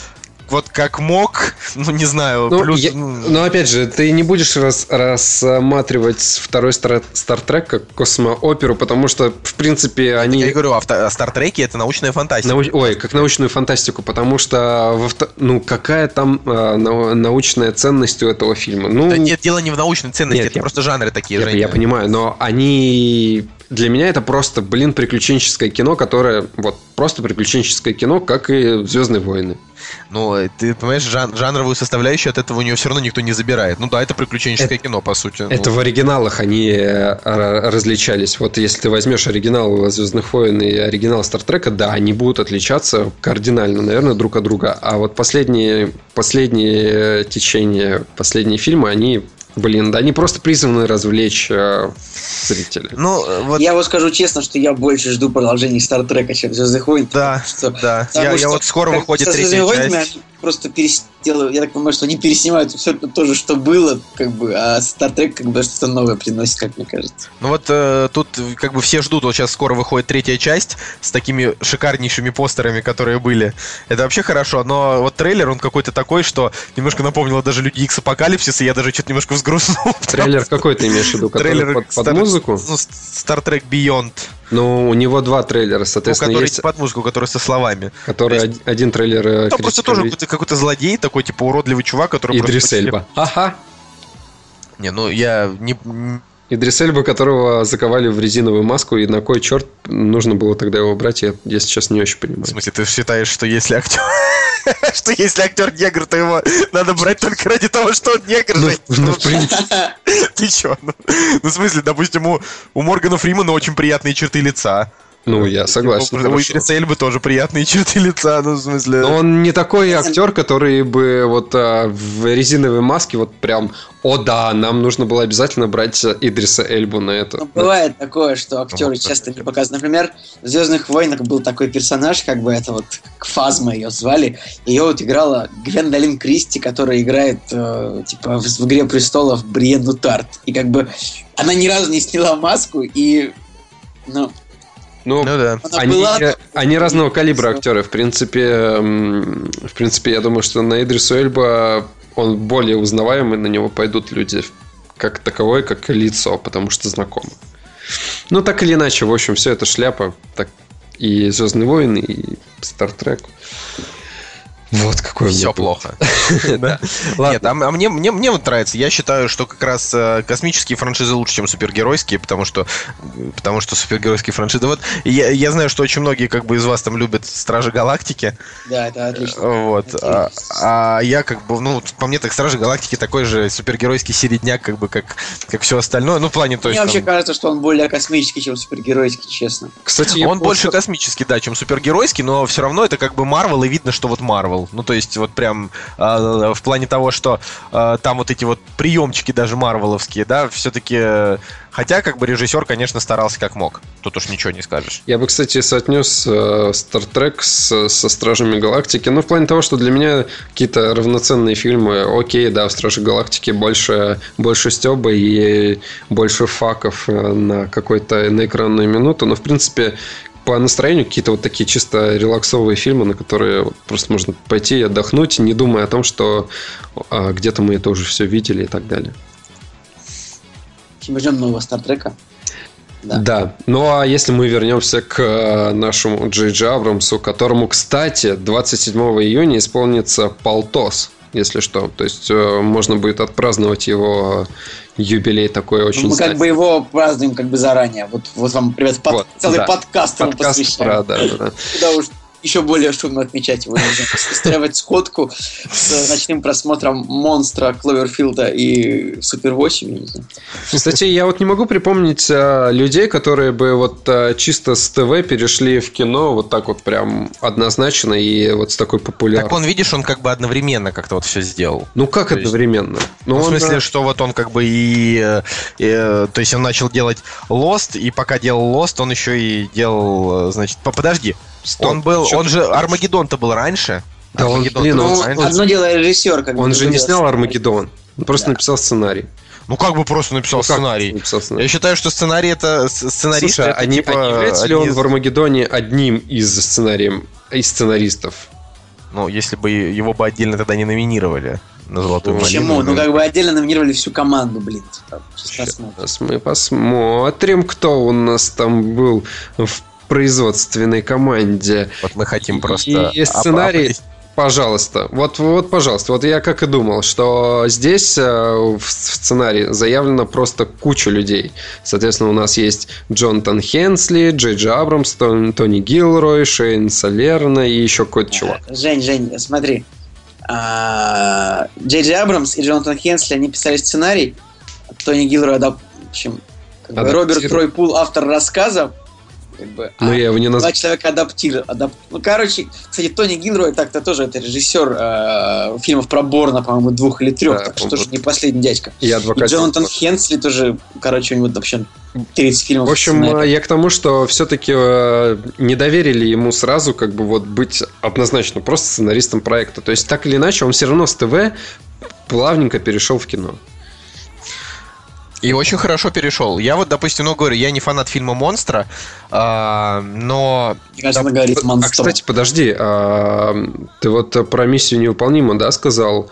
[SPEAKER 3] вот как мог, ну не знаю,
[SPEAKER 1] Ну,
[SPEAKER 3] плюс.
[SPEAKER 1] я-
[SPEAKER 3] ну,
[SPEAKER 1] но опять же, ты не будешь рас- рассматривать второй Стар- Стартрек как космооперу, потому что, в принципе, они...
[SPEAKER 3] Я и говорю, а Та- Стартреке это научная фантастика.
[SPEAKER 1] Нау- Ой, как научную фантастику, потому что во ну какая там э, нау- научная ценность у этого фильма? Ну,
[SPEAKER 3] Да нет, дело не в научной ценности,
[SPEAKER 1] Нет,
[SPEAKER 3] это
[SPEAKER 1] я-
[SPEAKER 3] просто жанры такие,
[SPEAKER 1] я,
[SPEAKER 3] Женя.
[SPEAKER 1] я понимаю, но они для меня это просто, блин, приключенческое кино, которое вот просто приключенческое кино, как и Звездные войны.
[SPEAKER 3] Ну, э, ты понимаешь, жан- жанровую составляющую от этого у нее все равно никто не забирает. Ну да, это приключенческое кино, по сути. Ну,
[SPEAKER 1] Это в оригиналах они э, ра- различались. Вот если ты возьмешь оригинал Звездных войн и оригинал Стартрека, да, они будут отличаться кардинально, наверное, друг от друга. А вот последние, последние э, течения, последние фильмы, они, блин, да, они просто призваны развлечь э, зрителя.
[SPEAKER 3] Ну, вот,
[SPEAKER 2] Я вот скажу честно, что я больше жду продолжения Стартрека, чем Звездных войн.
[SPEAKER 3] да,
[SPEAKER 2] что-
[SPEAKER 3] да.
[SPEAKER 2] Потому
[SPEAKER 3] Я, я
[SPEAKER 2] что
[SPEAKER 3] вот скоро
[SPEAKER 2] как
[SPEAKER 3] выходит третья часть.
[SPEAKER 2] просто переделывают. Я так понимаю, что они переснимают все то же, что было, как бы, а Стартрек как бы что-то новое приносит, как мне кажется.
[SPEAKER 3] Ну вот э, тут э, как бы все ждут, вот сейчас скоро выходит третья часть с такими шикарнейшими постерами, которые были. Это вообще хорошо, но вот трейлер, он какой-то такой, что немножко напомнило даже Люди Икс Апокалипсис, и я даже что-то немножко взгрустнул.
[SPEAKER 1] Трейлер какой ты имеешь в виду?
[SPEAKER 3] Трейлер
[SPEAKER 1] под, под
[SPEAKER 3] Star-
[SPEAKER 1] музыку?
[SPEAKER 3] Ну, Star Trek Beyond.
[SPEAKER 1] Ну, у него два трейлера,
[SPEAKER 3] Ну,
[SPEAKER 1] соответственно,
[SPEAKER 3] который
[SPEAKER 1] есть,
[SPEAKER 3] под музыку, который со словами.
[SPEAKER 1] который
[SPEAKER 3] то
[SPEAKER 1] од- один трейлер э,
[SPEAKER 3] Там просто тоже какой-то, какой-то злодей, такой, типа, уродливый чувак, который
[SPEAKER 1] Идрис Эльба. Ага.
[SPEAKER 3] Не, ну я не...
[SPEAKER 1] Идрис Эльба, которого заковали в резиновую маску, и на кой черт нужно было тогда его брать, я, я сейчас не очень
[SPEAKER 3] В
[SPEAKER 1] понимаю.
[SPEAKER 3] смысле, ты считаешь, что если актер... Что если актер негр, то его надо брать только ради того, что он негр?
[SPEAKER 1] Ну, ну, в принципе,
[SPEAKER 3] Ты чё? Ну, ну, в смысле, допустим, у, у Моргана Фримана очень приятные черты лица.
[SPEAKER 1] Ну, я согласен.
[SPEAKER 3] У, у
[SPEAKER 1] хорошо.
[SPEAKER 3] Идриса Эльбы тоже приятные черты лица, ну, в смысле...
[SPEAKER 1] Но он не такой актер, который бы вот а, в резиновой маске вот прям, о да, нам нужно было обязательно брать Идриса Эльбу на это.
[SPEAKER 2] Ну, бывает такое, что актеры
[SPEAKER 3] Вот,
[SPEAKER 2] часто не показывают. Например, в Звездных войнах был такой персонаж, как бы это вот Фазма ее звали. Ее вот играла Гвендолин Кристи, которая играет э, типа в, в Игре престолов Бриенну Тарт. И как бы она ни разу не сняла маску, и ну,
[SPEAKER 1] Ну,
[SPEAKER 3] Ну да.
[SPEAKER 1] Они,
[SPEAKER 2] была...
[SPEAKER 1] они разного калибра актеры. В принципе, м, в принципе, я думаю, что на Идрису Эльба он более узнаваемый, на него пойдут люди как таковой, как лицо, потому что знакомы. Ну, так или иначе, в общем, все это шляпа. Так и Звездные войны, и Стартрек. Вот какой
[SPEAKER 3] Все плохо. Нет, а, а мне, мне, мне вот нравится. Я считаю, что как раз э, космические франшизы лучше, чем супергеройские, потому что, потому что супергеройские франшизы... Вот я, я знаю, что очень многие как бы из вас там любят Стражи Галактики.
[SPEAKER 2] Да, это отлично.
[SPEAKER 3] Вот. А, а я как бы, ну, по мне так Стражи Галактики такой же супергеройский середняк, как бы, как, как все остальное. Ну, в плане, то
[SPEAKER 2] Мне
[SPEAKER 3] есть...
[SPEAKER 2] вообще
[SPEAKER 3] там-
[SPEAKER 2] кажется, что он более космический, чем супергеройский, честно.
[SPEAKER 1] Кстати,
[SPEAKER 3] Он больше космический, да, чем супергеройский, но все равно это как бы Марвел, и видно, что вот Марвел. Ну, то есть, вот прям э, в плане того, что э, там вот эти вот приемчики даже марвеловские, да, все-таки... Хотя, как бы, режиссер, конечно, старался как мог. Тут уж ничего не скажешь.
[SPEAKER 1] Я бы, кстати, соотнес э, Star Trek со Стражами Галактики. Ну, в плане того, что для меня какие-то равноценные фильмы, окей, да, в Страже Галактики больше, больше стеба и больше факов э, на какой-то на экранную минуту. Но, в принципе, по настроению какие-то вот такие чисто релаксовые фильмы, на которые просто можно пойти и отдохнуть, не думая о том, что а, где-то мы это уже все видели и так далее.
[SPEAKER 2] Мы ждем нового Стартрека.
[SPEAKER 1] Да. да. Ну а если мы вернемся к э, нашему Джей Джей Абрамсу, которому, кстати, 27 июня исполнится полтос, если что. То есть э, можно будет отпраздновать его юбилей такой ну, очень.
[SPEAKER 2] Мы как бы его празднуем как бы заранее. Вот, вот вам, привет, под, вот, целый да. подкаст, подкаст посвящаем. Про, да, да, да. Куда уж еще более шумно отмечать его. Устраивать сходку с ночным просмотром Монстра, Кловерфилда и Супер 8.
[SPEAKER 1] Кстати, я вот не могу припомнить а, людей, которые бы вот а, чисто с ТВ перешли в кино вот так вот прям однозначно и вот с такой популярностью.
[SPEAKER 3] Так он, видишь, он как бы одновременно как-то вот все сделал.
[SPEAKER 1] Ну как то одновременно?
[SPEAKER 3] Ну, ну в смысле, что вот он как бы и, и... То есть он начал делать Lost, и пока делал Lost, он еще и делал... Значит, подожди, Стоп. Он был, он же Армагеддон-то был раньше.
[SPEAKER 1] Да, он, блин,
[SPEAKER 2] он, он, одно дело режиссер, как
[SPEAKER 1] Он же не снял Армагеддон. Он просто да. написал сценарий.
[SPEAKER 3] Ну как бы просто написал, ну, сценарий? написал сценарий? Я считаю, что сценарий это сценарист. Слушай,
[SPEAKER 1] это, а, типа, а является ли он из... в Армагеддоне одним из сценариев, из сценаристов?
[SPEAKER 3] Ну, если бы его бы отдельно тогда не номинировали на золотую
[SPEAKER 2] Почему? Ну, как бы отдельно номинировали всю команду, блин.
[SPEAKER 1] Сейчас, Сейчас мы посмотрим, кто у нас там был в производственной команде.
[SPEAKER 3] Вот мы хотим просто...
[SPEAKER 1] И сценарий... Пожалуйста, вот, вот, пожалуйста, вот я как и думал, что здесь э, в сценарии заявлено просто куча людей. Соответственно, у нас есть Джонатан Хенсли, Джей Джей Абрамс, Тони Гилрой, Шейн Салерна и еще какой-то чувак.
[SPEAKER 2] Жень, Жень, смотри. А, Джей Джей Абрамс и Джонатан Хенсли, они писали сценарий. Тони Гилрой, да, в общем, Роберт Тройпул, автор рассказа, как бы,
[SPEAKER 1] Но а я его не назвал.
[SPEAKER 2] Два человека адаптировали. Адап... Ну, короче, кстати, Тони Гилрой так-то тоже это режиссер э, фильмов про Борна, по-моему, двух или трех, да, так что тоже не последний дядька.
[SPEAKER 1] И адвокат.
[SPEAKER 2] И Джонатан Хенсли тоже, короче, у него вообще 30 фильмов.
[SPEAKER 1] В общем, я к тому, что все-таки э, не доверили ему сразу как бы вот быть однозначно просто сценаристом проекта. То есть так или иначе он все равно с ТВ плавненько перешел в кино.
[SPEAKER 3] И очень хорошо перешел. Я вот, допустим, ну говорю, я не фанат фильма Монстра, а, но.
[SPEAKER 2] Да, говорит
[SPEAKER 1] монстр. А, кстати, подожди, а, ты вот про миссию невыполнима, да, сказал?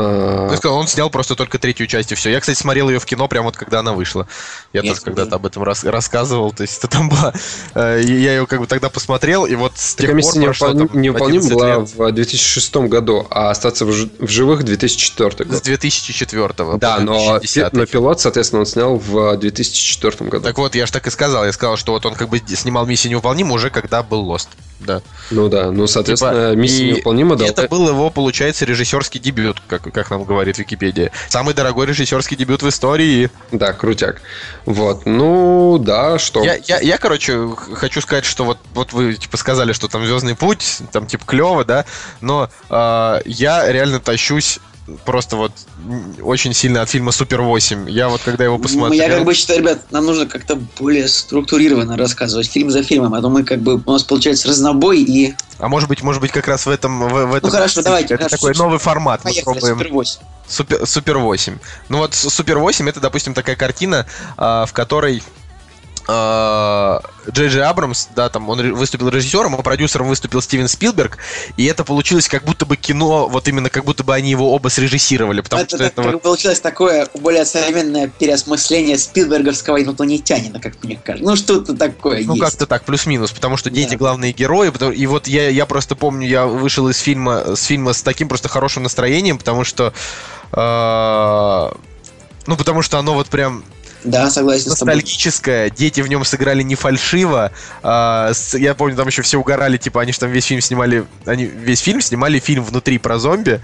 [SPEAKER 3] А... Он снял просто только третью часть и все. Я, кстати, смотрел ее в кино прямо вот когда она вышла. Я Нет, тоже когда-то об этом рас- рассказывал. То есть это там была... Э, я ее как бы тогда посмотрел, и вот с тех
[SPEAKER 1] пор прошло, там, невыполним была лет. в 2006 году, а остаться в, ж- в живых 2004 год.
[SPEAKER 3] С 2004
[SPEAKER 1] Да, но, но пилот, соответственно, он снял в 2004 году.
[SPEAKER 3] Так вот, я же так и сказал. Я сказал, что вот он как бы снимал миссию невыполнима уже когда был Lost. Да.
[SPEAKER 1] Ну да, ну, соответственно, типа, миссия невыполнима, да.
[SPEAKER 3] Это был его, получается, режиссерский дебют, как, как нам говорит Википедия. Самый дорогой режиссерский дебют в истории.
[SPEAKER 1] Да, крутяк. Вот, ну, да, что...
[SPEAKER 3] Я, я, я короче, хочу сказать, что вот, вот вы, типа, сказали, что там «Звездный путь», там, типа, клево, да, но э, я реально тащусь просто вот очень сильно от фильма Супер 8. Я вот когда его посмотрел...
[SPEAKER 2] Я как бы считаю, ребят, нам нужно как-то более структурированно рассказывать фильм за фильмом, а то мы как бы у нас получается разнобой и...
[SPEAKER 3] А может быть, может быть, как раз в этом... В, в этом
[SPEAKER 2] ну хорошо, давайте.
[SPEAKER 3] Это
[SPEAKER 2] хорошо,
[SPEAKER 3] такой новый формат.
[SPEAKER 2] Поехали, мы пробуем. Супер 8.
[SPEAKER 3] Супер, Супер 8. Ну вот Супер 8 это, допустим, такая картина, а, в которой Джей Джей Абрамс, да, там он выступил режиссером, а продюсером выступил Стивен Спилберг, и это получилось как будто бы кино, вот именно как будто бы они его оба срежиссировали, потому
[SPEAKER 2] это,
[SPEAKER 3] что
[SPEAKER 2] это вот... получилось такое более современное переосмысление Спилберговского инопланетянина, как мне кажется. Ну что-то такое
[SPEAKER 3] Ну как-то так, плюс-минус, потому что дети да. главные герои, и вот я, я просто помню, я вышел из фильма, с фильма с таким просто хорошим настроением, потому что э, ну, потому что оно вот прям
[SPEAKER 2] да, согласен
[SPEAKER 3] Ностальгическое. Дети в нем сыграли не фальшиво. А, с, я помню, там еще все угорали, типа, они же там весь фильм снимали. Они весь фильм снимали фильм внутри про зомби.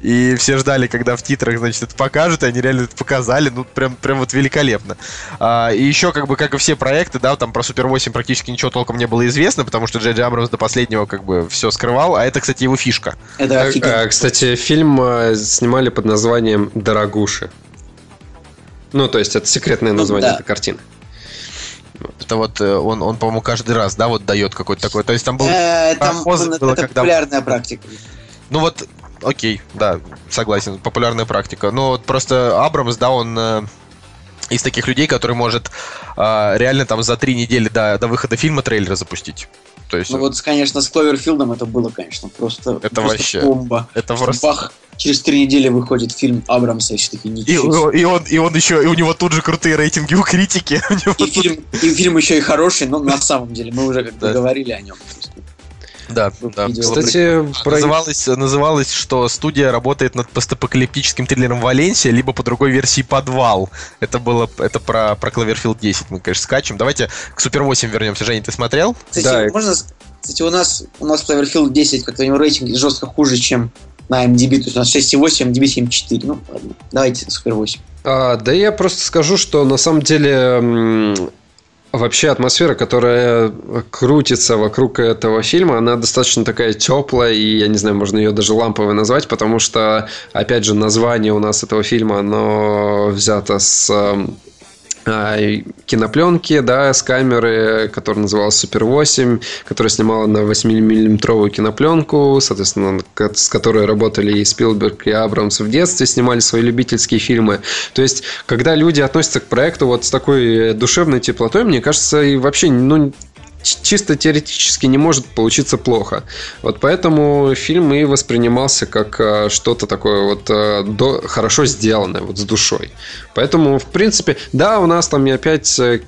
[SPEAKER 3] и все ждали, когда в титрах, значит, это покажут, и они реально это показали, ну, прям, прям вот великолепно. А, и еще, как бы, как и все проекты, да, там про Супер 8 практически ничего толком не было известно, потому что Джей Джей Абрамс до последнего, как бы, все скрывал, а это, кстати, его фишка.
[SPEAKER 2] Это
[SPEAKER 1] А,
[SPEAKER 2] офигенно.
[SPEAKER 1] а, Кстати, фильм а, снимали под названием «Дорогуши». Ну, то есть это секретное
[SPEAKER 2] Ну,
[SPEAKER 1] название
[SPEAKER 2] да.
[SPEAKER 1] этой картины.
[SPEAKER 3] Это вот э, он, он по-моему, каждый раз, да, вот дает какой-то такой. То есть там был...
[SPEAKER 2] Э, Там это
[SPEAKER 3] было, когда-
[SPEAKER 2] популярная практика.
[SPEAKER 3] Ну вот, окей, да, согласен, популярная практика. Но вот просто Абрамс, да, он э, из таких людей, который может э, реально там за три недели до, до выхода фильма трейлера запустить. То есть
[SPEAKER 2] Ну вот, конечно, с Кловерфилдом это было, конечно, просто,
[SPEAKER 3] Это
[SPEAKER 2] просто
[SPEAKER 3] вообще-
[SPEAKER 2] бомба.
[SPEAKER 3] это просто...
[SPEAKER 2] Бах, через три недели выходит фильм Абрамса, и все таки
[SPEAKER 3] И,
[SPEAKER 2] ничего.
[SPEAKER 3] и он, и он еще, и у него тут же крутые рейтинги у критики. У
[SPEAKER 2] И
[SPEAKER 3] тут-
[SPEAKER 2] фильм, и фильм еще и хороший, но на самом деле мы уже как бы
[SPEAKER 3] Да.
[SPEAKER 2] говорили о нем.
[SPEAKER 3] Да, да.
[SPEAKER 2] видео.
[SPEAKER 1] Кстати, про...
[SPEAKER 3] Называлось, называлось, что студия работает над постапокалиптическим триллером Валенсия, либо по другой версии Подвал. Это было, это про, про Cloverfield 10 мы, конечно, скачем. Давайте к Супер 8 вернемся. Женя, ты смотрел?
[SPEAKER 2] Кстати,
[SPEAKER 1] Да.
[SPEAKER 2] можно... с- Кстати, у нас, у нас Cloverfield 10, как-то у него рейтинг жестко хуже, чем на MDB. То есть у нас 6,8, MDB 7,4. Ну, ладно. Давайте Супер 8.
[SPEAKER 1] А, да я просто скажу, что на самом деле вообще атмосфера, которая крутится вокруг этого фильма, она достаточно такая теплая, и я не знаю, можно ее даже ламповой назвать, потому что, опять же, название у нас этого фильма, оно взято с м, и кинопленки, да, с камеры, которая называлась Супер 8, которая снимала на 8-миллиметровую кинопленку, соответственно, с которой работали и Спилберг, и Абрамс в детстве, снимали свои любительские фильмы. То есть, когда люди относятся к проекту вот с такой душевной теплотой, мне кажется, и вообще, ну, чисто теоретически не может получиться плохо. Вот поэтому фильм и воспринимался как э, что-то такое вот э, до- хорошо сделанное, вот с душой. Поэтому, в принципе, да, у нас там и опять э,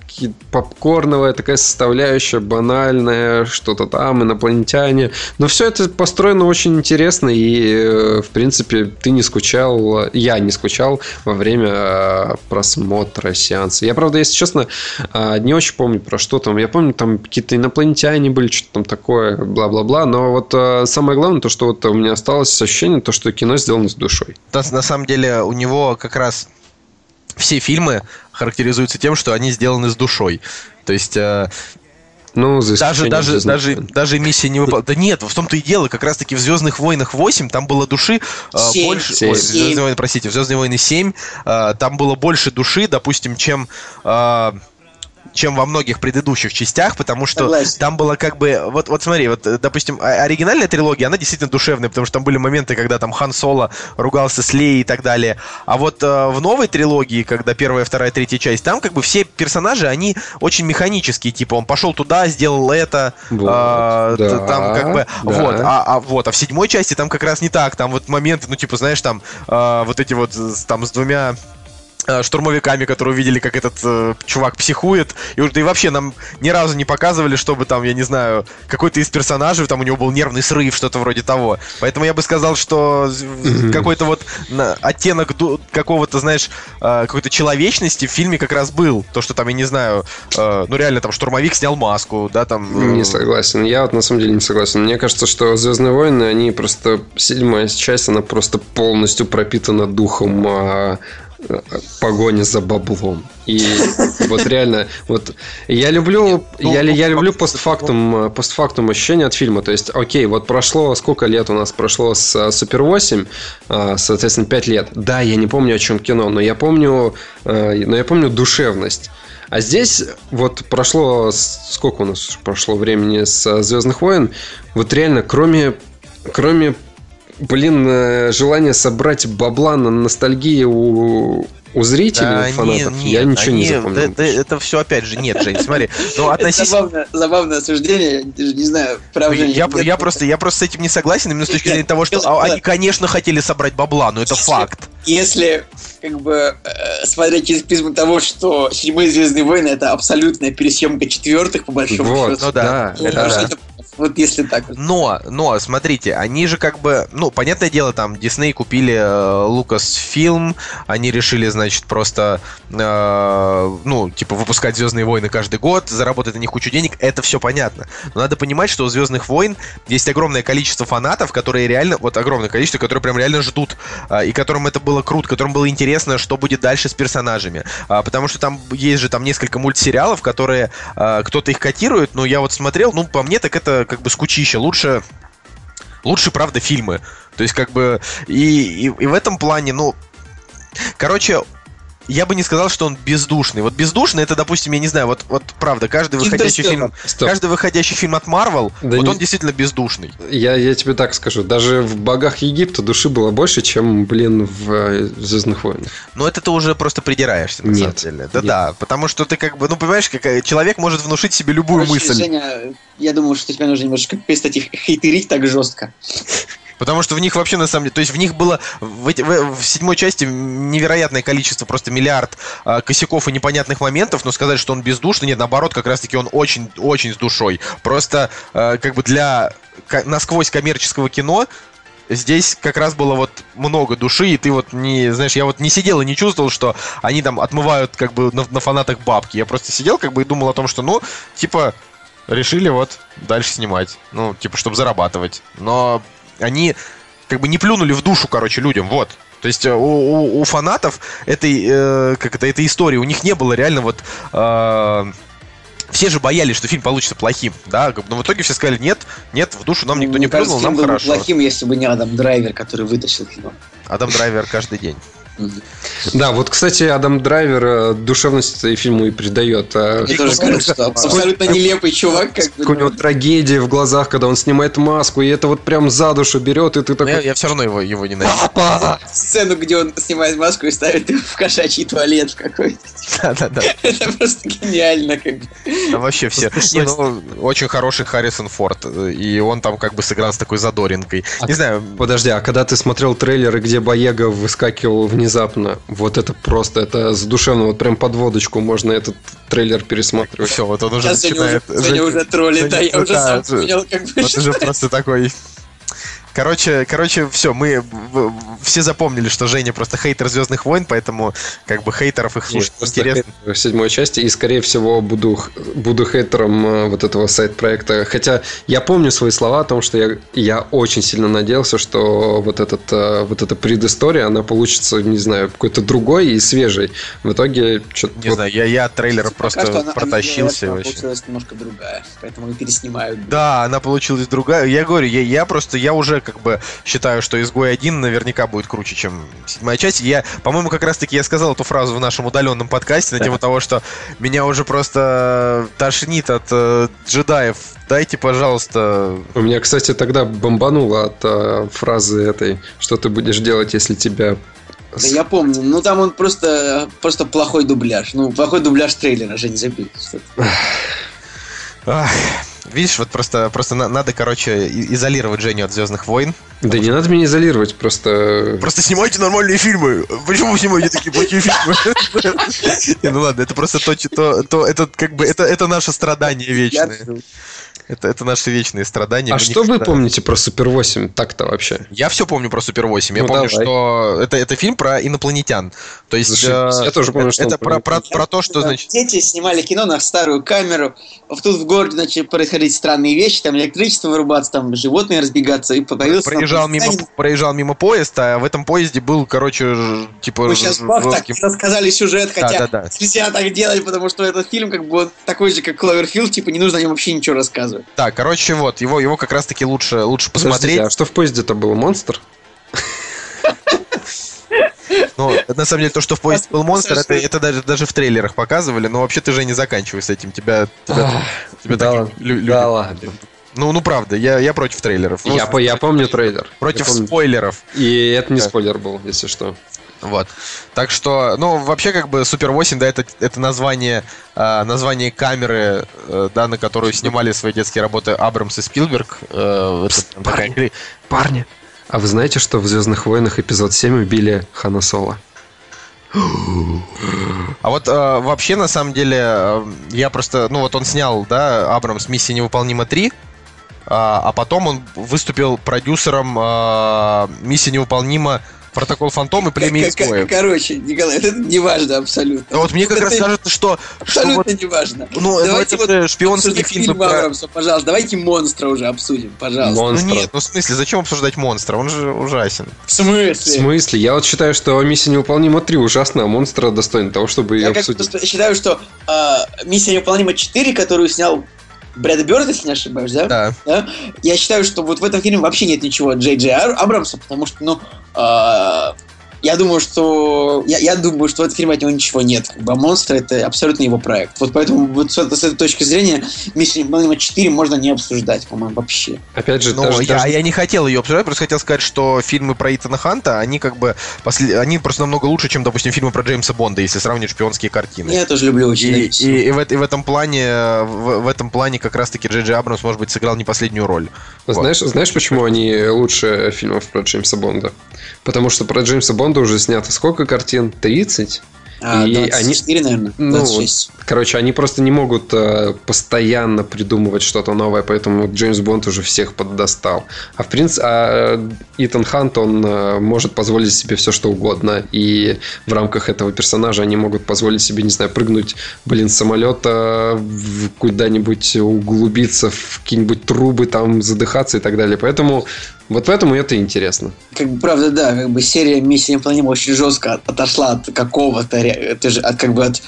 [SPEAKER 1] попкорновая такая составляющая, банальная, что-то там, инопланетяне. Но все это построено очень интересно, и, в принципе, ты не скучал, я не скучал во время просмотра сеанса. Я, правда, если честно, не очень помню про что там. Я помню, там какие-то инопланетяне были, что-то там такое, бла-бла-бла. Но вот э, самое главное, то, что вот у меня осталось ощущение, то, что кино сделано с душой.
[SPEAKER 3] На, на самом деле у него как раз все фильмы характеризуются тем, что они сделаны с душой. То есть э,
[SPEAKER 1] Ну, за
[SPEAKER 3] даже, даже,
[SPEAKER 1] «Звездных
[SPEAKER 3] даже,
[SPEAKER 1] войн».
[SPEAKER 3] даже миссия не выполнена. Да нет, в том-то и дело, как раз-таки в Звездных войнах 8 там было души э,
[SPEAKER 2] Семь.
[SPEAKER 3] больше.
[SPEAKER 1] Семь.
[SPEAKER 3] Ой, в Звездные войны, простите, в Звездные войны 7 э, там было больше души, допустим, чем. э, чем во многих предыдущих частях, потому что
[SPEAKER 2] Согласен.
[SPEAKER 3] там было как бы... Вот, вот смотри, вот, э, допустим, оригинальная трилогия, она действительно душевная, потому что там были моменты, когда там Хан Соло ругался с Леей и так далее. А вот э, в новой трилогии, когда первая, вторая, третья часть, там как бы все персонажи, они очень механические, типа он пошел туда, сделал это,
[SPEAKER 1] Вот,
[SPEAKER 3] а, т-
[SPEAKER 1] да,
[SPEAKER 3] там как бы...
[SPEAKER 1] да.
[SPEAKER 3] Вот, а, а вот, а в седьмой части там как раз не так, там вот моменты, ну типа, знаешь, там а, вот эти вот с- там с двумя э, штурмовиками, которые увидели, как этот э, чувак психует. И, да и вообще нам ни разу не показывали, чтобы там, я не знаю, какой-то из персонажей, там у него был нервный срыв, что-то вроде того. Поэтому я бы сказал, что в- какой-то вот на- оттенок ду- какого-то, знаешь, э, какой-то человечности в фильме как раз был. То, что там, я не знаю, э, ну реально там штурмовик снял маску, да, там... э,
[SPEAKER 1] Не согласен. Я вот на самом деле не согласен. Мне кажется, что Звездные войны, они просто седьмая часть, она просто полностью пропитана духом а, погони за баблом. И вот реально, вот я люблю,
[SPEAKER 3] ну,
[SPEAKER 1] я,
[SPEAKER 3] ну,
[SPEAKER 1] я люблю
[SPEAKER 3] факт-
[SPEAKER 1] постфактум, а, постфактум ощущения от фильма. То есть, окей, вот прошло сколько лет у нас прошло с а, Супер 8, а, соответственно, 5 лет. Да, я не помню, о чем кино, но я помню, но я помню душевность. А здесь вот прошло, сколько у нас прошло времени с Звездных войн, вот реально, кроме, кроме, блин, э, желания собрать бабла на ностальгии у, у зрителей,
[SPEAKER 3] Да,
[SPEAKER 1] у фанатов,
[SPEAKER 3] не-
[SPEAKER 1] я
[SPEAKER 3] нет,
[SPEAKER 1] ничего не
[SPEAKER 3] они-
[SPEAKER 1] запомнил.
[SPEAKER 3] да- да это все опять же нет, Жень, смотри. Ну,
[SPEAKER 2] Это
[SPEAKER 3] относись...
[SPEAKER 2] забавное, забавное осуждение, я даже не знаю, прав же
[SPEAKER 3] Я,
[SPEAKER 2] нет.
[SPEAKER 3] я просто, я просто с этим не согласен, именно с точки зрения того, что а,
[SPEAKER 2] нет.
[SPEAKER 3] они, конечно, хотели собрать бабла, но это
[SPEAKER 2] Если-
[SPEAKER 3] факт.
[SPEAKER 2] Если как бы э, смотреть через призму того, что седьмые Звездные войны это абсолютная пересъемка четвертых, по большому
[SPEAKER 1] Вот,
[SPEAKER 2] счету.
[SPEAKER 3] ну да,
[SPEAKER 1] да,
[SPEAKER 2] то
[SPEAKER 1] это да.
[SPEAKER 2] это Вот если так.
[SPEAKER 3] Но, но, смотрите, они же как бы, ну, понятное дело, там, Дисней купили э, Lucasfilm, они решили, значит, просто, э, ну, типа, выпускать Звездные войны каждый год, заработать на них кучу денег, это все понятно. Но надо понимать, что у Звездных войн есть огромное количество фанатов, которые реально, вот огромное количество, которые прям реально ждут, э, и которым это было круто, которым было интересно, что будет дальше с персонажами. А, потому что там есть же там несколько мультсериалов, которые э, кто-то их котирует, но я вот смотрел, ну, по мне, так это как бы скучище. Лучше лучше, правда, фильмы. То есть, как бы, и, и, и в этом плане, ну, короче, я бы не сказал, что он бездушный. Вот бездушный, это, допустим, я не знаю, вот, вот правда, каждый выходящий фильм,
[SPEAKER 1] Стоп.
[SPEAKER 3] каждый выходящий фильм от Marvel,
[SPEAKER 1] Да
[SPEAKER 3] вот
[SPEAKER 1] не-
[SPEAKER 3] он действительно бездушный.
[SPEAKER 1] Я, я тебе так скажу, даже в «Богах Египта» души было больше, чем, блин, в э, «Звездных войнах».
[SPEAKER 3] Но это ты уже просто придираешься, на
[SPEAKER 1] Нет.
[SPEAKER 3] самом деле. Да-да, потому что ты как бы, ну, понимаешь, как человек может внушить себе любую
[SPEAKER 2] Короче,
[SPEAKER 3] мысль.
[SPEAKER 2] Женя, я думаю, что тебе нужно немножко перестать их хейтерить так жестко.
[SPEAKER 3] Потому что в них вообще на самом деле, то есть в них было в, эти- в- в седьмой части невероятное количество, просто миллиард а, косяков и непонятных моментов, но сказать, что он бездушный, нет, наоборот, как раз-таки он очень, очень с душой. Просто а, как бы для насквозь коммерческого кино здесь как раз было вот много души, и ты вот не, знаешь, я вот не сидел и не чувствовал, что они там отмывают как бы на, на фанатах бабки. Я просто сидел как бы и думал о том, что, ну, типа, решили вот дальше снимать. Ну, типа, чтобы зарабатывать. Но они как бы не плюнули в душу, короче, людям, вот. То есть э, у, у- у фанатов этой, э, как это, этой истории, у них не было реально вот... э, все же боялись, что фильм получится плохим, да, но в итоге все сказали, нет, нет, в душу нам никто
[SPEAKER 2] Мне
[SPEAKER 3] не плюнул, нам
[SPEAKER 2] фильм был бы
[SPEAKER 3] хорошо.
[SPEAKER 2] плохим, если бы не Адам Драйвер, который вытащил кино.
[SPEAKER 3] Адам Драйвер каждый день.
[SPEAKER 1] Да, вот, кстати, Адам Драйвер э, душевность этой фильму и придает. а
[SPEAKER 2] Мне тоже кажется, что абсолютно нелепый чувак, как
[SPEAKER 1] у него трагедии в глазах, когда он снимает маску, и это вот прям за душу берет, и ты такой...
[SPEAKER 3] я, все равно его, его ненавижу.
[SPEAKER 1] Папа!
[SPEAKER 2] сцену, где он снимает маску и ставит в кошачий туалет в какой-то.
[SPEAKER 3] Да-да-да.
[SPEAKER 2] Это просто гениально, как бы.
[SPEAKER 3] Там вообще все. Не, ну, очень хороший Харрисон Форд. э, И он там как бы сыграл с такой задоринкой. Не знаю,
[SPEAKER 1] Подожди, а когда ты смотрел трейлеры, где Боега выскакивал внезапно, вот это просто, это задушевно, вот прям под водочку можно этот трейлер пересматривать.
[SPEAKER 3] все, вот он уже
[SPEAKER 2] Сейчас Женя уже,
[SPEAKER 3] начинает...
[SPEAKER 2] Женя уже троллит, да, я
[SPEAKER 3] Женя-
[SPEAKER 2] уже
[SPEAKER 3] да,
[SPEAKER 2] сам
[SPEAKER 3] Женя-
[SPEAKER 2] понял, как бы.
[SPEAKER 3] Вот уже просто такой... Короче, короче, все, мы все запомнили, что Женя просто хейтер Звездных войн, поэтому как бы хейтеров их слушать
[SPEAKER 1] Просто
[SPEAKER 3] интересно.
[SPEAKER 1] в седьмой части, и, скорее всего, буду, буду хейтером э, вот этого сайт-проекта. Хотя я помню свои слова о том, что я, я очень сильно надеялся, что вот, этот, э, вот эта предыстория, она получится, не знаю, какой-то другой и свежей. В итоге, что-то...
[SPEAKER 3] Не знаю, я, я от трейлера
[SPEAKER 2] Пока что
[SPEAKER 3] просто
[SPEAKER 2] она- она
[SPEAKER 3] протащился
[SPEAKER 2] она
[SPEAKER 3] вообще.
[SPEAKER 2] получилась немножко другая, поэтому и переснимают.
[SPEAKER 3] Да, она получилась другая. Я говорю, я, я просто, я уже как бы считаю, что изгой 1 наверняка будет круче, чем седьмая часть. Я, по-моему, как раз-таки я сказал эту фразу в нашем удаленном подкасте на тему того, что меня уже просто тошнит от э, джедаев. Дайте, пожалуйста,
[SPEAKER 1] У меня, кстати, тогда бомбануло от э, фразы этой, что ты будешь делать, если тебя...
[SPEAKER 2] Да я помню, ну там он просто, просто плохой дубляж. Ну, плохой дубляж трейлера, Жень.
[SPEAKER 3] Ах, видишь, вот просто, просто на- надо, короче, изолировать Женю от Звездных войн.
[SPEAKER 1] Да не надо меня изолировать, просто...
[SPEAKER 3] Просто снимайте нормальные фильмы. Почему вы снимаете такие плохие фильмы? Ну ладно, это просто то, то, то это как бы это, это наше страдание вечное. Это, это наши вечные страдания.
[SPEAKER 1] А
[SPEAKER 3] Мы
[SPEAKER 1] что вы
[SPEAKER 3] никогда-
[SPEAKER 1] помните про Супер 8 так-то вообще?
[SPEAKER 3] Я все помню про Супер 8. Я
[SPEAKER 1] Ну,
[SPEAKER 3] помню,
[SPEAKER 1] давай.
[SPEAKER 3] что это, это фильм про инопланетян. То есть
[SPEAKER 1] Зашибись.
[SPEAKER 3] э,
[SPEAKER 1] Я тоже помню,
[SPEAKER 3] это,
[SPEAKER 1] что
[SPEAKER 3] это про, про, про то, что
[SPEAKER 2] Да,
[SPEAKER 3] значит.
[SPEAKER 2] Дети снимали кино на старую камеру. Тут в городе начали происходить странные вещи, там электричество вырубаться, там животные разбегаться, и появился...
[SPEAKER 3] Проезжал
[SPEAKER 2] там
[SPEAKER 3] мимо, проезжал мимо поезд, а в этом поезде был, короче, типа
[SPEAKER 2] Мы сейчас бах, так рассказали сюжет, хотя
[SPEAKER 3] Да-да-да.
[SPEAKER 2] нельзя так делать, потому что этот фильм как бы он такой же, как Кловерфилд, типа не нужно о нем вообще ничего рассказывать.
[SPEAKER 3] Так, короче, вот, его, его как раз-таки лучше, лучше
[SPEAKER 1] Подождите,
[SPEAKER 3] посмотреть.
[SPEAKER 1] а что в поезде-то было? Монстр?
[SPEAKER 3] Ну, на самом деле, то, что в поезде был монстр, это, это даже, даже в трейлерах показывали, но вообще ты же не заканчивай с этим. Тебя, тебя, тебя
[SPEAKER 1] да, ладно.
[SPEAKER 3] лю-
[SPEAKER 1] да ладно.
[SPEAKER 3] Ну, ну правда, я, я против трейлеров. Ну,
[SPEAKER 1] Я, по- я помню трейлер.
[SPEAKER 3] против
[SPEAKER 1] Я помню.
[SPEAKER 3] спойлеров.
[SPEAKER 1] И это не
[SPEAKER 3] Да.
[SPEAKER 1] спойлер был, если что.
[SPEAKER 3] Вот. Так что, ну, вообще, как бы Супер 8, да, это, это название, а, название камеры, э, да, на которую снимали свои детские работы Абрамс и Спилберг. Э, это прям такая
[SPEAKER 1] парни. Парни, а вы знаете, что в Звездных войнах эпизод 7 убили Хана Соло?
[SPEAKER 3] А вот э, вообще, на самом деле, э, я просто, ну вот он снял, да, Абрамс «Миссия невыполнима 3», а, а потом он выступил продюсером а, «Миссия невыполнима. Протокол Фантом и племя изгоев».
[SPEAKER 2] Короче, Николай, это не важно абсолютно.
[SPEAKER 3] Ну Вот мне как раз кажется, что... что
[SPEAKER 2] Абсолютно не важно.
[SPEAKER 3] Ну, ну,
[SPEAKER 2] Давайте вот
[SPEAKER 3] фильмы
[SPEAKER 2] фильм пожалуйста. Давайте монстра уже обсудим, пожалуйста.
[SPEAKER 3] Ну
[SPEAKER 1] Монстра.
[SPEAKER 3] нет, ну в смысле, зачем обсуждать монстра? Он же ужасен.
[SPEAKER 2] В смысле?
[SPEAKER 1] В смысле? Я вот считаю, что «Миссия невыполнима 3» ужасна, а «Монстра» достойна того, чтобы ее
[SPEAKER 2] Я
[SPEAKER 1] обсудить.
[SPEAKER 2] просто считаю, что а, «Миссия невыполнима 4», которую снял Брэд Бёрд, если не ошибаюсь, да?
[SPEAKER 3] Да.
[SPEAKER 2] Да? Я считаю, что вот в этом фильме вообще нет ничего от Джей Джей Абрамса, потому что, ну, а, я думаю, что я, я думаю, что в этом фильме от него ничего нет. Как бы, а монстр это абсолютно его проект. Вот поэтому вот с, этой- с этой точки зрения Миссия невыполнима 4 можно не обсуждать, по-моему, вообще.
[SPEAKER 1] Опять же,
[SPEAKER 3] Ну,
[SPEAKER 1] даже,
[SPEAKER 3] я,
[SPEAKER 1] даже-
[SPEAKER 3] я не хотел ее обсуждать, просто хотел сказать, что фильмы про Итана Ханта, они как бы после... они просто намного лучше, чем, допустим, фильмы про Джеймса Бонда, если сравнивать шпионские картины.
[SPEAKER 2] Я тоже люблю очень.
[SPEAKER 3] И, и- и в, и в этом плане, в, в этом плане как раз-таки Джей Джей Абрамс, может быть, сыграл не последнюю роль. Вот.
[SPEAKER 1] Знаешь, знаешь, почему они лучше фильмов про Джеймса Бонда? Потому что про Джеймса Бонда уже снято сколько картин? 30?
[SPEAKER 2] А,
[SPEAKER 1] и
[SPEAKER 2] 24, наверное,
[SPEAKER 1] Ну,
[SPEAKER 2] 26.
[SPEAKER 1] Короче, они просто не могут э, постоянно придумывать что-то новое, поэтому Джеймс Бонд уже всех поддостал. А в принципе, а э, Итан Хант, он э, может позволить себе все, что угодно. И в рамках этого персонажа они могут позволить себе, не знаю, прыгнуть, блин, с самолета в- куда-нибудь углубиться в какие-нибудь трубы, там задыхаться и так далее. Поэтому вот поэтому это интересно.
[SPEAKER 2] Как бы, правда, да, как бы серия «Миссия невыполнима» очень жестко от- отошла от какого-то, это же от как бы от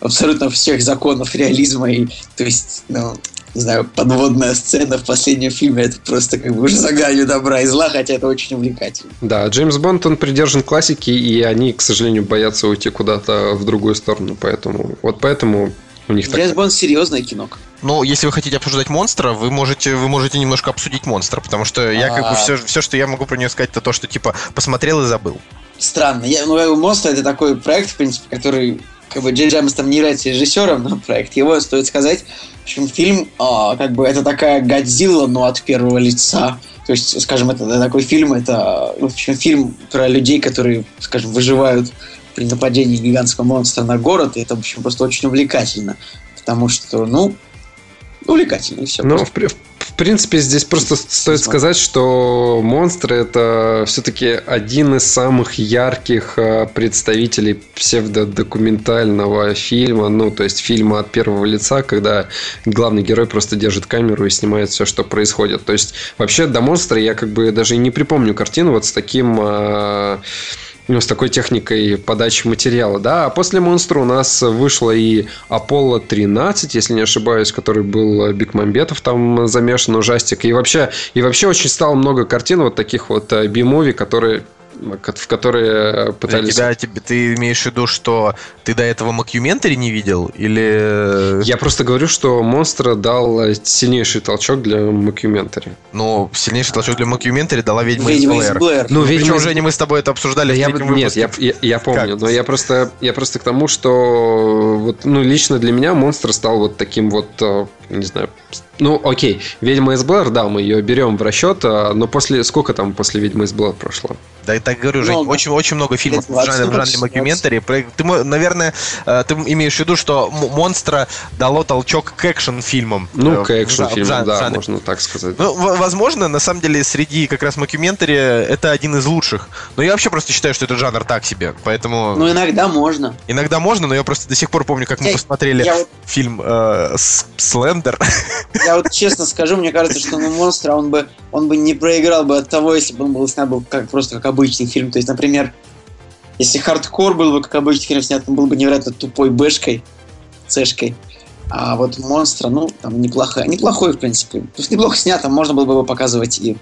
[SPEAKER 2] абсолютно всех законов реализма и, то есть, ну, не знаю, подводная сцена в последнем фильме, это просто как бы уже за гранью добра и зла, хотя это очень увлекательно.
[SPEAKER 1] Да, Джеймс Бонд, он придержан классики, и они, к сожалению, боятся уйти куда-то в другую сторону. Поэтому, вот поэтому у них так.
[SPEAKER 2] Джеймс Бонд серьезное кино.
[SPEAKER 3] Ну, если вы хотите обсуждать монстра, вы можете, вы можете немножко обсудить монстра, потому что я как бы
[SPEAKER 2] А.
[SPEAKER 3] все, все, что я могу про нее сказать, это то, что типа посмотрел и забыл.
[SPEAKER 2] Странно. Я, ну, «Монстр» — это такой проект, в принципе, который как бы Джей Джеймс там не является режиссером, но проект его стоит сказать. В общем, фильм, а, как бы, это такая Годзилла, но от первого лица. То есть, скажем, это, это такой фильм, это, в общем, фильм про людей, которые, скажем, выживают при нападении гигантского монстра на город, и это, в общем, просто очень увлекательно. Потому что, ну, увлекательно, и все.
[SPEAKER 1] Ну, в, в принципе, здесь просто стоит сказать, что монстры это все-таки один из самых ярких э, представителей псевдодокументального фильма, ну, то есть фильма от первого лица, когда главный герой просто держит камеру и снимает все, что происходит. То есть, вообще, до монстра я как бы даже и не припомню картину вот с таким э, ну, с такой техникой подачи материала, да. А после «Монстра» у нас вышло и «Аполло 13», если не ошибаюсь, который был Бекмамбетов там замешан, ужастик. И вообще, и вообще очень стало много картин вот таких вот э, би-муви, которые в которые пытались...
[SPEAKER 3] Для тебя, тебе, ты имеешь в виду, что ты до этого Макюментари не видел? Или...
[SPEAKER 1] Я просто говорю, что «Монстра» дал сильнейший толчок для Макюментари.
[SPEAKER 3] Ну, сильнейший толчок для Макюментари дала «Ведьма,
[SPEAKER 2] «Ведьма
[SPEAKER 3] из Блэр».
[SPEAKER 2] Блэр».
[SPEAKER 1] Ну,
[SPEAKER 3] Причем,
[SPEAKER 1] «Ведьма из
[SPEAKER 3] Женя, мы с тобой это обсуждали в
[SPEAKER 1] я, нет, я, я, я помню,
[SPEAKER 3] Как?
[SPEAKER 1] но я просто, я просто к тому, что вот, ну, лично для меня монстр стал вот таким вот, э, не знаю, ну, окей, Ведьма из Блэр, да, мы ее берем в расчет, а, но после, сколько там после Ведьмы из Блэр прошло?
[SPEAKER 3] Да, так говорю, Жень,
[SPEAKER 2] Много.
[SPEAKER 3] очень, очень много фильмов в
[SPEAKER 2] 20,
[SPEAKER 3] жанре, в жанре
[SPEAKER 2] 20.
[SPEAKER 3] Макюментари. Ты, наверное, э, ты имеешь в виду, что «Монстра» дало толчок к экшн-фильмам.
[SPEAKER 1] Ну,
[SPEAKER 3] Э,
[SPEAKER 1] к
[SPEAKER 3] жан-
[SPEAKER 1] да,
[SPEAKER 3] жанре.
[SPEAKER 1] можно так сказать.
[SPEAKER 3] Ну, возможно, на самом деле, среди как раз Макюментари это один из лучших. Но я вообще просто считаю, что этот жанр так себе. Поэтому
[SPEAKER 2] Ну, иногда можно.
[SPEAKER 3] иногда можно, но я просто до сих пор помню, как мы
[SPEAKER 2] Я-
[SPEAKER 3] посмотрели
[SPEAKER 2] Я вот,
[SPEAKER 3] фильм э, «Слендер».
[SPEAKER 2] я вот честно скажу, мне кажется, что ну, монстра он бы, он бы не проиграл бы от того, если бы он был снят был как, просто как обычный фильм. То есть, например, если хардкор был бы как обычный фильм снят, он был бы невероятно тупой бэшкой, цешкой. А вот монстра, ну, там неплохой, неплохой, в принципе. То есть неплохо снято, можно было бы его показывать и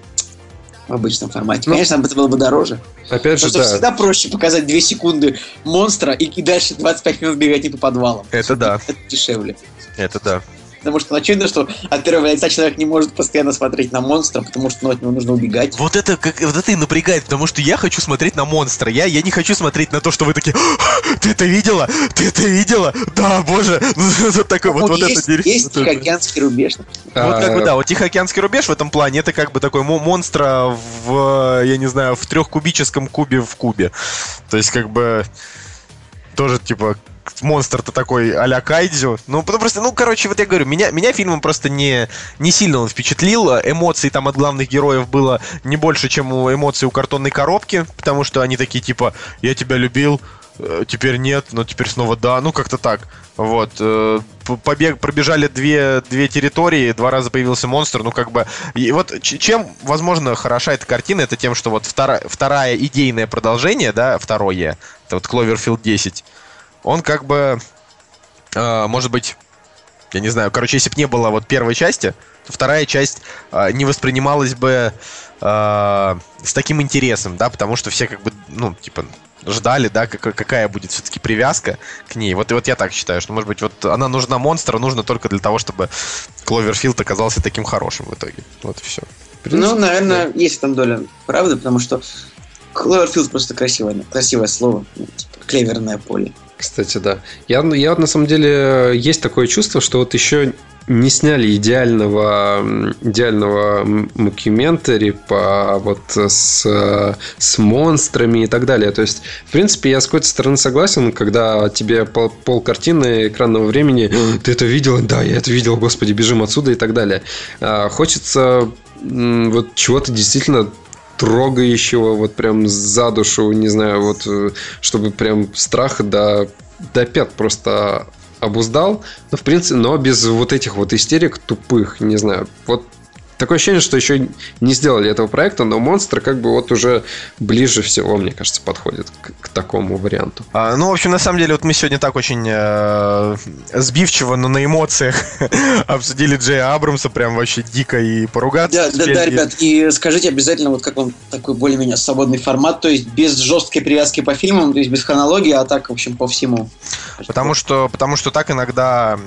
[SPEAKER 2] в обычном формате.
[SPEAKER 1] Ну,
[SPEAKER 2] Конечно, это было бы дороже.
[SPEAKER 1] Опять же, да,
[SPEAKER 2] всегда проще показать 2 секунды монстра и, и дальше 25 минут бегать не по подвалам.
[SPEAKER 3] Это да.
[SPEAKER 2] Это дешевле.
[SPEAKER 3] Это да.
[SPEAKER 2] Потому что очевидно, что от первого лица человек не может постоянно смотреть на монстра, потому что ну, от него нужно убегать.
[SPEAKER 3] Вот это, как, вот это и напрягает, потому что я хочу смотреть на монстра. Я, я не хочу смотреть на то, что вы такие, «А, ты это видела? Ты это видела? Да, боже. Вот такой вот,
[SPEAKER 2] Ну,
[SPEAKER 3] вот
[SPEAKER 2] есть,
[SPEAKER 3] это дерьмо.
[SPEAKER 2] есть Тихоокеанский рубеж.
[SPEAKER 3] Вот как бы
[SPEAKER 1] А,
[SPEAKER 3] да, вот Тихоокеанский рубеж в этом плане это как бы такой мо- монстра в, я не знаю, в трехкубическом кубе в кубе. То есть как бы тоже типа монстр-то такой а-ля Кайдзю. Ну, потому просто, ну, короче, вот я говорю, меня, меня фильмом просто не, не сильно он впечатлил. Эмоций там от главных героев было не больше, чем у эмоций у картонной коробки, потому что они такие, типа, я тебя любил, э, теперь нет, но теперь снова да, ну как-то так. Вот. э, Побег, пробежали две, две территории, два раза появился монстр, ну как бы... И вот чем, возможно, хороша эта картина, это тем, что вот вторая, вторая идейное продолжение, да, второе, это вот Cloverfield 10, он как бы, э, может быть, я не знаю, короче, если бы не было вот первой части, то вторая часть э, не воспринималась бы э, с таким интересом, да, потому что все как бы, ну, типа, ждали, да, как- какая будет все-таки привязка к ней. Вот, и вот я так считаю, что, может быть, вот она нужна монстра, нужно только для того, чтобы Кловерфилд оказался таким хорошим в итоге. Вот и все.
[SPEAKER 2] Ну, наверное, есть там доля правды, потому что Cloverfield просто красивое, красивое слово. Ну, типа, клеверное поле.
[SPEAKER 1] Кстати, да. Я, я на самом деле есть такое чувство, что вот еще не сняли идеального, идеального мокюментари по вот с, с монстрами и так далее. То есть, в принципе, я с какой-то стороны согласен, когда тебе пол, пол картины экранного времени ты это видел? Да, я это видел, господи, бежим отсюда и так далее. А, Хочется вот чего-то действительно трогающего, вот прям за душу, не знаю, вот э, чтобы прям страх до, до пят просто обуздал, но в принципе, но без вот этих вот истерик тупых, не знаю, вот такое ощущение, что еще не сделали этого проекта, но монстр как бы вот уже ближе всего, мне кажется, подходит к, к такому варианту.
[SPEAKER 3] А, ну, в общем, на самом деле, вот мы сегодня так очень э, сбивчиво, но на эмоциях обсудили Джея Абрамса, прям вообще дико и поругаться.
[SPEAKER 2] Да, да, да, ребят, и скажите обязательно, вот как вам такой более-менее свободный формат, то есть без жесткой привязки по фильмам, то есть без хронологии, а так, в общем, по всему.
[SPEAKER 3] Потому что, потому что так иногда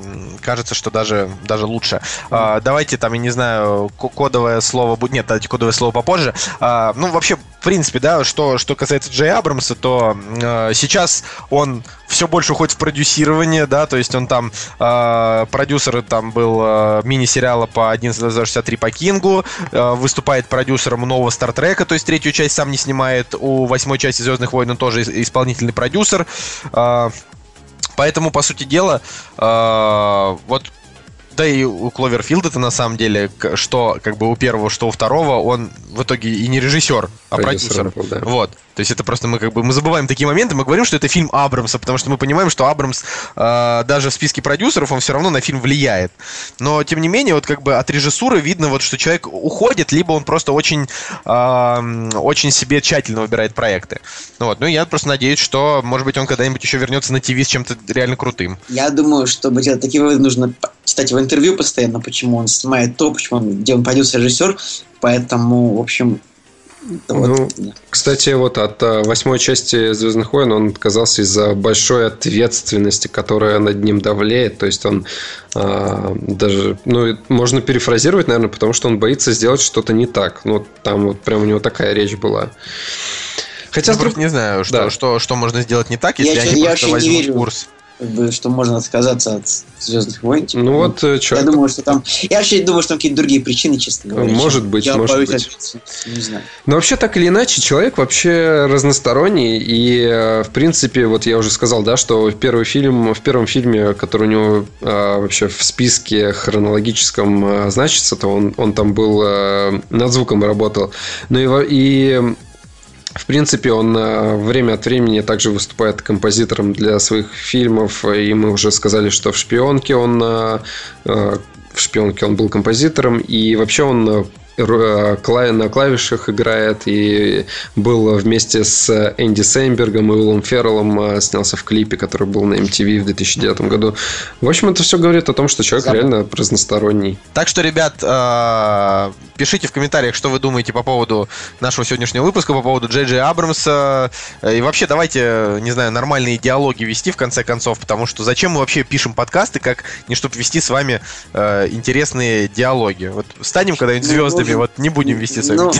[SPEAKER 3] кажется, что даже, даже лучше. А, давайте там, я не знаю, кодовое слово. Нет, давайте кодовое слово попозже. А, ну, вообще, в принципе, да, что, что касается Джей Абрамса, то э, сейчас он все больше уходит в продюсирование, да, то есть он там э, продюсер там был э, мини-сериала по 11.63 по Кингу, э, выступает продюсером нового Стартрека, то есть третью часть сам не снимает, у восьмой части Звездных войн он тоже ис- исполнительный продюсер. Э, Поэтому, по сути дела, э, вот да и у Кловерфилда-то на самом деле, что как бы у первого, что у второго, он в итоге и не режиссер, а продюсер.
[SPEAKER 1] был, да.
[SPEAKER 3] Вот. То есть это просто мы как бы мы забываем такие моменты, мы говорим, что это фильм Абрамса, потому что мы понимаем, что Абрамс э, даже в списке продюсеров он все равно на фильм влияет. Но тем не менее, вот как бы от режиссуры видно вот, что человек уходит, либо он просто очень, э, очень себе тщательно выбирает проекты. Ну Вот. Ну я просто надеюсь, что, может быть, он когда-нибудь еще вернется на ТВ с чем-то реально крутым.
[SPEAKER 2] Я думаю, чтобы делать такие выводы, нужно читать в интервью постоянно, почему он снимает то, почему он, где он продюсер, режиссер. Поэтому, в общем, вот,
[SPEAKER 1] Ну. Кстати, вот от э, восьмой части Звездных войн он отказался из-за большой ответственности, которая над ним давлеет. То есть он а, даже, ну, можно перефразировать, наверное, потому что он боится сделать что-то не так. Ну, там вот прям у него такая речь была. Хотя,
[SPEAKER 3] Я
[SPEAKER 1] с друг-
[SPEAKER 3] просто не знаю, что,
[SPEAKER 1] Да.
[SPEAKER 3] что, что можно сделать не так,
[SPEAKER 2] Я
[SPEAKER 3] если
[SPEAKER 2] щас-
[SPEAKER 3] они
[SPEAKER 2] я
[SPEAKER 3] просто возьмут
[SPEAKER 2] верю.
[SPEAKER 3] курс.
[SPEAKER 2] Как бы, что можно отказаться от Звездных войн. типа,
[SPEAKER 1] ну вот, э, чё,
[SPEAKER 2] Я думаю, что там. Я вообще думаю, что там какие-то другие причины, честно говоря.
[SPEAKER 1] Может быть,
[SPEAKER 2] я
[SPEAKER 1] может
[SPEAKER 2] боюсь
[SPEAKER 1] быть.
[SPEAKER 2] Не знаю.
[SPEAKER 1] Но вообще, так или иначе, человек вообще разносторонний. И, э, в принципе, вот я уже сказал, да, что первый фильм, в первом фильме, который у него э, вообще в списке хронологическом э, значится, то он, он там был э, над звуком работал. Ну и, и в принципе, он э, время от времени также выступает композитором для своих фильмов. И мы уже сказали, что в «Шпионке» он э, э, в «Шпионке» он был композитором. И вообще он на клавишах играет и был вместе с Энди Сейнбергом и Уиллом Ферреллом э, снялся в клипе, который был на MTV в 2009 году. В общем, это все говорит о том, что человек
[SPEAKER 2] Забавно.
[SPEAKER 1] реально разносторонний.
[SPEAKER 3] Так что, ребят, э, пишите в комментариях, что вы думаете по поводу нашего сегодняшнего выпуска, по поводу Джей Джей Абрамса. Э, И вообще, давайте, не знаю, нормальные диалоги вести в конце концов, потому что зачем мы вообще пишем подкасты, как не чтобы вести с вами э, интересные диалоги. Вот станем когда-нибудь
[SPEAKER 2] Ну, можем.
[SPEAKER 3] вот не будем вести с вами.
[SPEAKER 2] Ну,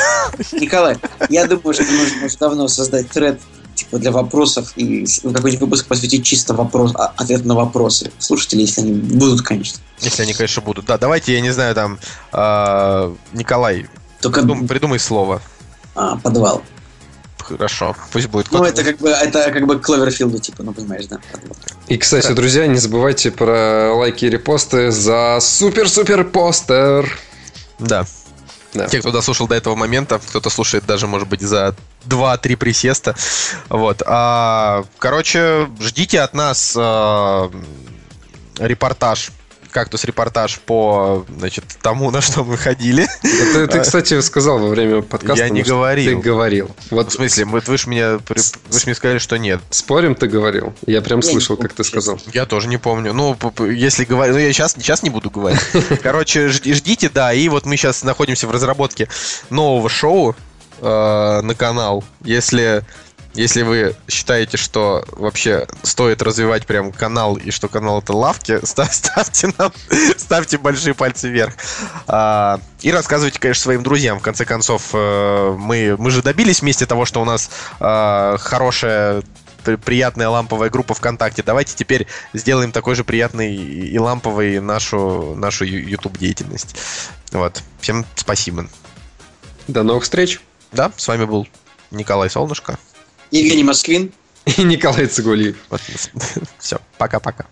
[SPEAKER 2] Николай, я думаю, что нужно уже давно создать тред типа для вопросов и ну, какой-нибудь выпуск посвятить чисто вопрос, а- ответ на вопросы слушателей, если они будут, конечно.
[SPEAKER 3] Если они, конечно, будут. Да, давайте, я не знаю, там, э, Николай,
[SPEAKER 2] Только
[SPEAKER 3] придум- придумай слово.
[SPEAKER 2] а, подвал.
[SPEAKER 3] хорошо. Пусть будет
[SPEAKER 2] Ну, это как бы, это как бы Кловерфилду, типа, ну, понимаешь, да.
[SPEAKER 1] И, кстати, друзья, не забывайте про лайки и репосты за супер-супер постер.
[SPEAKER 3] Да.
[SPEAKER 1] Да.
[SPEAKER 3] Те, кто дослушал до этого момента, кто-то слушает даже, может быть, за 2-3 присеста. Вот. А, короче, ждите от нас а, репортаж кактус-репортаж по, значит, тому, на что мы ходили.
[SPEAKER 1] Это ты, кстати, сказал во время подкаста.
[SPEAKER 3] Я не говорил.
[SPEAKER 1] Ты говорил.
[SPEAKER 3] В
[SPEAKER 1] Вот
[SPEAKER 3] смысле, вы, вы же мне, вы ж мне сказали, что нет.
[SPEAKER 1] спорим, ты говорил. Я прям слышал,
[SPEAKER 2] помню,
[SPEAKER 1] как ты сказал.
[SPEAKER 3] Я тоже не помню. Ну, если говорить... Ну, я сейчас, сейчас не буду говорить. Короче, жди- ждите, да. И вот мы сейчас находимся в разработке нового шоу э, на канал. Если... Если вы считаете, что вообще стоит развивать прям канал и что канал это лавки, ста- ставьте нам, ставьте большие пальцы вверх. А, и рассказывайте, конечно, своим друзьям. В конце концов, э, мы, мы же добились вместе того, что у нас э, хорошая при- приятная ламповая группа ВКонтакте. Давайте теперь сделаем такой же приятный и ламповой нашу, нашу YouTube деятельность. Вот. Всем спасибо.
[SPEAKER 1] До новых встреч.
[SPEAKER 3] Да, с вами был Николай Солнышко.
[SPEAKER 2] Евгений Москвин.
[SPEAKER 1] И Николай Цигулиев.
[SPEAKER 3] Все, пока-пока.